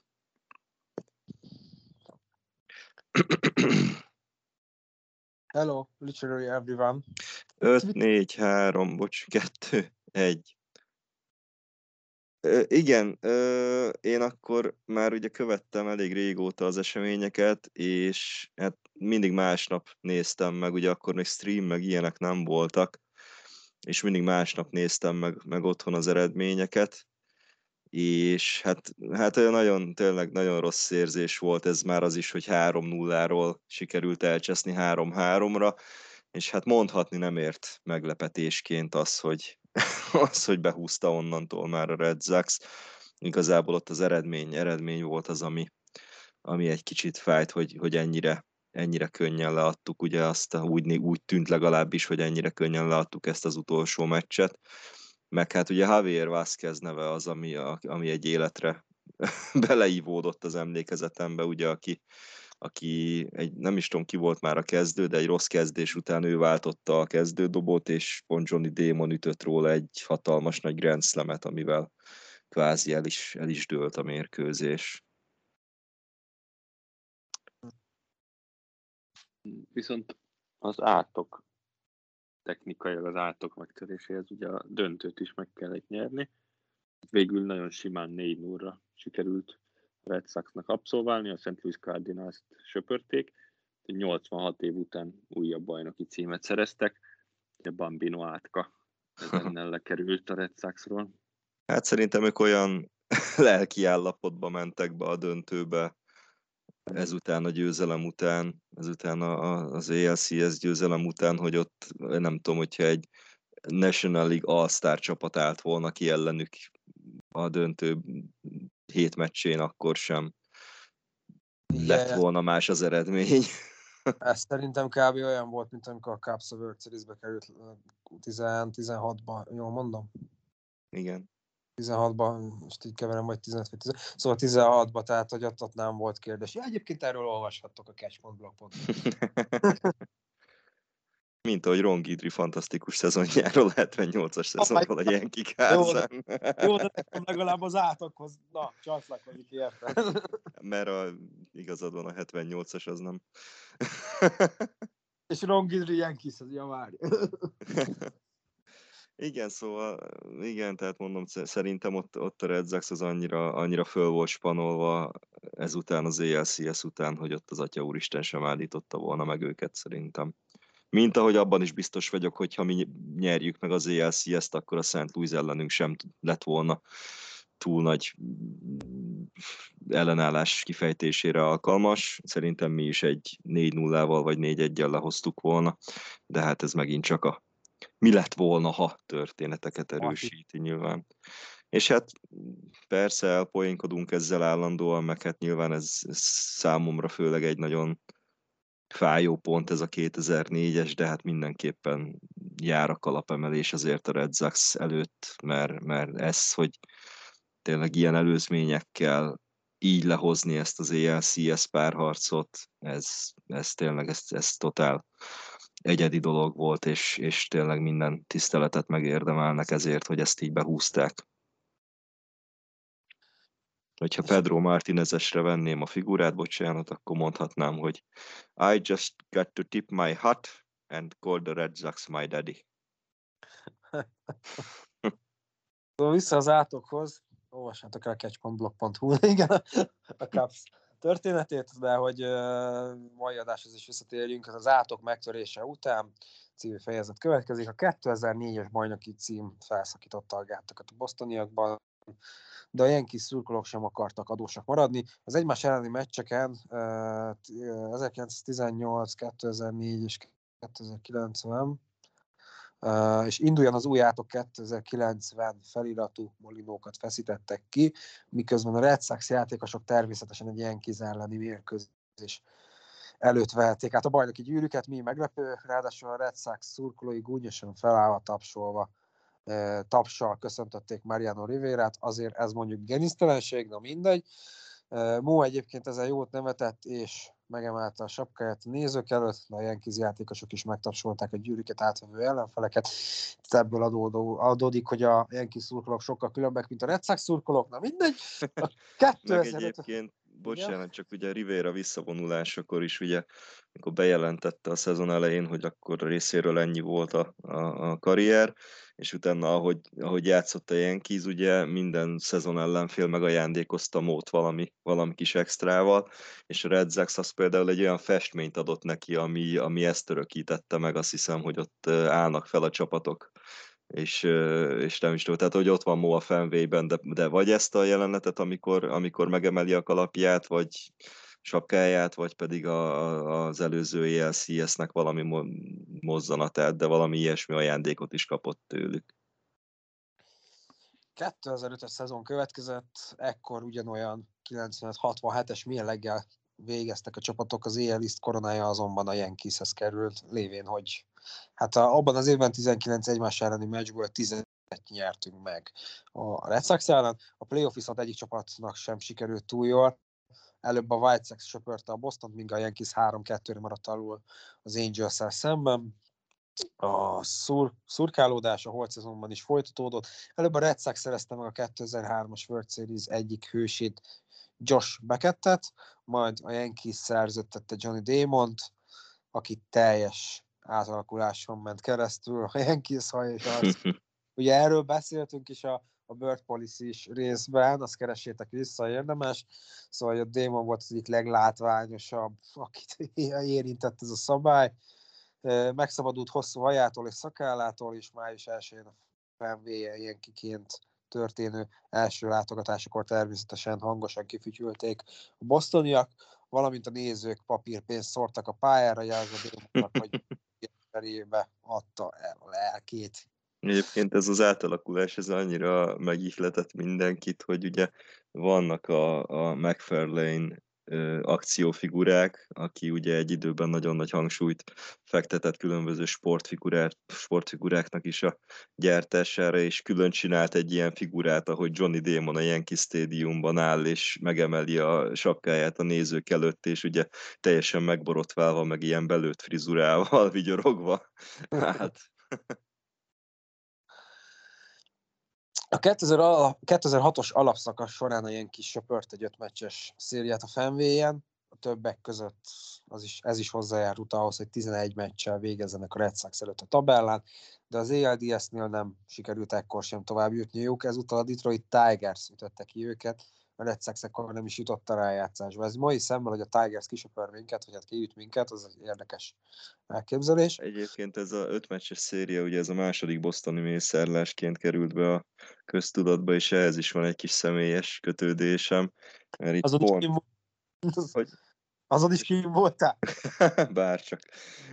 *clears throat* Hello, literally everyone. 5, 4, 3, bocs, 2, 1. igen, ö, én akkor már ugye követtem elég régóta az eseményeket, és hát mindig másnap néztem meg, ugye akkor még stream meg ilyenek nem voltak, és mindig másnap néztem meg, meg otthon az eredményeket, és hát, hát nagyon, tényleg nagyon rossz érzés volt ez már az is, hogy 3-0-ról sikerült elcseszni 3-3-ra, és hát mondhatni nem ért meglepetésként az, hogy, *laughs* az, hogy behúzta onnantól már a Red Sox. Igazából ott az eredmény, eredmény volt az, ami, ami egy kicsit fájt, hogy, hogy ennyire, ennyire könnyen leadtuk, ugye azt úgy, úgy tűnt legalábbis, hogy ennyire könnyen leadtuk ezt az utolsó meccset. Meg hát ugye Javier Vázquez neve az, ami, ami egy életre *laughs* beleívódott az emlékezetembe, ugye, aki, aki egy, nem is tudom ki volt már a kezdő, de egy rossz kezdés után ő váltotta a kezdődobot, és pont Johnny Damon ütött róla egy hatalmas nagy Grand Slam-et, amivel kvázi el is, el is dőlt a mérkőzés. Viszont az átok technikai az átok megtöréséhez ugye a döntőt is meg kellett nyerni. Végül nagyon simán 4 0 sikerült Red Soxnak abszolválni, a St. Louis Cardinals-t söpörték, 86 év után újabb bajnoki címet szereztek, a Bambino átka ezennel *laughs* lekerült a Red Soxról. Hát szerintem ők olyan *laughs* lelki állapotba mentek be a döntőbe, ezután a győzelem után, ezután a, a, az ALCS győzelem után, hogy ott nem tudom, hogyha egy National League All-Star csapat állt volna ki ellenük a döntő hét meccsén, akkor sem Igen. lett volna más az eredmény. *laughs* Ez szerintem kb. olyan volt, mint amikor a Cubs a World Series-be került 16-ban, jól mondom? Igen. 16-ban, most így keverem, vagy 15 vagy 10, szóval 16-ban, tehát hogy ott, ott nem volt kérdés. Ja, egyébként erről olvashattok a Catch.blogpon. *laughs* Mint ahogy Ron Gidri fantasztikus szezonjáról, 78-as szezonról a Yankee házán. Jó, jó, de nekem legalább az átokhoz, na, csatlakozik, érted? *laughs* Mert a, igazad van, a 78-as az nem. És Ron Gidri Yankees, az ja, várj. *laughs* Igen, szóval igen, tehát mondom, szerintem ott, ott a Red Sox az annyira, annyira föl volt spanolva ezután az ALCS után, hogy ott az Atya Úristen sem állította volna meg őket szerintem. Mint ahogy abban is biztos vagyok, hogy ha mi nyerjük meg az ALCS-t, akkor a Szent Louis ellenünk sem lett volna túl nagy ellenállás kifejtésére alkalmas. Szerintem mi is egy 4-0-val vagy 4-1-jel lehoztuk volna, de hát ez megint csak a mi lett volna, ha történeteket erősíti nyilván. És hát persze elpoénkodunk ezzel állandóan, meg hát nyilván ez, ez számomra főleg egy nagyon fájó pont ez a 2004-es, de hát mindenképpen jár a kalapemelés azért a Red Sox előtt, mert, mert ez, hogy tényleg ilyen előzményekkel így lehozni ezt az ELCS párharcot, ez, ez tényleg, ez, ez totál egyedi dolog volt, és, és tényleg minden tiszteletet megérdemelnek ezért, hogy ezt így behúzták. Hogyha Pedro Martinezesre venném a figurát, bocsánat, akkor mondhatnám, hogy I just got to tip my hat and call the Red Sox my daddy. *laughs* vissza az átokhoz, olvassátok el a catch.blog.hu, igen, a Cubs történetét, de hogy mai adáshoz is visszatérjünk, az átok megtörése után című fejezet következik. A 2004-es bajnoki cím felszakította a gátakat a bosztoniakban, de a Yankees szurkolók sem akartak adósak maradni. Az egymás elleni meccseken uh, 1918, 2004 és 2090 és induljon az új átok 2090 feliratú molinókat feszítettek ki, miközben a Red Sox játékosok természetesen egy ilyen kizárlani mérkőzés előtt vehették át a bajnoki gyűrűket, mi meglepő, ráadásul a Red Sox szurkolói gúnyosan felállva tapsolva tapsal köszöntötték Mariano Rivérát, azért ez mondjuk genisztelenség, na mindegy. Mó egyébként ezen jót nevetett, és megemelte a sapkáját a nézők előtt, a Yankees játékosok is megtapsolták a gyűrűket átvevő ellenfeleket. Ebből adódó, adódik, hogy a Yankees szurkolók sokkal különbek, mint a Red Sox szurkolók, na mindegy. A *laughs* 2005... egyébként bocsánat, csak ugye Rivera visszavonulásakor is ugye, amikor bejelentette a szezon elején, hogy akkor részéről ennyi volt a, a, a karrier, és utána, ahogy, ahogy játszott a Yankees, ugye minden szezon ellenfél megajándékozta mót valami, valami kis extrával, és a Red Sox az például egy olyan festményt adott neki, ami, ami ezt örökítette meg, azt hiszem, hogy ott állnak fel a csapatok és, és nem is tudom, tehát hogy ott van Moa Fenway-ben, de, de vagy ezt a jelenetet, amikor, amikor megemeli a kalapját, vagy sapkáját, vagy pedig a, az előző ELCS-nek valami mozzanatát, de valami ilyesmi ajándékot is kapott tőlük. 2005-es szezon következett, ekkor ugyanolyan 95-67-es mérleggel végeztek a csapatok, az EL East koronája azonban a Yankeeshez került, lévén, hogy hát a, abban az évben 19 egymás elleni meccsből 11 nyertünk meg a Red Sox ellen, a playoff viszont egyik csapatnak sem sikerült túl jól, előbb a White Sox söpörte a Boston, míg a Yankees 3-2-re maradt alul az angels szemben. A szur, szurkálódás a holt szezonban is folytatódott. Előbb a Red Sox szerezte meg a 2003-as World Series egyik hősét, Josh Beckettet, majd a Yankees szerződtette Johnny Damont, aki teljes átalakuláson ment keresztül a Yankees haj és arc. Ugye erről beszéltünk is a, a Bird policy is részben, azt keresétek vissza, érdemes. Szóval a Damon volt az egyik leglátványosabb, akit *laughs* érintett ez a szabály. Megszabadult hosszú hajától és szakállától, és május 1-én a fenvéje ilyen kiként történő első látogatásakor természetesen hangosan kifütyülték a bosztoniak, valamint a nézők papírpénzt szórtak a pályára, jelzve Démonnak, hogy cserébe adta el a lelkét. Egyébként ez az átalakulás, ez annyira megihletett mindenkit, hogy ugye vannak a, a McFarlane akciófigurák, aki ugye egy időben nagyon nagy hangsúlyt fektetett különböző sportfiguráknak is a gyártására, és külön csinált egy ilyen figurát, ahogy Johnny Damon a Yankee Stadiumban áll, és megemeli a sapkáját a nézők előtt, és ugye teljesen megborotválva, meg ilyen belőtt frizurával, vigyorogva. *laughs* Hát... A 2006-os alapszakasz során a kis söpört egy öt meccses szériát a fenvéjen, a többek között az is, ez is hozzájárult ahhoz, hogy 11 meccsel végezzenek a Red Sox előtt a tabellán, de az ALDS-nél nem sikerült ekkor sem tovább jutniuk, ezúttal a Detroit Tigers ütötte ki őket, a Red Sox ekkor nem is jutott a rájátszásba. Ez mai szemmel, hogy a Tigers kisöpör minket, vagy hát kiüt minket, az egy érdekes elképzelés. Egyébként ez a öt meccses széria, ugye ez a második bosztoni mészárlásként került be a köztudatba, és ehhez is van egy kis személyes kötődésem. Mert itt azon, pont... is *laughs* hogy... azon is kim voltál? *laughs* Bárcsak.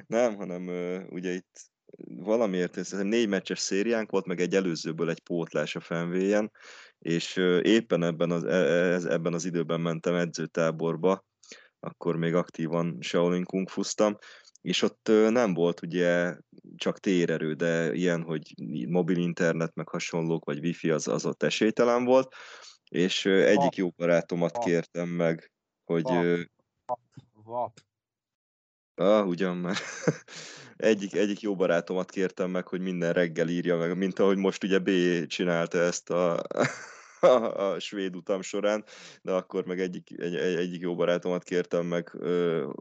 Nem, hanem ugye itt valamiért ez négy meccses szériánk volt, meg egy előzőből egy pótlás a fenvéjen, és éppen ebben az, e, e, ebben az időben mentem edzőtáborba, akkor még aktívan Shaolin Kung fusztam, és ott nem volt ugye csak térerő, de ilyen, hogy mobil internet, meg hasonlók, vagy wifi, az, az ott esélytelen volt, és egyik jó barátomat kértem meg, hogy... Vap. Vap. Ah, ugyan már. *laughs* egyik, egyik jó barátomat kértem meg, hogy minden reggel írja meg, mint ahogy most ugye B csinálta ezt a a, a svéd utam során, de akkor meg egyik, egy, egyik jó barátomat kértem meg,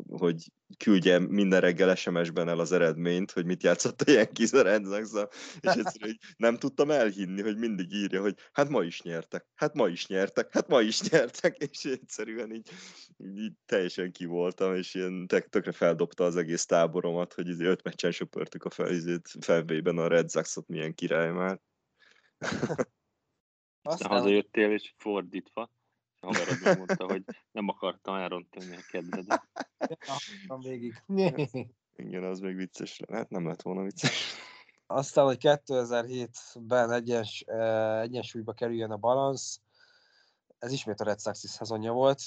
hogy küldje minden reggel SMS-ben el az eredményt, hogy mit játszott a Red Sox és egyszerűen nem tudtam elhinni, hogy mindig írja, hogy hát ma is nyertek, hát ma is nyertek, hát ma is nyertek, *laughs* és egyszerűen így, így teljesen ki voltam, és ilyen tökre feldobta az egész táboromat, hogy izé öt meccsen söpörtük a fel, felvében a Red Sox-ot, milyen király már. *laughs* Aztán hazajöttél, és fordítva. A haverod megmondta, hogy nem akartam elrontani a kedvedet. Akartam végig. *laughs* Igen, az még vicces lehet, nem lett volna vicces. Aztán, hogy 2007-ben egyens, egyensúlyba kerüljön a balansz, ez ismét a Red Sox szezonja volt,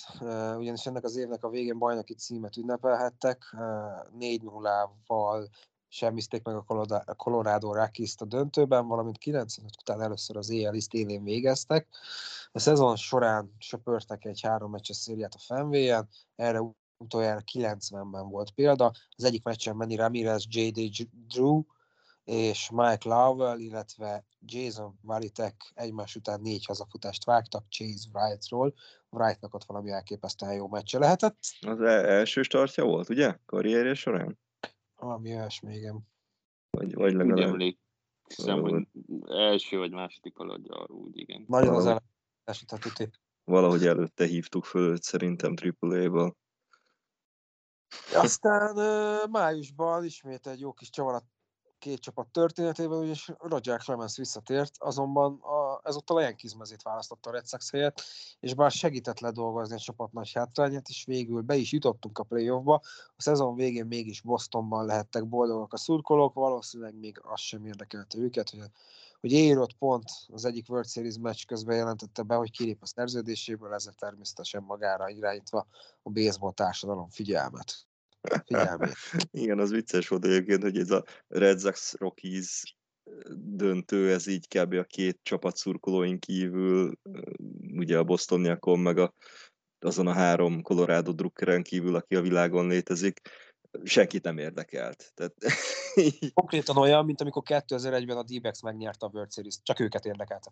ugyanis ennek az évnek a végén bajnoki címet ünnepelhettek, 4-0-val semmizték meg a Colorado rockies a döntőben, valamint 95 után először az éjjel is élén végeztek. A szezon során söpörtek egy három meccses szériát a fenvéjen, erre utoljára 90-ben volt példa. Az egyik meccsen Manny Ramirez, J.D. Drew és Mike Lowell, illetve Jason Valitek egymás után négy hazafutást vágtak Chase Wrightról. Wrightnak ott valami elképesztően jó meccse lehetett. Az e- első startja volt, ugye? Karrierje során? Valami olyasmi, igen. Vagy, vagy legalább. Úgy hiszem, hogy első vagy második arról úgy, igen. Nagyon az elesített tuti. Valahogy előtte hívtuk föl őt szerintem AAA-ból. Aztán májusban ismét egy jó kis csavar a két csapat történetében, és Roger Clemens visszatért, azonban a, ezúttal a Yankees mezét választotta a Red Sox helyett, és bár segített ledolgozni a csapat nagy hátrányát, és végül be is jutottunk a playoffba, a szezon végén mégis Bostonban lehettek boldogak a szurkolók, valószínűleg még az sem érdekelte őket, hogy, hogy érott pont az egyik World Series meccs közben jelentette be, hogy kilép a szerződéséből, ezzel természetesen magára irányítva a baseball társadalom figyelmet figyelmét. *laughs* Igen, az vicces volt egyébként, hogy ez a Red Sox Rockies döntő, ez így kb. a két csapat szurkolóink kívül, ugye a Bostoniakon, meg a, azon a három Colorado drukkeren kívül, aki a világon létezik, senkit nem érdekelt. Tehát, *laughs* Konkrétan olyan, mint amikor 2001-ben a d megnyerte a World Series, csak őket érdekelte.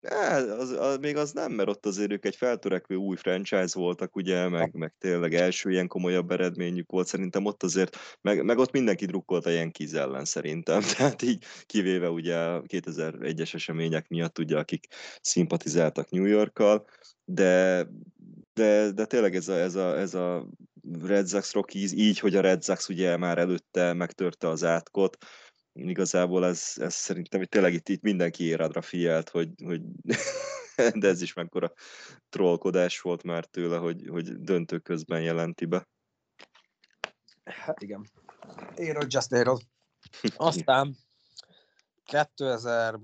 Az, az, még az nem, mert ott azért ők egy feltörekvő új franchise voltak, ugye, meg, meg tényleg első ilyen komolyabb eredményük volt, szerintem ott azért, meg, meg ott mindenki drukkolt a Yankees ellen szerintem, *laughs* tehát így kivéve ugye a 2001-es események miatt, ugye, akik szimpatizáltak New Yorkkal, de, de, de tényleg ez a, ez a, ez a Red Sox Rockies, így, hogy a Red Sox ugye már előtte megtörte az átkot, igazából ez, ez szerintem hogy tényleg itt, itt mindenki éradra figyelt, hogy, hogy *laughs* de ez is mekkora trollkodás volt már tőle, hogy, hogy döntő közben jelenti be. Hát igen. Érod, just érod. Aztán 2000,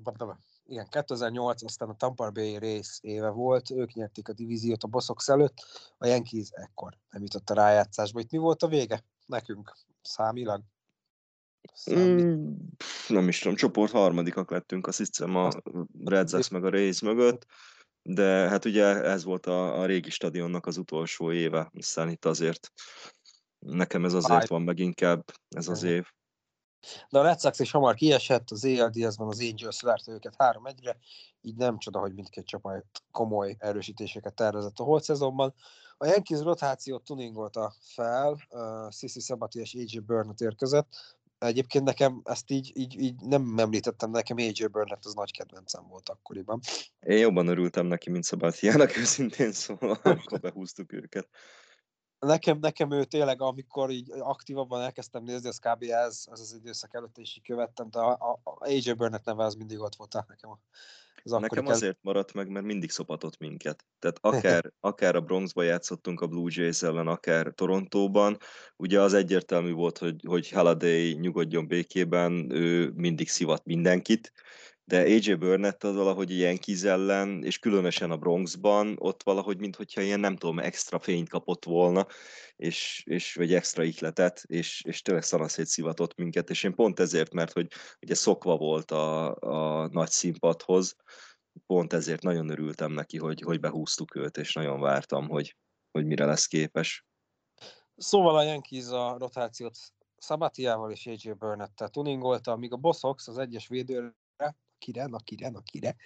igen, 2008, aztán a Tampa Bay rész éve volt, ők nyerték a divíziót a boszok előtt, a Yankees ekkor nem jutott a rájátszásba. Itt mi volt a vége nekünk számilag? Mm, nem is tudom, csoport harmadikak lettünk, azt hiszem a Red Sox meg a Rays mögött, de hát ugye ez volt a, a régi stadionnak az utolsó éve, aztán itt azért nekem ez azért van meg inkább ez az év. De a Red Sox is hamar kiesett, az ALDS-ben az Angels verte őket 3-1-re, így nem csoda, hogy mindkét csapat komoly erősítéseket tervezett a holt szezonban. A Yankees rotációt tuningolta fel, uh, Sissi Szabati és AJ Burnett érkezett, Egyébként nekem ezt így, így, így nem említettem, nekem AJ Burnett az nagy kedvencem volt akkoriban. Én jobban örültem neki, mint Szabátiának, *laughs* őszintén szóval, *laughs* amikor behúztuk őket. Nekem, nekem ő tényleg, amikor így aktívabban elkezdtem nézni, az kb. ez, ez az időszak előtt is így követtem, de a, a, a AJ Burnett neve az mindig ott volt nekem a az Nekem azért maradt meg, mert mindig szopatott minket. Tehát *laughs* akár, akár a Bronxba játszottunk a Blue Jays ellen, akár Torontóban, ugye az egyértelmű volt, hogy, hogy Halliday nyugodjon békében, ő mindig szivat mindenkit, de AJ Burnett az valahogy ilyen ellen, és különösen a Bronxban, ott valahogy, mintha ilyen nem tudom, extra fényt kapott volna, és, és vagy extra ihletet, és, és tényleg szanaszét szivatott minket, és én pont ezért, mert hogy ugye szokva volt a, a nagy színpadhoz, pont ezért nagyon örültem neki, hogy, hogy behúztuk őt, és nagyon vártam, hogy, hogy mire lesz képes. Szóval a Yankees a rotációt Szabatiával és AJ Burnett-tel tuningolta, míg a Bosox az egyes védőre kire, na kire, na kire.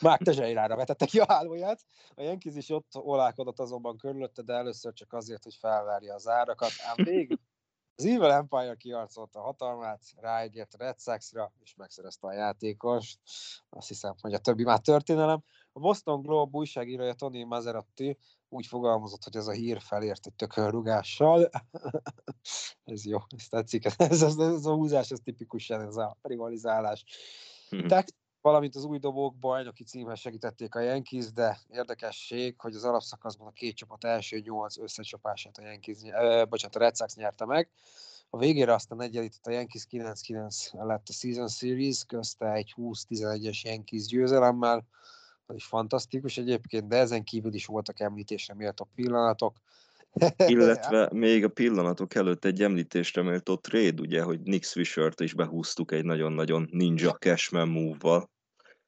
Márk Tezseirára vetette ki a hálóját. A Yankees is ott olálkodott azonban körülötte, de először csak azért, hogy felvárja az árakat. Ám végül az Evil Empire kiarcolta a hatalmát, ráégért a Red Sox-ra, és megszerezte a játékost. Azt hiszem, hogy a többi már történelem. A Boston Globe újságírója Tony Mazeratti úgy fogalmazott, hogy ez a hír felért egy tökörrugással. *laughs* ez jó, ez tetszik. Ez, ez, ez a húzás, ez tipikusan ez a rivalizálás. Hmm valamint az új dobók bajnoki címhez segítették a Yankees, de érdekesség, hogy az alapszakaszban a két csapat első nyolc összecsapását a Yankees, ö, bocsánat, a Red Sox nyerte meg. A végére aztán egyenlített a Yankees 9-9 lett a Season Series, közte egy 20-11-es Yankees győzelemmel, az is fantasztikus egyébként, de ezen kívül is voltak említésre méltó pillanatok. *laughs* Illetve még a pillanatok előtt egy említésre méltó trade, ugye, hogy Nick Swisher-t is behúztuk egy nagyon-nagyon ninja cashman move-val.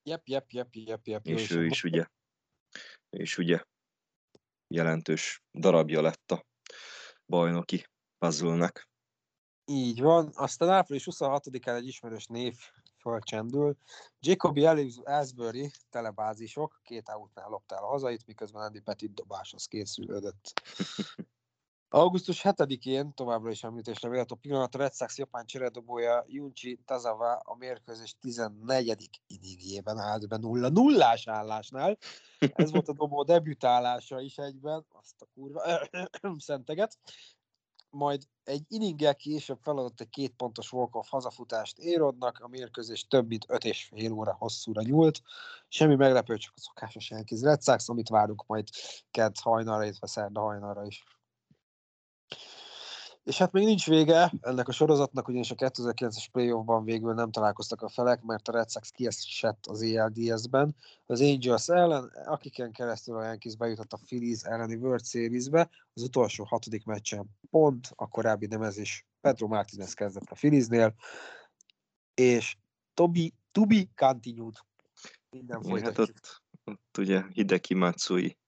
Jep, jep, jep, jep, jep. És ő is ugye, és ugye jelentős darabja lett a bajnoki puzzle-nek. Így van. Aztán április 26-án egy ismerős név fölcsendül. Jacobi Ellsbury telebázisok, két outnál lopta el a hazait, miközben Andy Petit dobáshoz készülődött. *laughs* Augusztus 7-én továbbra is említésre vélt a pillanat a Red Sox japán cseredobója Junchi Tazawa a mérkőzés 14. inningjében állt be 0 0 állásnál. Ez volt a dobó debütálása is egyben, azt a kurva *coughs* szenteget. Majd egy inninggel később feladott egy két pontos walk hazafutást Érodnak, a mérkőzés több mint öt és fél óra hosszúra nyúlt. Semmi meglepő, csak a szokásos Yankees Red Sox, amit várunk majd kedd hajnalra, illetve szerda hajnalra is. És hát még nincs vége ennek a sorozatnak, ugyanis a 2009-es playoffban végül nem találkoztak a felek, mert a Red Sox kiesett az ELDS-ben. Az Angels ellen, akiken keresztül a Yankees bejutott a Phillies elleni World Series-be, az utolsó hatodik meccsen pont a korábbi nemezés Pedro Martinez kezdett a Philliesnél, és Tobi, Tubi continued. Minden folytatjuk. Hát ott, ott ugye Hideki Matsui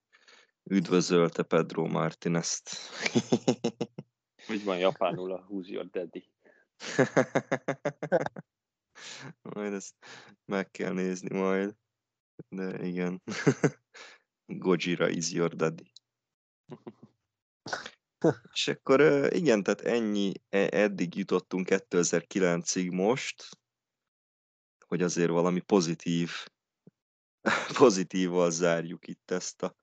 üdvözölte Pedro Martinez-t. *laughs* Úgy van japánul a Who's Your Daddy. *laughs* majd ezt meg kell nézni majd. De igen. *laughs* Gojira is your daddy. *laughs* És akkor igen, tehát ennyi, e, eddig jutottunk 2009-ig most, hogy azért valami pozitív, pozitívval zárjuk itt ezt a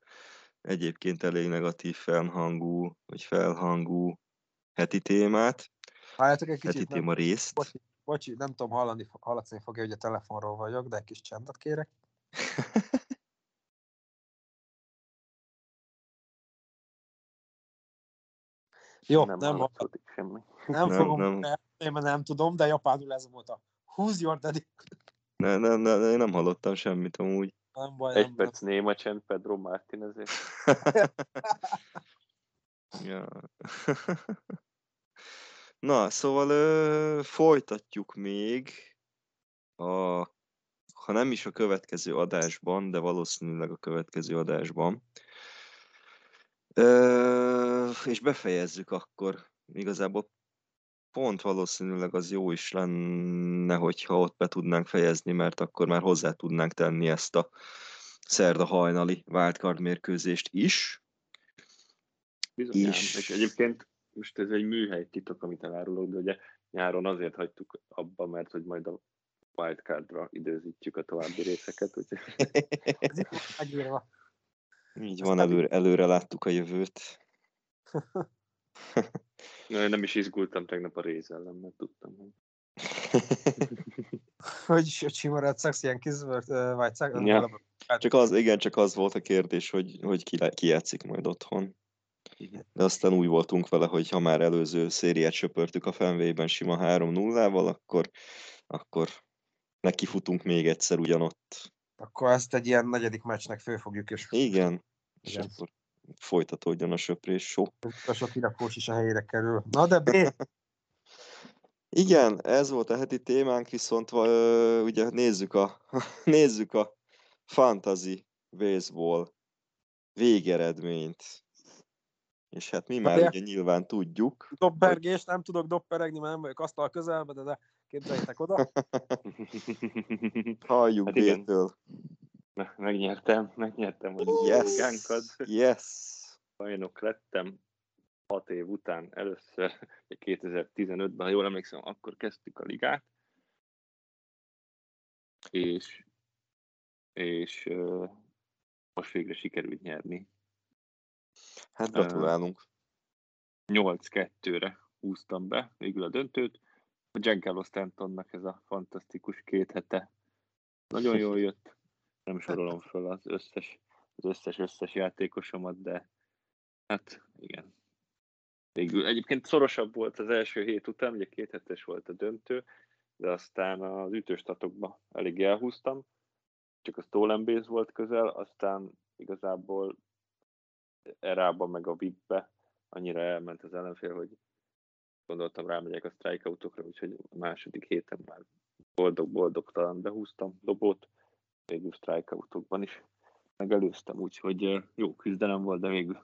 egyébként elég negatív felhangú, vagy felhangú heti témát. Várjátok egy kicsit, heti nem, téma részt. bocsi, bocsi, nem tudom, hallani, hallatni fogja, hogy a telefonról vagyok, de egy kis csendet kérek. *laughs* Jó, nem, nem, hallatszik semmi. nem, Nem, fogom, nem. nem. Én nem tudom, de japánul ez volt a Who's your daddy? Ne, ne, ne, én nem hallottam semmit amúgy. Nem baj, Egy nem perc néma csend Pedro Martinezért. *laughs* *laughs* ja. Na, szóval ö, folytatjuk még a, ha nem is a következő adásban, de valószínűleg a következő adásban. Ö, és befejezzük akkor. Igazából pont valószínűleg az jó is lenne, hogyha ott be tudnánk fejezni, mert akkor már hozzá tudnánk tenni ezt a szerda hajnali wildcard mérkőzést is. Bizony, És- és... és egyébként most ez egy műhely titok, amit elárulok, de ugye nyáron azért hagytuk abba, mert hogy majd a wildcardra időzítjük a további részeket, úgyhogy megírva. Így van, előre, előre láttuk a jövőt. nem is izgultam tegnap a rész ellen, mert tudtam, hogy *laughs* Hogy hogy sima Red Sox, ilyen kis White Sox? Ja. Csak az, igen, csak az volt a kérdés, hogy, hogy ki, le- ki játszik majd otthon. De aztán úgy voltunk vele, hogy ha már előző szériát söpörtük a Fenway-ben sima 3-0-val, akkor, akkor nekifutunk még egyszer ugyanott. Akkor ezt egy ilyen negyedik meccsnek föl fogjuk, és Igen, és Igen. akkor folytatódjon a söprés sok. a sok irakós is a helyére kerül. Na de B, *laughs* Igen, ez volt a heti témánk, viszont ö, ugye nézzük a, *laughs* nézzük a fantasy baseball végeredményt. És hát mi már de- ugye nyilván tudjuk, dobbergés, nem tudok dobperegni, mert nem vagyok asztal közelben, de, de képzeljétek oda. *laughs* halljuk Hát. Me- megnyertem, megnyertem a Yes, ligánkat. yes. Bajnok lettem hat év után először, *laughs* 2015-ben, ha jól emlékszem, akkor kezdtük a ligát. És, és most végre sikerült nyerni. Hát gratulálunk. 8-2-re húztam be végül a döntőt. A Giancarlo Stantonnak ez a fantasztikus két hete nagyon jól jött. Nem sorolom föl az összes, az összes, összes játékosomat, de hát igen. Végül egyébként szorosabb volt az első hét után, ugye két hetes volt a döntő, de aztán az ütőstatokba elég elhúztam, csak a Stolen Base volt közel, aztán igazából erába meg a VIP-be annyira elment az ellenfél, hogy gondoltam rámegyek a strikeoutokra, úgyhogy a második héten már boldog-boldogtalan behúztam dobót, végül strikeoutokban is megelőztem, úgyhogy jó küzdelem volt, de végül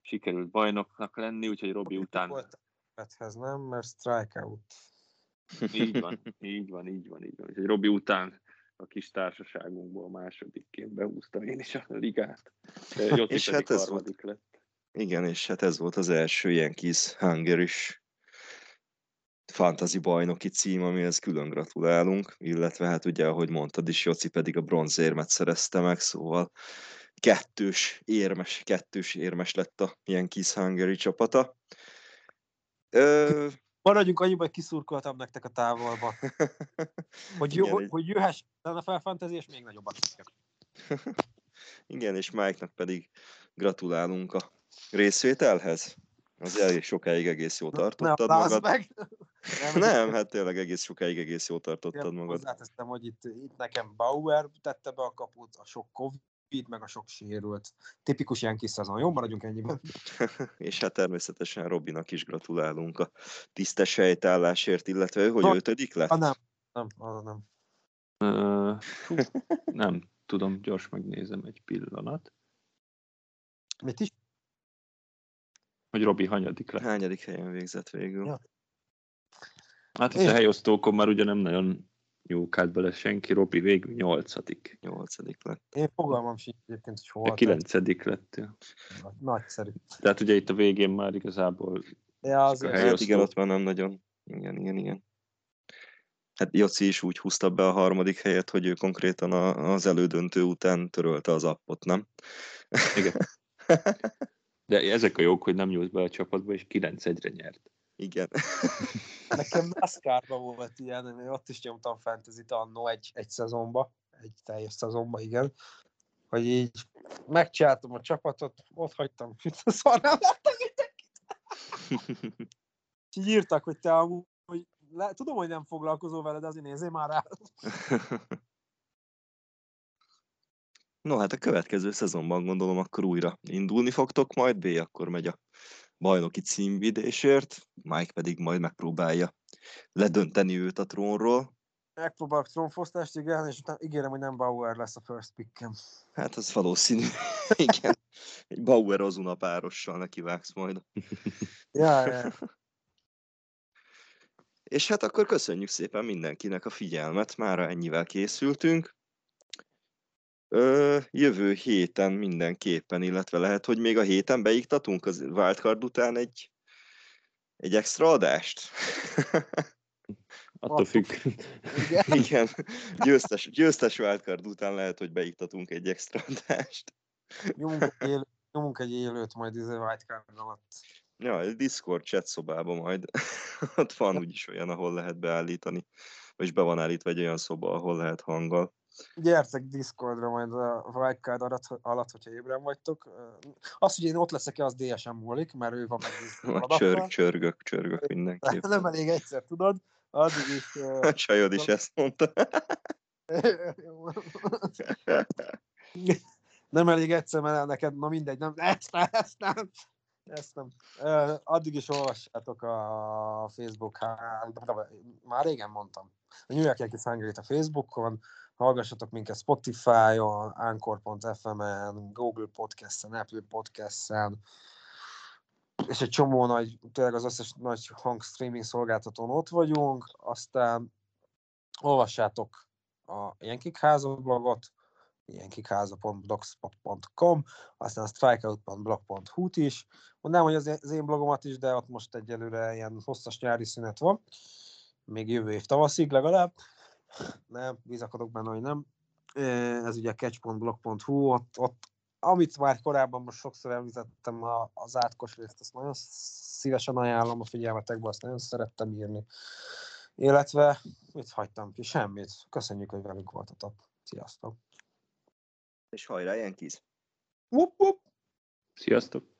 sikerült bajnoknak lenni, úgyhogy Robi után Volt nem? Mert strikeout. így van, így van, így van, így van. Úgyhogy Robi után a kis társaságunkból másodikként behúztam én is a ligát. Jocsi *laughs* És hát ez harmadik lett. Igen, és hát ez volt az első Yankees Hungaris fantasy bajnoki cím, amihez külön gratulálunk, illetve hát ugye, ahogy mondtad is, Joci pedig a bronzérmet szerezte meg, szóval kettős érmes, kettős érmes lett a Yankees Hungary csapata. Ö... Maradjunk annyiba, hogy kiszurkoltam nektek a távolba. *laughs* Hogy, Igen, hogy, jöhess a felfantezi, és még nagyobbat tudjak. *laughs* Igen, és Mike-nak pedig gratulálunk a részvételhez. Az elég sokáig egész jól tartottad Ne, magad. meg! *laughs* Nem, hát tényleg egész sokáig egész jól tartottad magad. Hozzáteszem, hogy itt, itt nekem Bauer tette be a kaput, a sok Covid, meg a sok sérült. Tipikus ilyen kis szezon. Jó, maradjunk ennyiben. *laughs* és hát természetesen Robinak is gratulálunk a tisztes helytállásért, illetve ő, hogy Na, ötödik lett? Ah, nem. Nem, ah, nem. Uh, *laughs* nem tudom, gyors megnézem egy pillanat, Mit is? hogy Robi hanyadik lett. Hányadik helyen végzett végül? Ja. Hát itt És- a helyosztókon már ugye nem nagyon jókált bele senki, Robi végül nyolcadik. Nyolcadik lett. Én fogalmam sincs egyébként, hogy hol. A kilencedik lett. Nagyszerű. Tehát ugye itt a végén már igazából Ja, a azért. hely- Hát igen, ott már nem nagyon. Igen, igen, igen. Hát Joci is úgy húzta be a harmadik helyet, hogy ő konkrétan a, az elődöntő után törölte az appot, nem? Igen. *laughs* De ezek a jók, hogy nem nyúlt be a csapatba, és 9-1-re nyert. Igen. *laughs* Nekem NASCAR-ban volt ilyen, én ott is nyomtam fantasy annó egy, egy szezonba, egy teljes szezonba, igen. Hogy így megcsináltam a csapatot, ott hagytam, *laughs* hogy a szar nem láttam mindenkit. És így írtak, hogy te amúgy, hogy le, tudom, hogy nem foglalkozol vele, de azért nézzél már rá. *laughs* No, hát a következő szezonban gondolom akkor újra indulni fogtok, majd B akkor megy a bajnoki címvidésért, Mike pedig majd megpróbálja ledönteni őt a trónról. Megpróbálok trónfosztást, igen, és utána ígérem, hogy nem Bauer lesz a first pickem. Hát az valószínű. *laughs* Igen. Egy Bauer Ozuna párossal nekivágsz majd. *laughs* Ja, ja. És hát akkor köszönjük szépen mindenkinek a figyelmet, mára ennyivel készültünk. Ö, jövő héten mindenképpen, illetve lehet, hogy még a héten beiktatunk az wildcard után egy, egy extra adást. *laughs* Attól függ. igen. *laughs* Igen, győztes, győztes wildcard után lehet, hogy beiktatunk egy extra adást. Nyomunk egy, nyomunk egy élőt majd izé white card alatt. Ja, egy Discord chat szobába majd. *laughs* Ott van úgyis olyan, ahol lehet beállítani, vagyis be van állítva egy olyan szoba, ahol lehet hanggal. Gyertek Discordra majd a wildcard alatt, alatt, hogyha ébren vagytok. Az, hogy én ott leszek-e, az DSM múlik, mert ő van meg Majd csörg, csörgök, csörgök mindenképp. Nem elég egyszer, tudod? Addig is... A csajod is ezt mondta. nem elég egyszer, mert neked, na mindegy, nem, ezt nem, ezt nem. Ezt nem. Addig is olvassátok a Facebook, már régen mondtam. A New York Yankees a Facebookon, hallgassatok minket Spotify-on, Anchor.fm-en, Google Podcast-en, Apple Podcast-en, és egy csomó nagy, tényleg az összes nagy hangstreaming szolgáltatón ott vagyunk, aztán olvassátok a Jenkik Háza blogot, jenkikháza.blogspot.com, aztán a strikeout.blog.hu-t is. Mondanám, hogy az én blogomat is, de ott most egyelőre ilyen hosszas nyári szünet van. Még jövő év tavaszig legalább. Nem, bizakodok benne, hogy nem. Ez ugye catch.blog.hu, ott, ott amit már korábban most sokszor említettem, a- az átkos részt, azt nagyon szívesen ajánlom a figyelmetekbe, azt nagyon szerettem írni. Illetve, mit hagytam ki? Semmit. Köszönjük, hogy velünk voltatok. Sziasztok! És hajrá, Yankees! Wup, wup. Sziasztok!